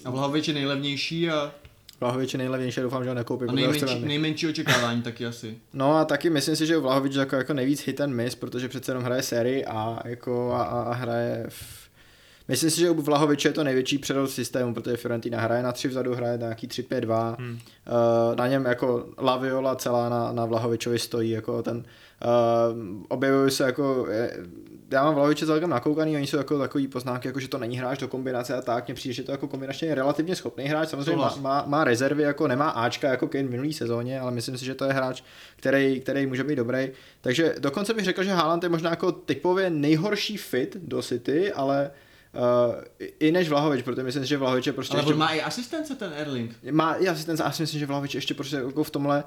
S1: A Vlahovič je nejlevnější a,
S3: Vlahovič je nejlevnější, doufám, že ho
S1: a
S3: nekoupí. protože ho
S1: nejmenší, nejmenší očekávání taky asi.
S3: No a taky myslím si, že Vlahovič je jako, jako nejvíc hit and miss, protože přece jenom hraje sérii A, jako a, a, a hraje v... Myslím si, že u Vlahoviče je to největší přerod systému, protože Fiorentina hraje na tři vzadu, hraje na nějaký 3-5-2. Hmm. Uh, na něm jako Laviola celá na, na Vlahovičovi stojí, jako ten uh, objevují se jako je, já mám Vlahoviče celkem nakoukaný, oni jsou jako takový poznámky, jako že to není hráč do kombinace a tak, mně přijde, že to jako kombinačně je relativně schopný hráč, samozřejmě má, má, má, rezervy, jako nemá Ačka jako Kane v minulý sezóně, ale myslím si, že to je hráč, který, který může být dobrý. Takže dokonce bych řekl, že Haaland je možná jako typově nejhorší fit do City, ale uh, i než Vlahovič, protože myslím že Vlahovič je prostě
S1: Ale
S3: ještě...
S1: on má i asistence ten Erling.
S3: Má, si ten já si myslím, že Vlahovič ještě prostě jako v tomhle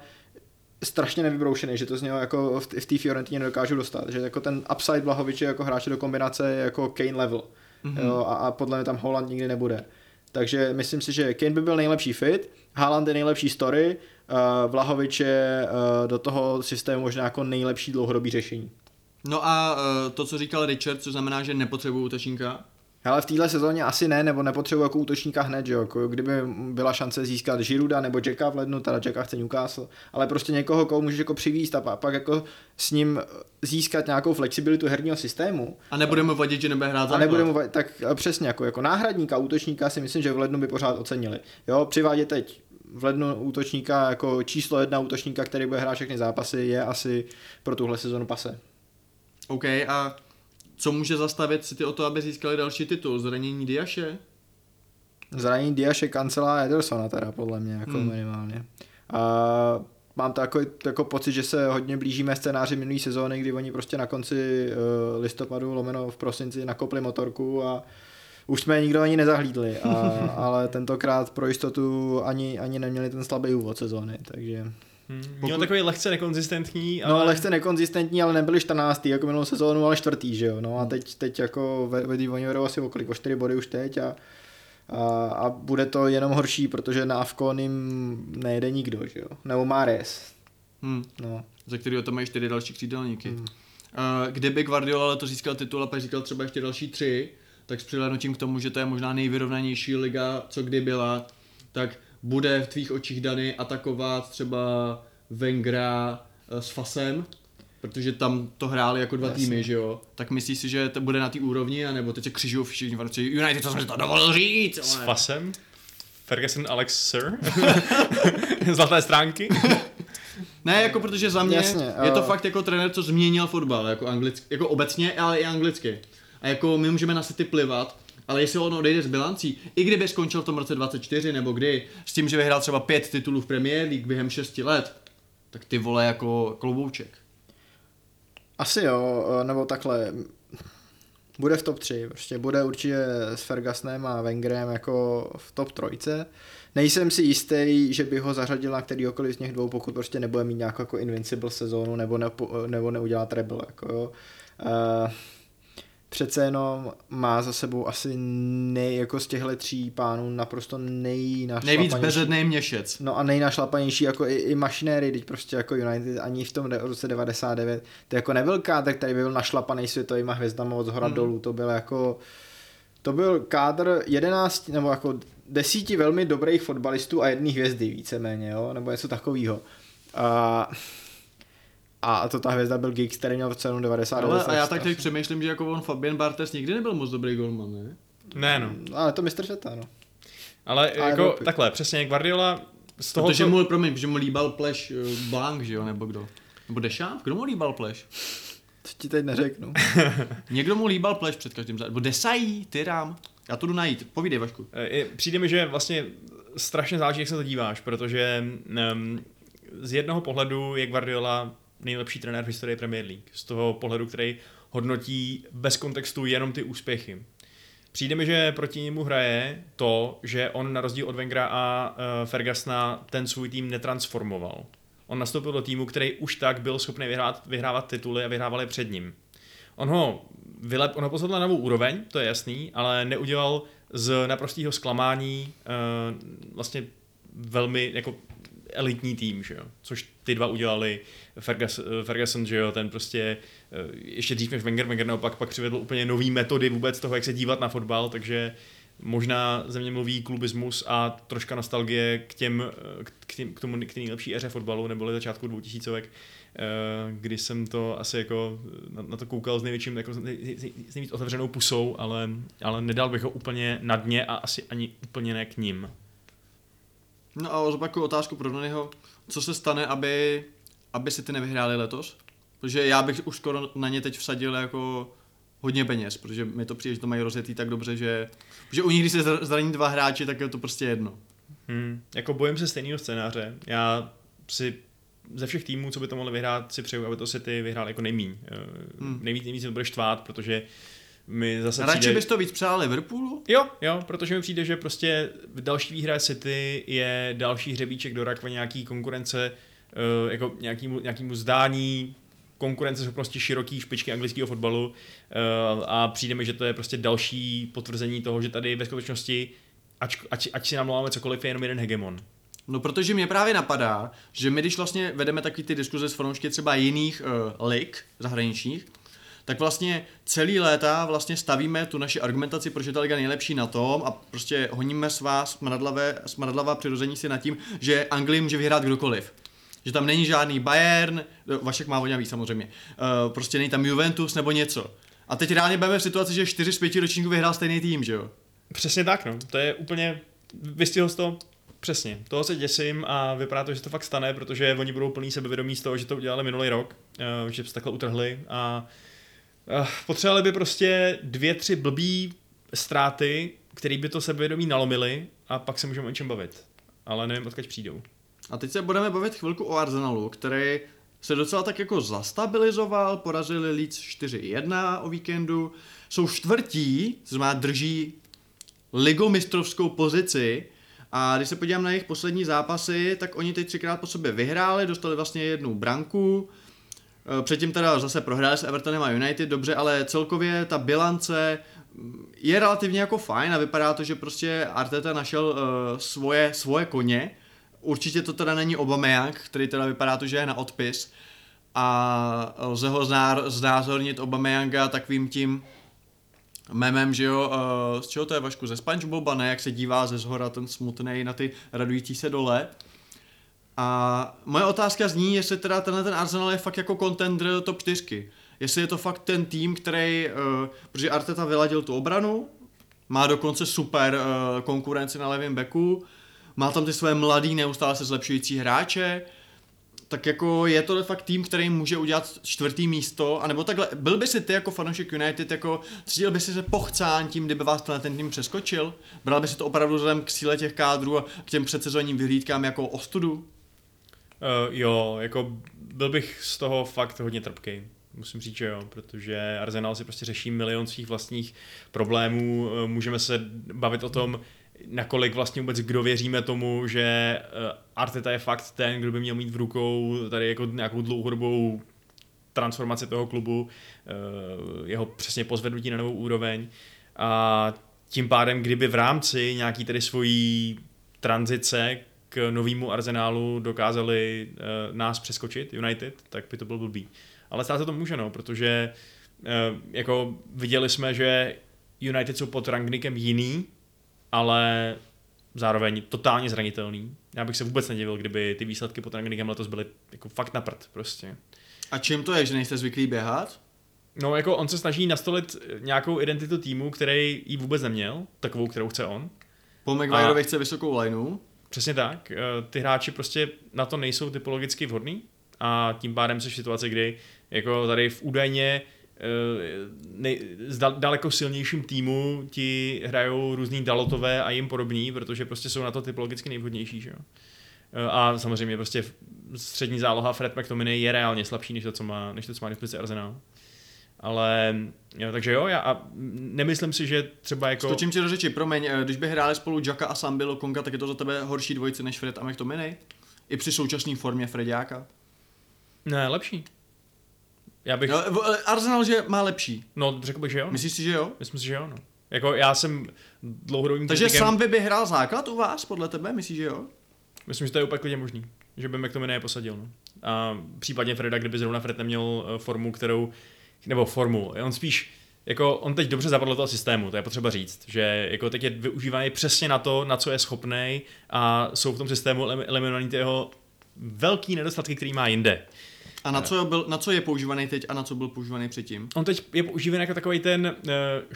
S3: strašně nevybroušený, že to z něho jako v, té Fiorentině nedokážu dostat, že jako ten upside Vlahoviče jako hráče do kombinace je jako Kane level mm-hmm. jo, a, a, podle mě tam Holland nikdy nebude. Takže myslím si, že Kane by byl nejlepší fit, Haaland je nejlepší story, uh, Vlahovič je uh, do toho systému možná jako nejlepší dlouhodobý řešení.
S1: No a uh, to, co říkal Richard, co znamená, že nepotřebují útočníka,
S3: Ale v téhle sezóně asi ne, nebo nepotřebuji jako útočníka hned, že jo? Jako kdyby byla šance získat Žiruda nebo Jacka v lednu, teda Jacka chce Newcastle, ale prostě někoho, koho můžeš jako přivízt a pa- pak jako s ním získat nějakou flexibilitu herního systému.
S1: a nebude mu vadit, že nebude hrát
S3: A
S1: základ.
S3: nebude mu, va- tak eh, přesně jako, jako náhradníka, útočníka si myslím, že v lednu by pořád ocenili. Jo, přivádět teď v lednu útočníka jako číslo jedna útočníka, který bude hrát všechny zápasy, je asi pro tuhle sezonu pase.
S1: OK, a co může zastavit City o to, aby získali další titul? Zranění Diaše?
S3: Zranění Diaše, Kancela a Edersona teda podle mě jako
S1: Hmm.
S3: minimálně. A mám takový jako pocit, že se hodně blížíme scénáři minulé sezóny, kdy oni prostě na konci uh, listopadu, lomeno v prosinci nakopli motorku a už jsme je nikdo ani nezahlídli, a, ale tentokrát pro jistotu ani, ani neměli ten slabý úvod sezóny, takže...
S2: Hmm.
S1: Pokud-
S2: Měl takový lehce nekonzistentní, ale...
S3: No lehce nekonzistentní, ale nebyli 14. jako minulou sezónu, ale čtvrtý, že jo. No a teď, teď jako ve- vedí oni vedou asi o kolik, o 4 body už teď a, a, a, bude to jenom horší, protože na Avkon jim nejede nikdo, že jo. Nebo Mares.
S1: Hm,
S3: No.
S1: ze kterého to mají čtyři další křídelníky. Hmm. Uh, kdyby Guardiola letos získal titul a pak získal třeba ještě další tři, tak s přihlédnutím k tomu, že to je možná nejvyrovnanější liga, co kdy byla, tak bude v tvých očích Dany atakovat třeba Vengra eh, s Fasem, protože tam to hráli jako dva
S3: Jasně.
S1: týmy, že jo? Tak myslíš si, že to bude na té úrovni, anebo teď se křižují všichni fanoušci United, co jsem si to dovolil říct?
S2: S
S1: ale-
S2: Fasem? Ferguson Alex Sir? Zlaté stránky?
S1: Ne, jako protože za mě
S3: Jasně,
S1: je to
S3: eh.
S1: fakt jako trenér, co změnil fotbal, jako, anglicky, jako obecně, ale i anglicky. A jako my můžeme na City plivat, ale jestli on odejde z bilancí, i kdyby skončil v tom roce 24 nebo kdy, s tím, že vyhrál třeba pět titulů v Premier League během 6 let, tak ty vole jako klobouček.
S3: Asi jo, nebo takhle. Bude v top 3, prostě bude určitě s Fergusonem a Wengerem jako v top trojce. Nejsem si jistý, že by ho zařadil na kterýkoliv z těch dvou, pokud prostě nebude mít nějakou jako invincible sezónu nebo, nepo, nebo neudělá treble. Jako jo. Uh, přece jenom má za sebou asi nej, jako z těchto tří pánů naprosto nejnašlapanější.
S1: Nejvíc bezedný měšec.
S3: No a nejnašlapanější jako i, i mašinéry, teď prostě jako United ani v tom roce 99, to jako nebyl kádr, který by byl našlapaný světovýma hvězdama od zhora mm. dolů, to byl jako, to byl kádr 11, nebo jako desíti velmi dobrých fotbalistů a jedné hvězdy víceméně, jo, nebo něco takového. A A to ta hvězda byl Giggs, který měl v cenu 90.
S1: Ale a já tak teď přemýšlím, že jako on Fabian Bartes nikdy nebyl moc dobrý golman, ne?
S2: Ne, no.
S3: Ale to mistr světa, no.
S2: Ale
S3: A
S2: jako
S3: Evropy.
S2: takhle, přesně, Guardiola z toho,
S1: Protože
S2: co...
S1: mu, promiň, že mu líbal pleš uh, Blanc, že jo, nebo kdo? Nebo Dešamp? Kdo mu líbal pleš?
S3: To ti teď neřeknu.
S1: Někdo mu líbal pleš před každým zápasem. Nebo Desají, Tyram. Já to jdu najít. Povídej, Vašku.
S2: Eh, Přijde mi, že vlastně strašně záleží, jak se to díváš, protože um, z jednoho pohledu je Guardiola nejlepší trenér v historii Premier League. Z toho pohledu, který hodnotí bez kontextu jenom ty úspěchy. Přijde mi, že proti němu hraje to, že on na rozdíl od Wengera a uh, Fergusona ten svůj tým netransformoval. On nastoupil do týmu, který už tak byl schopný vyhrát, vyhrávat tituly a vyhrávali před ním. On ho, vylep, on ho posadil na novou úroveň, to je jasný, ale neudělal z naprostého zklamání uh, vlastně velmi jako elitní tým, že jo? což ty dva udělali, Fergus, Ferguson, že jo, ten prostě uh, ještě dřív než Wenger, Wenger naopak pak přivedl úplně nový metody vůbec toho, jak se dívat na fotbal, takže možná ze mě mluví klubismus a troška nostalgie k těm, eh, k, těm, k tomu k té nejlepší éře fotbalu, neboli začátku 2000 kdy jsem to asi jako na, na to koukal s největším, jako s nejvíc otevřenou pusou, ale, ale nedal bych ho úplně na dně a asi ani úplně ne k ním.
S1: No a zopakuju otázku pro Donyho. Co se stane, aby, aby si ty nevyhráli letos? Protože já bych už skoro na ně teď vsadil jako hodně peněz, protože mi to přijde, že to mají rozjetý tak dobře, že, že u nich, když se zra- zraní dva hráči, tak je to prostě jedno.
S2: Hmm. Jako bojím se stejného scénáře. Já si ze všech týmů, co by to mohli vyhrát, si přeju, aby to City vyhrál jako nejmíň. Hmm. Nejvíc, nejvíc to bude štvát, protože mi zase
S1: Radši
S2: přijde...
S1: bys to víc přál Liverpoolu?
S2: Jo, jo, protože mi přijde, že prostě další výhra City je další hřebíček do rakve nějaký konkurence, uh, jako nějakýmu, nějakýmu zdání konkurence schopnosti široký špičky anglického fotbalu uh, a přijde mi, že to je prostě další potvrzení toho, že tady ve skutečnosti ať, ať, ať si namlouváme cokoliv, je jenom jeden hegemon.
S1: No protože mě právě napadá, že my když vlastně vedeme taky ty diskuze s fanoušky třeba jiných uh, lig zahraničních, tak vlastně celý léta vlastně stavíme tu naši argumentaci, proč je ta liga nejlepší na tom a prostě honíme svá smradlavé, smradlavá přirození si nad tím, že Anglii může vyhrát kdokoliv. Že tam není žádný Bayern, no, Vašek má voňavý samozřejmě, uh, prostě není tam Juventus nebo něco. A teď reálně budeme v situaci, že 4 z 5 ročníků vyhrál stejný tým, že jo?
S2: Přesně tak, no. To je úplně, vystihl to Přesně, toho se děsím a vypadá to, že to fakt stane, protože oni budou plný sebevědomí z toho, že to udělali minulý rok, uh, že se takhle utrhli a potřebovali by prostě dvě, tři blbý ztráty, které by to sebevědomí nalomily a pak se můžeme o něčem bavit. Ale nevím, odkud přijdou.
S1: A teď se budeme bavit chvilku o Arsenalu, který se docela tak jako zastabilizoval, porazili Leeds 4-1 o víkendu, jsou čtvrtí, to znamená drží ligomistrovskou pozici a když se podívám na jejich poslední zápasy, tak oni teď třikrát po sobě vyhráli, dostali vlastně jednu branku, předtím teda zase prohráli s Evertonem a United, dobře, ale celkově ta bilance mm, je relativně jako fajn a vypadá to, že prostě Arteta našel uh, svoje, svoje koně. Určitě to teda není Aubameyang, který teda vypadá to, že je na odpis a lze ho zná, znázornit Aubameyanga takovým tím memem, že jo, uh, z čeho to je Vašku, ze Spongeboba, ne, jak se dívá ze zhora ten smutný na ty radující se dole. A moje otázka zní, jestli teda tenhle ten Arsenal je fakt jako contender top 4. Jestli je to fakt ten tým, který, uh, protože Arteta vyladil tu obranu, má dokonce super uh, konkurenci na levém beku, má tam ty své mladý, neustále se zlepšující hráče, tak jako je to fakt tým, který může udělat čtvrtý místo, anebo takhle, byl by si ty jako fanoušek United, jako cítil by si se pochcán tím, kdyby vás tenhle ten tým přeskočil? Bral by si to opravdu vzhledem k síle těch kádrů a k těm předsezonním vyhlídkám jako ostudu?
S2: Uh, jo, jako byl bych z toho fakt hodně trpký. Musím říct, že jo, protože Arsenal si prostě řeší milion svých vlastních problémů. Uh, můžeme se bavit o tom, nakolik vlastně vůbec kdo věříme tomu, že uh, Arteta je fakt ten, kdo by měl mít v rukou tady jako nějakou dlouhodobou transformaci toho klubu, jeho přesně pozvednutí na novou úroveň a tím pádem, kdyby v rámci nějaký tedy svojí tranzice k novému arzenálu dokázali uh, nás přeskočit, United, tak by to byl blbý. Ale stát se to může, no, protože uh, jako viděli jsme, že United jsou pod Rangnickem jiný, ale zároveň totálně zranitelný. Já bych se vůbec nedivil, kdyby ty výsledky pod Rangnickem letos byly jako fakt na prd prostě.
S1: A čím to je, že nejste zvyklí běhat?
S2: No jako on se snaží nastolit nějakou identitu týmu, který ji vůbec neměl, takovou, kterou chce on.
S1: Po McGuireovi chce vysokou lineu.
S2: Přesně tak. Eh, Ty hráči prostě na to nejsou typologicky vhodný a tím pádem jsi v situaci, kdy jako tady v údajně eh, nej, s dal- daleko silnějším týmu ti hrajou různý dalotové a jim podobní, protože prostě jsou na to typologicky nejvhodnější, že jo. Eh, A samozřejmě prostě střední záloha Fred McTominay je reálně slabší, než to, co má, než to, co má dispozici Arsenal. Ale, jo, takže jo, já a nemyslím si, že třeba jako...
S1: Skočím ti do řeči, promiň, eh, když by hráli spolu Jacka a Sambi Lokonga, tak je to za tebe horší dvojice než Fred a McTominay? I při současné formě Frediáka?
S2: Ne, lepší. Já bych,
S1: No, v- Arsenal, že má lepší.
S2: no řekl bych, že jo.
S1: Myslíš si, že jo?
S2: Myslím si, že jo, no. Jako já jsem dlouhodobým
S1: Takže
S2: kritikem-
S1: Sambi by hrál základ u vás, podle tebe? Myslíš, že jo?
S2: Myslím, že to je úplně klidně možný, že by McTominay posadil. No. A případně Freda, kdyby zrovna Fred neměl eh, formu, kterou, nebo formu, on spíš, jako on teď dobře zapadl do toho systému, to je potřeba říct, že jako teď je využívaný přesně na to, na co je schopný a jsou v tom systému elim- eliminovaný ty jeho velký nedostatky, který má jinde.
S1: A na co, byl, na co je používaný teď a na co byl používaný předtím?
S2: On teď je používaný jako takový ten uh,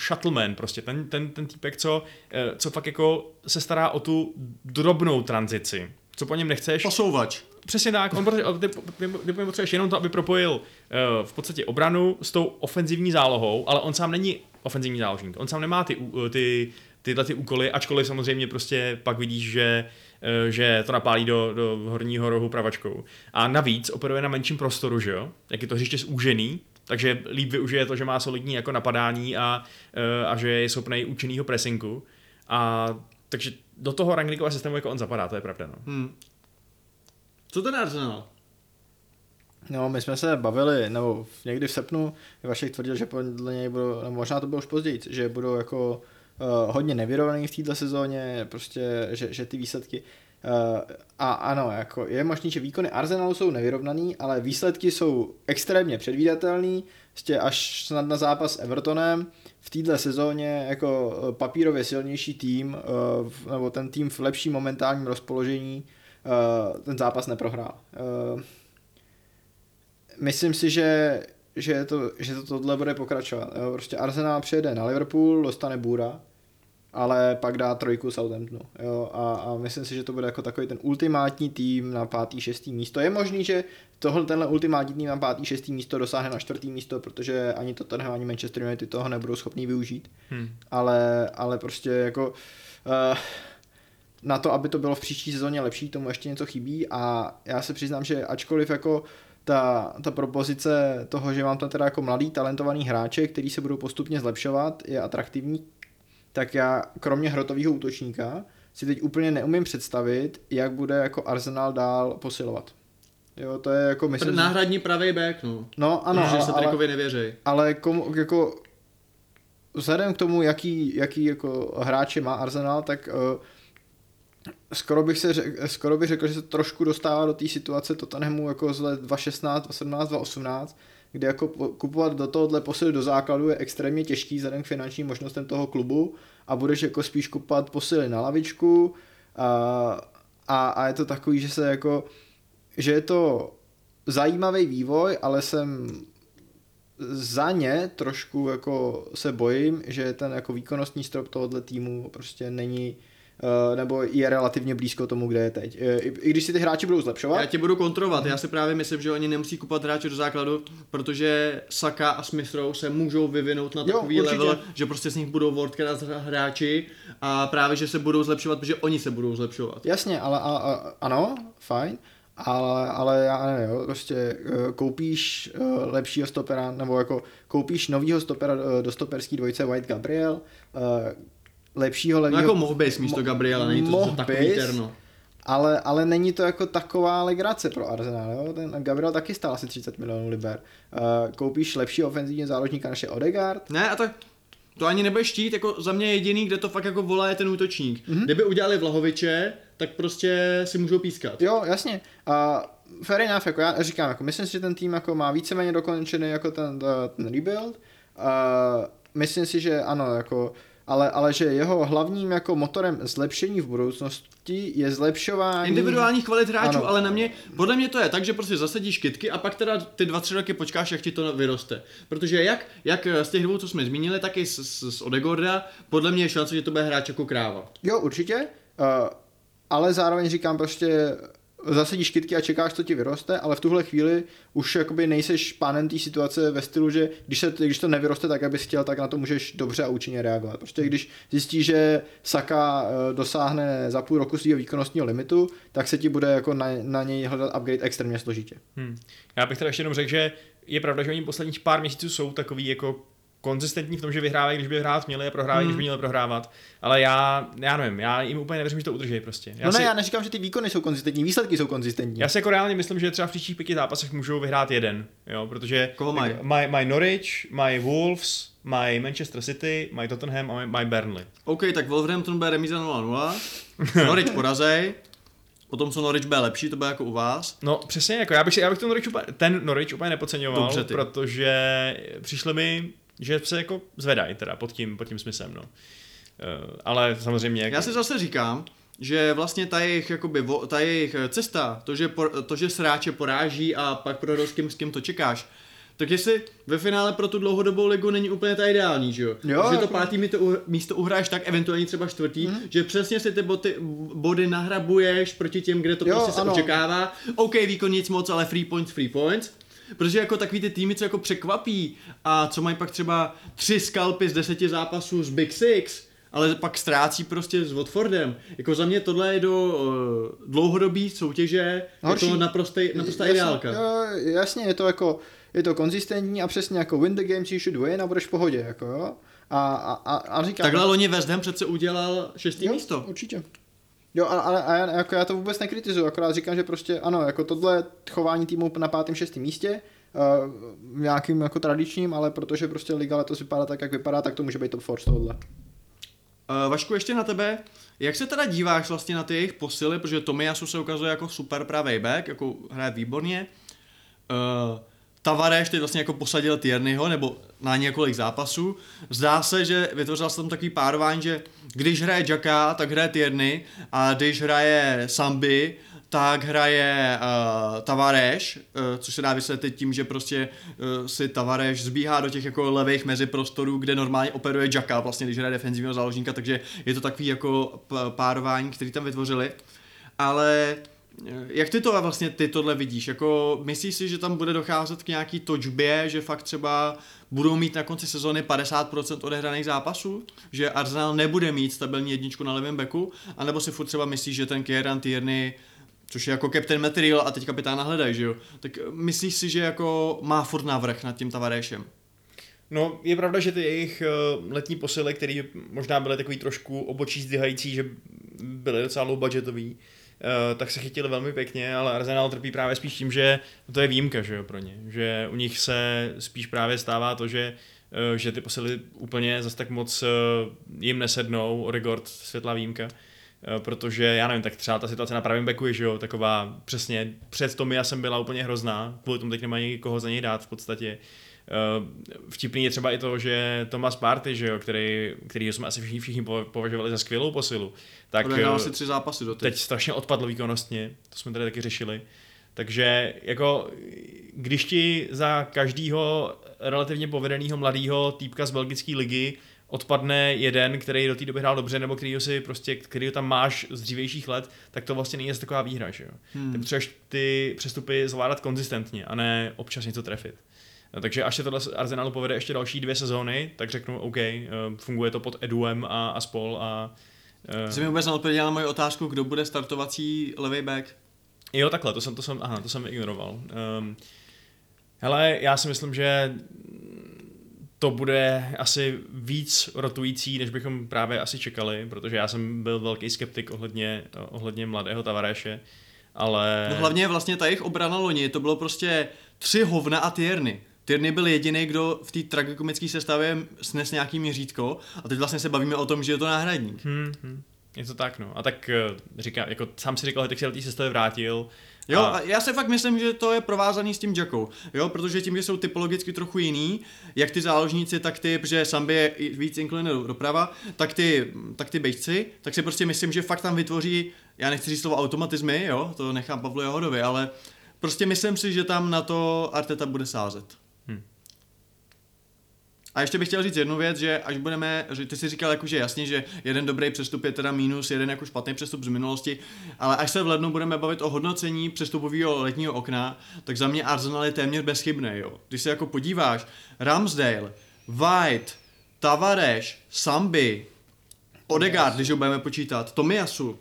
S2: shuttleman, prostě ten, ten, ten týpek, co, uh, co fakt jako se stará o tu drobnou tranzici. Co po něm nechceš,
S1: Posouvač.
S2: Přesně tak, on protože, ty, ty, ty potřebuješ jenom to, aby propojil uh, v podstatě obranu s tou ofenzivní zálohou, ale on sám není ofenzivní záložník. On sám nemá ty, uh, ty, tyhle ty úkoly, ačkoliv samozřejmě prostě pak vidíš, že, uh, že to napálí do, do horního rohu pravačkou. A navíc operuje na menším prostoru, že jo? Jak je to hřiště zúžený, takže líp využije to, že má solidní jako napadání a, a že je schopný účinnýho pressingu. A takže do toho rangnikového systému jako on zapadá, to je pravda. No.
S1: Hm. Co ten Arsenal?
S3: No, my jsme se bavili, nebo někdy v srpnu, Vašek tvrdil, že podle něj budou, nebo možná to bylo už později, že budou jako uh, hodně nevyrovnaný v této sezóně, prostě, že, že ty výsledky Uh, a ano, jako je možný, že výkony Arsenalu jsou nevyrovnaný, ale výsledky jsou extrémně předvídatelný, prostě až snad na zápas s Evertonem v této sezóně jako eh, papírově silnější tým, uh, nebo ten tým v lepším momentálním rozpoložení ten zápas neprohrál. Uh, myslím si, že, že, to, že to tohle bude pokračovat. Jo. Prostě Arsenal přijede na Liverpool, dostane bůra, ale pak dá trojku Southamptonu. Jo. A, a myslím si, že to bude jako takový ten ultimátní tým na pátý, šestý místo. Je možný, že tohle, tenhle ultimátní tým na pátý, šestý místo dosáhne na čtvrtý místo, protože ani Tottenham, ani Manchester United toho nebudou schopní využít.
S2: Hmm.
S3: Ale, ale prostě jako uh, na to, aby to bylo v příští sezóně lepší, tomu ještě něco chybí a já se přiznám, že ačkoliv jako ta, ta propozice toho, že mám tam teda jako mladý talentovaný hráče, který se budou postupně zlepšovat, je atraktivní, tak já kromě hrotového útočníka si teď úplně neumím představit, jak bude jako Arsenal dál posilovat. Jo, to je jako myslím,
S1: Náhradní pravý back, no.
S3: No ano,
S1: Protože
S3: ale,
S1: se Trikovi nevěří.
S3: ale komu, jako vzhledem k tomu, jaký, jaký jako hráče má Arsenal, tak uh, skoro bych, se řek, skoro bych řekl, že se trošku dostává do té situace Tottenhamu jako z let 2016, 2017, 2018, kde jako po- kupovat do tohohle posily do základu je extrémně těžký vzhledem k finančním možnostem toho klubu a budeš jako spíš kupovat posily na lavičku a, a, a je to takový, že se jako že je to zajímavý vývoj, ale jsem za ně trošku jako se bojím, že ten jako výkonnostní strop tohohle týmu prostě není nebo je relativně blízko tomu, kde je teď. Eh, I, když si ty hráči budou zlepšovat,
S1: Já tě budu kontrolovat, já si právě myslím, že oni nemusí kupovat hráče do základu, protože Saka a Smith Rowe se můžou vyvinout na
S3: Jo,
S1: takový
S3: určitě.
S1: level, že prostě z nich budou world class hráči a právě, že se budou zlepšovat, protože oni se budou zlepšovat.
S3: Jasně, ale a, a, ano, fajn, ale, ale já nevím, jo, prostě eh, koupíš eh, lepšího stopera, nebo jako koupíš novýho stopera eh, do stoperský dvojce White Gabriel, eh, lepšího
S1: No
S3: levýho...
S1: jako mohl bys místo Gabriela, není to
S3: mohl
S1: takový
S3: bys,
S1: terno.
S3: Ale, ale není to jako taková legrace pro Arsenal, jo? Ten Gabriel taky stál asi 30 milionů liber. Uh, koupíš lepší ofenzivní záložníka než je Odegaard,
S1: Ne, a tak to ani nebudeš štít, jako za mě jediný, kde to fakt jako volá je ten útočník.
S3: Mhm.
S1: Mm-hmm. Kdyby udělali Vlahoviče, tak prostě si můžou pískat.
S3: Jo, jasně. A fair enough, jako já říkám, jako myslím si, že ten tým jako má víceméně dokončený jako ten, ten rebuild. A myslím si, že ano, jako ale, ale že jeho hlavním jako motorem zlepšení v budoucnosti je zlepšování...
S1: Individuálních kvalit hráčů,
S3: Ano.
S1: ale na mě, podle mě to je tak, že prostě zasadíš kytky a pak teda ty dva, tři roky počkáš, jak ti to vyroste. Protože jak, jak z těch dvou, co jsme zmínili, tak i z, z, z Odegorda, podle mě je šance, že to bude hráč jako kráva.
S3: Jo, určitě, uh, ale zároveň říkám prostě zasadíš kytky a čekáš, co ti vyroste, ale v tuhle chvíli už jakoby nejseš pánem té situace ve stylu, že když, se, když to nevyroste tak, abys chtěl, tak na to můžeš dobře a účinně reagovat. Prostě když zjistíš, že Saka eh, dosáhne za půl roku svého výkonnostního limitu, tak se ti bude jako na, na něj hledat upgrade extrémně složitě.
S2: Hmm. Já bych teda ještě jenom řekl, že je pravda, že oni posledních pár měsíců jsou takový jako konzistentní v tom, že vyhrávají, když by hrát měli a prohrávají,
S1: Hmm.
S2: když by měli prohrávat. Ale já, já nevím, já jim úplně nevěřím, že to udrží prostě. Já
S3: no
S2: si,
S3: ne, já neříkám, že ty výkony jsou konzistentní, výsledky jsou konzistentní.
S2: já si jako reálně myslím, že třeba v příštích pěti zápasech můžou vyhrát jeden, jo, protože
S1: Koho mají?
S2: mají mají Norwich, mají Wolves, mají Manchester City, mají Tottenham a mají- Burnley.
S1: OK, tak Wolverhampton bude remíza 0-0, Norwich porazej, potom co Norwich bude lepší, to bude jako u vás.
S2: No přesně, jako já bych, si, já bych ten Norwich úplně, ten Norwich úplně nepodceňoval,
S1: Dobře, ty.
S2: protože přišlo mi, že se jako zvedají teda pod tím, pod tím smyslem, no. Eh, ale samozřejmě... Jako,
S1: Já si zase říkám, že vlastně ta jejich, jakoby, vo- ta jejich cesta, to že, por, to, že sráče poráží a pak prohrou s kým, s kým to čekáš, tak jestli ve finále pro tu dlouhodobou ligu není úplně ta ideální, že jo?
S3: Jo,
S1: že to
S3: jako-
S1: pátý mi to u, místo uhráš tak, eventuálně třeba čtvrtý, mm. že přesně si ty boty, body nahrabuješ proti těm, kde to
S3: Jo,
S1: prostě se
S3: ano.
S1: očekává. OK, výkon nic moc, ale free points, free points. Protože jako takový ty týmy, co jako překvapí a co mají pak třeba tři skalpy z deseti zápasů z Big Six, ale pak ztrácí prostě s Watfordem. Jako za mě tohle je do uh, dlouhodobý soutěže,
S3: Horší.
S1: je to naprostý, naprostá
S3: Jasně,
S1: ideálka.
S3: Jo, jasně, je to jako, je to konzistentní a přesně jako win the games you should win a budeš v pohodě, jako jo. A, a, a, a říkám...
S1: Takhle loni West Ham přece udělal šestý
S3: jo,
S1: místo.
S3: určitě. Jo, a, a, a já, jako já to vůbec nekritizuju, akorát říkám, že prostě ano, jako tohle chování týmu na pátém, šestém místě, uh, nějakým jako tradičním, ale protože prostě liga letos vypadá tak, jak vypadá, tak to může být top 4 z tohohle.
S1: Uh, Vašku, ještě na tebe. Jak se teda díváš vlastně na ty jejich posily, protože Tomiyasu se ukazuje jako super pravý back, jako hraje výborně. Uh, Tavareš teď vlastně jako posadil Tierneyho, nebo na několik zápasů. Zdá se, že vytvořil se tam takový párování, že když hraje Jacka, tak hraje Tierney a když hraje Sambi, tak hraje uh, Tavareš, uh, což se dá vysvětlit tím, že prostě uh, si Tavareš zbíhá do těch jako levých meziprostorů, kde normálně operuje Jacka, vlastně když hraje defenzivního záložníka, takže je to takový jako párování, který tam vytvořili. Ale eh, jak ty to vlastně ty tohle vidíš? Jako myslíš si, že tam bude docházet k nějaký točbě, že fakt třeba budou mít na konci sezóny 50% odehraných zápasů? Že Arsenal nebude mít stabilní jedničku na levém beku? A nebo si furt třeba myslíš, že ten Kieran Tierney což je jako captain material a teď kapitána hledají, že jo? Tak eh, myslíš si, že jako má furt navrh nad tím Tavarešem?
S2: No, je pravda, že ty jejich uh, letní posily, které možná byly takový trošku obočí zdyhající, že byly docela low budgetový, tak se chytili velmi pěkně, ale Arsenal trpí právě spíš tím, že to je výjimka, že jo, pro ně. Že u nich se spíš právě stává to, že uh, že ty posily úplně zase tak moc uh, jim nesednou, Oregord světlá výjimka. Eh, protože já nevím, tak třeba ta situace na pravém beku je, že jo, taková přesně před Tomi já jsem byla úplně hrozná, kvůli tomu teď nemají koho za něj dát v podstatě. Eh, Vtipný je třeba i to, že Thomas Party, že jo, který, který jsme asi všichni, všichni po- považovali za skvělou posilu, tak
S1: Odehrál
S2: eh,
S1: si tři zápasy do
S2: teď strašně odpadl výkonnostně, to jsme tady taky řešili. Takže jako, když ti za každýho relativně povedeného mladého týpka z belgické ligy odpadne jeden, který do té doby hrál dobře, nebo který si prostě, který tam máš z dřívějších let, tak to vlastně není taková výhra, že jo. Hmm. Ty potřebuješ ty přestupy zvládat konzistentně a ne občas něco trefit. No, takže až se tohle Arsenalu povede ještě další dvě sezóny, tak řeknu, OK, eh, funguje to pod Eduem a, a spol a eh,
S1: Jsi mi vůbec neodpověděl na moji otázku, kdo bude startovací levý back?
S2: Jo, takhle, to jsem, to jsem, aha, to jsem ignoroval. Um, hele, já si myslím, že to bude asi víc rotující, než bychom právě asi čekali, protože já jsem byl velký skeptik ohledně, ohledně mladého Tavareše, ale...
S1: No hlavně vlastně ta jejich obrana loni, to bylo prostě tři hovna a Tierney. Tierney byl jediný, kdo v té tragikomické sestavě snes nějaký měřítko a teď vlastně se bavíme o tom, že je to náhradník.
S2: Hmm, hmm. Je to tak, no. A tak eh, říká, jako sám si říkal, že tak se do té sestavy vrátil
S1: Jo,
S2: A-
S1: a já si fakt myslím, že to je provázaný s tím Jackou, jo, protože tím, že jsou typologicky trochu jiný, jak ty záložníci, tak ty, protože Sambi je víc inklinuje doprava, tak ty, tak ty bejčci, tak si prostě myslím, že fakt tam vytvoří, já nechci říct slovo automatizmy, jo, to nechám Pavlu Jahodovi, ale prostě myslím si, že tam na to Arteta bude sázet. A ještě bych chtěl říct jednu věc, že až budeme, že ty si říkal jako, že jasně, že jeden dobrý přestup je teda mínus, jeden jako špatný přestup z minulosti, ale až se v lednu budeme bavit o hodnocení přestupového letního okna, tak za mě Arsenal je téměř bezchybný, jo. Když se jako podíváš, Ramsdale, White, Tavares, Sambi, Odegaard, když ho budeme počítat, Tomiasu,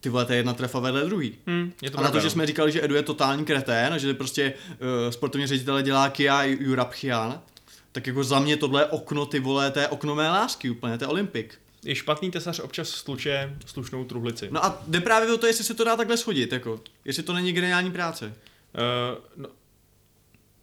S1: ty vole, to je jedna trefa vedle druhý.
S2: Hm, je to
S1: A na to, že
S2: no.
S1: jsme říkali, že Edu je totální kretén a že prostě uh, sportovní ředitel dělá Kia Jurapchian, tak jako za mě tohle je okno, ty vole, to je okno mé lásky úplně, to je Olympik.
S2: I špatný tesař občas stluče slušnou truhlici.
S1: No a jde právě o to, jestli se to dá takhle schodit, jako, jestli to není geniální práce.
S2: Uh, no,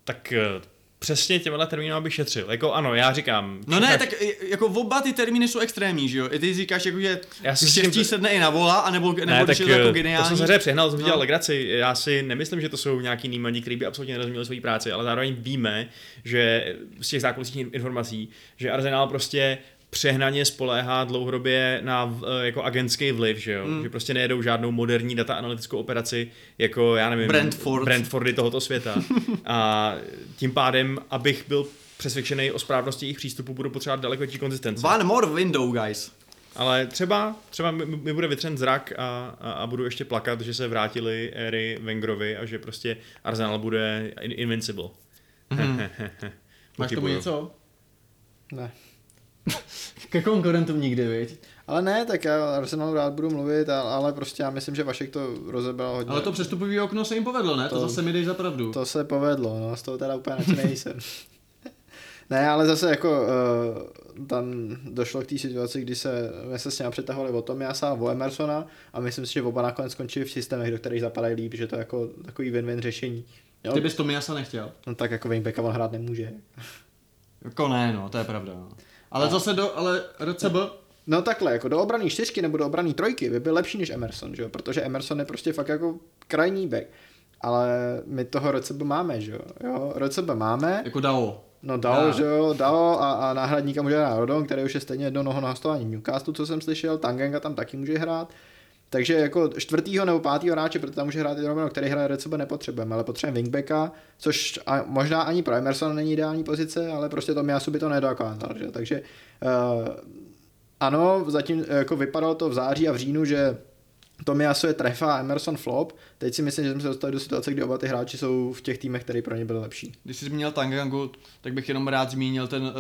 S2: tak uh, přesně těmhle termínama bych šetřil. Jako ano, já říkám.
S1: No ne, tak i- jako oba ty termíny jsou extrémní, že jo? I ty říkáš, jako, že
S2: Já si
S1: štěstí
S2: tím-
S1: sedne i na vola, anebo, nebo
S2: ne,
S1: když
S2: tak
S1: je to jako
S2: eh,
S1: geniální.
S2: to jsem se přehnal, jsem
S1: No.
S2: dělal legraci. Já si nemyslím, že to jsou nějaký nýmaní, kteří by absolutně nerozuměli svoji práci, ale zároveň víme, že z těch zákulisních informací, že Arsenal prostě přehnaně spoléhá dlouhodobě na eh, jako agentský vliv, že jo?
S1: Hmm.
S2: Že prostě nejedou žádnou moderní data analytickou operaci, jako já nevím,
S1: Brentford.
S2: Brentfordy tohoto světa. A tím pádem, abych byl přesvědčený o správnosti jejich přístupu, budu potřebovat daleko větší konzistenci.
S1: One more window, guys.
S2: Ale třeba, třeba mi, mi bude vytřen zrak a, a, a budu ještě plakat, že se vrátili éry Wengerovi a že prostě Arsenal bude in, invincible.
S1: Mhm. Máš tomu něco?
S3: Ne.
S1: Ke konkurentům nikdy, viď?
S3: Ale ne, tak já Arsenalu rád budu mluvit, ale prostě já myslím, že Vašek to rozebral hodně.
S1: Ale to přestupové okno se jim povedlo, ne? To,
S3: To-
S1: zase mi dej za pravdu.
S3: To se povedlo, no, z toho teda úplně nadšený nejsem. ne, ale zase jako uh, tam došlo k té situaci, kdy se, my se s ním přetahovali o Tomiasa a o Emersona a myslím si, že oba nakonec skončili v systémech, do kterých zapadají líp, že to je jako takový win-win řešení. Jo?
S1: Ty bys Tomiasa nechtěl.
S3: No tak jako wingbacka on hrát nemůže.
S1: Jako ne, no, to je pravda. No. Ale
S3: A-
S1: zase do, ale RCB,
S3: No takhle, jako do obraný čtyřky nebo do obraný trojky by byl lepší než Emerson, že jo? protože Emerson je prostě fakt jako krajní back. Ale my toho RCB máme, že jo? jo RCB máme,
S1: jako Dao.
S3: no Dao,
S1: Já.
S3: že jo, Dao a, a náhradníka může hrát Rodon, který už je stejně jednou noho na hostování v Newcastle, co jsem slyšel, Tangenga tam taky může hrát. Takže jako čtvrtýho nebo pátýho hráče, protože tam může hrát i Romero, který hraje RCB nepotřebujeme, ale potřebujeme wingbacka, což a možná ani pro Emerson není ideální pozice, ale prostě to Miasu by to nedokázal, že? takže uh, ano, zatím jako vypadalo to v září a v říjnu, že Tomiasu je trefa a Emerson flop. Teď si myslím, že jsme se dostali do situace, kdy oba ty hráči jsou v těch týmech, které pro ně byly lepší.
S1: Když jsi zmínil Tangangu, tak bych jenom rád zmínil ten uh,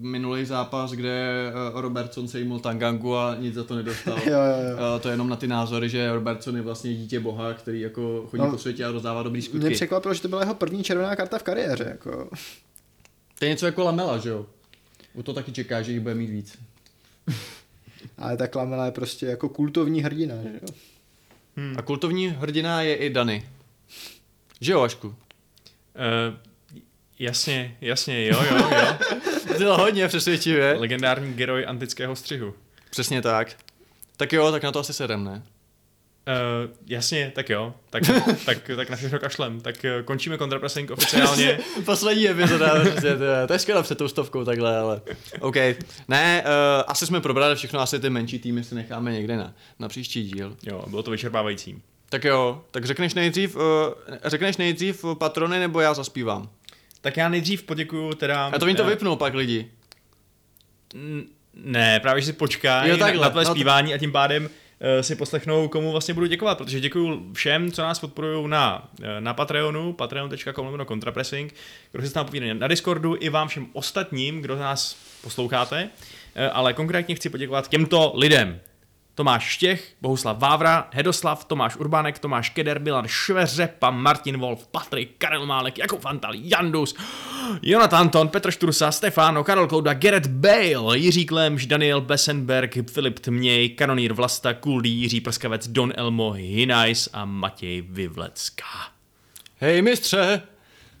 S1: minulý zápas, kde uh, Robertson sejmul Tangangu a nic za to nedostal.
S3: Jo, jo, jo.
S1: Uh, to je jenom na ty názory, že Robertson je vlastně dítě boha, který jako chodí
S3: No,
S1: po světě a rozdává dobrý
S3: Mě
S1: skutky.
S3: překvapilo, že to byla jeho první červená karta v kariéře. Jako.
S1: To je něco jako Lamela, že jo? U to taky čeká, že jich bude mít víc.
S3: Ale ta Lamela je prostě jako kultovní hrdina. Že jo?
S2: Hmm.
S1: A kultovní hrdina je i Dany. Že jo, Ašku?
S2: Uh, jasně, jasně, jo, jo, jo.
S1: To bylo hodně přesvědčivě.
S2: Legendární geroj antického střihu.
S1: Přesně tak. Tak jo, tak na to asi sedem, ne?
S2: Uh, jasně, tak jo, tak, tak, tak na všechno kašlem. Tak uh, končíme kontrapressing oficiálně.
S1: Poslední epizoda, prostě, to, je- to je skvěle před tou stovkou takhle, ale OK. Ne, uh, asi jsme probrali všechno, asi ty menší týmy si necháme někde na, na příští díl.
S2: Jo, bylo to vyčerpávající.
S1: Tak jo, tak řekneš nejdřív, uh, řekneš nejdřív patrony, nebo já zaspívám?
S2: Tak já nejdřív poděkuju teda...
S1: Já to oni to
S2: eh,
S1: vypnou pak lidi.
S2: N- Ne, právě že si počkají
S1: Jo,
S2: na,
S1: takhle,
S2: na tvé
S1: no
S2: zpívání a tím pádem uh, si poslechnou, komu vlastně budu děkovat, protože děkuju všem, co nás podporují na, eh, na Patreonu, patreon.com kontrapressing, kdo se tam povídají na Discordu, i vám všem ostatním, kdo nás posloucháte, Eh, ale konkrétně chci poděkovat těmto lidem. Tomáš Štěch, Bohuslav Vávra, Hedoslav, Tomáš Urbánek, Tomáš Keder, Milan Šveřepa, Martin Wolf, Patrik, Karel Málek, Jakub Fantal, Jandus, Jonathan Anton, Petr Štursa, Stefano, Karol Kouda, Gerrit Bale, Jiří Klemš, Daniel Bessenberg, Filip Tměj, Kanonýr Vlasta, Kuldy, Jiří Prskavec, Don Elmo, Hinajs a Matěj Vyvlecká.
S1: Hej mistře,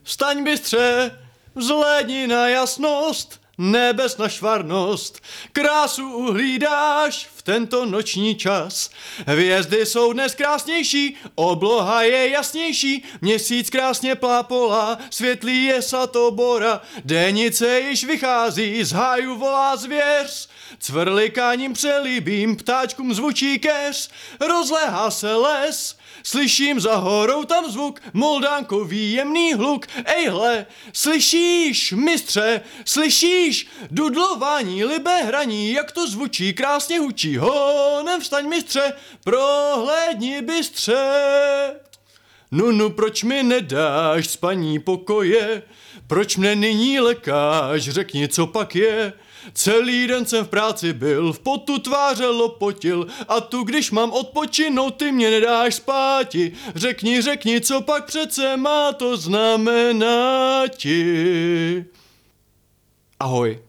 S1: vstaň bystře, vzhlédni na jasnost, nebes na švarnost, krásu uhlídáš v tento noční čas. Hvězdy jsou dnes krásnější, obloha je jasnější, měsíc krásně plápolá, světlý je satobora, denice již vychází, z háju volá zvěř. Cvrlikáním přelíbím, ptáčkům zvučí keř, rozlehá se les, Slyším za horou tam zvuk, moldánkový jemný hluk. Ejhle, slyšíš, mistře, slyšíš dudlování, libe hraní, jak to zvučí, krásně hučí. Honem vstaň, mistře, prohlédni bystře. Nu, nu, proč mi nedáš spaní pokoje? Proč mne nyní lekáš? Řekni, co pak je? Celý den jsem v práci byl, v potu tváře lopotil a tu, když mám odpočinout, ty mě nedáš spáti. Řekni, řekni, co pak přece má to znamená ti. Ahoj.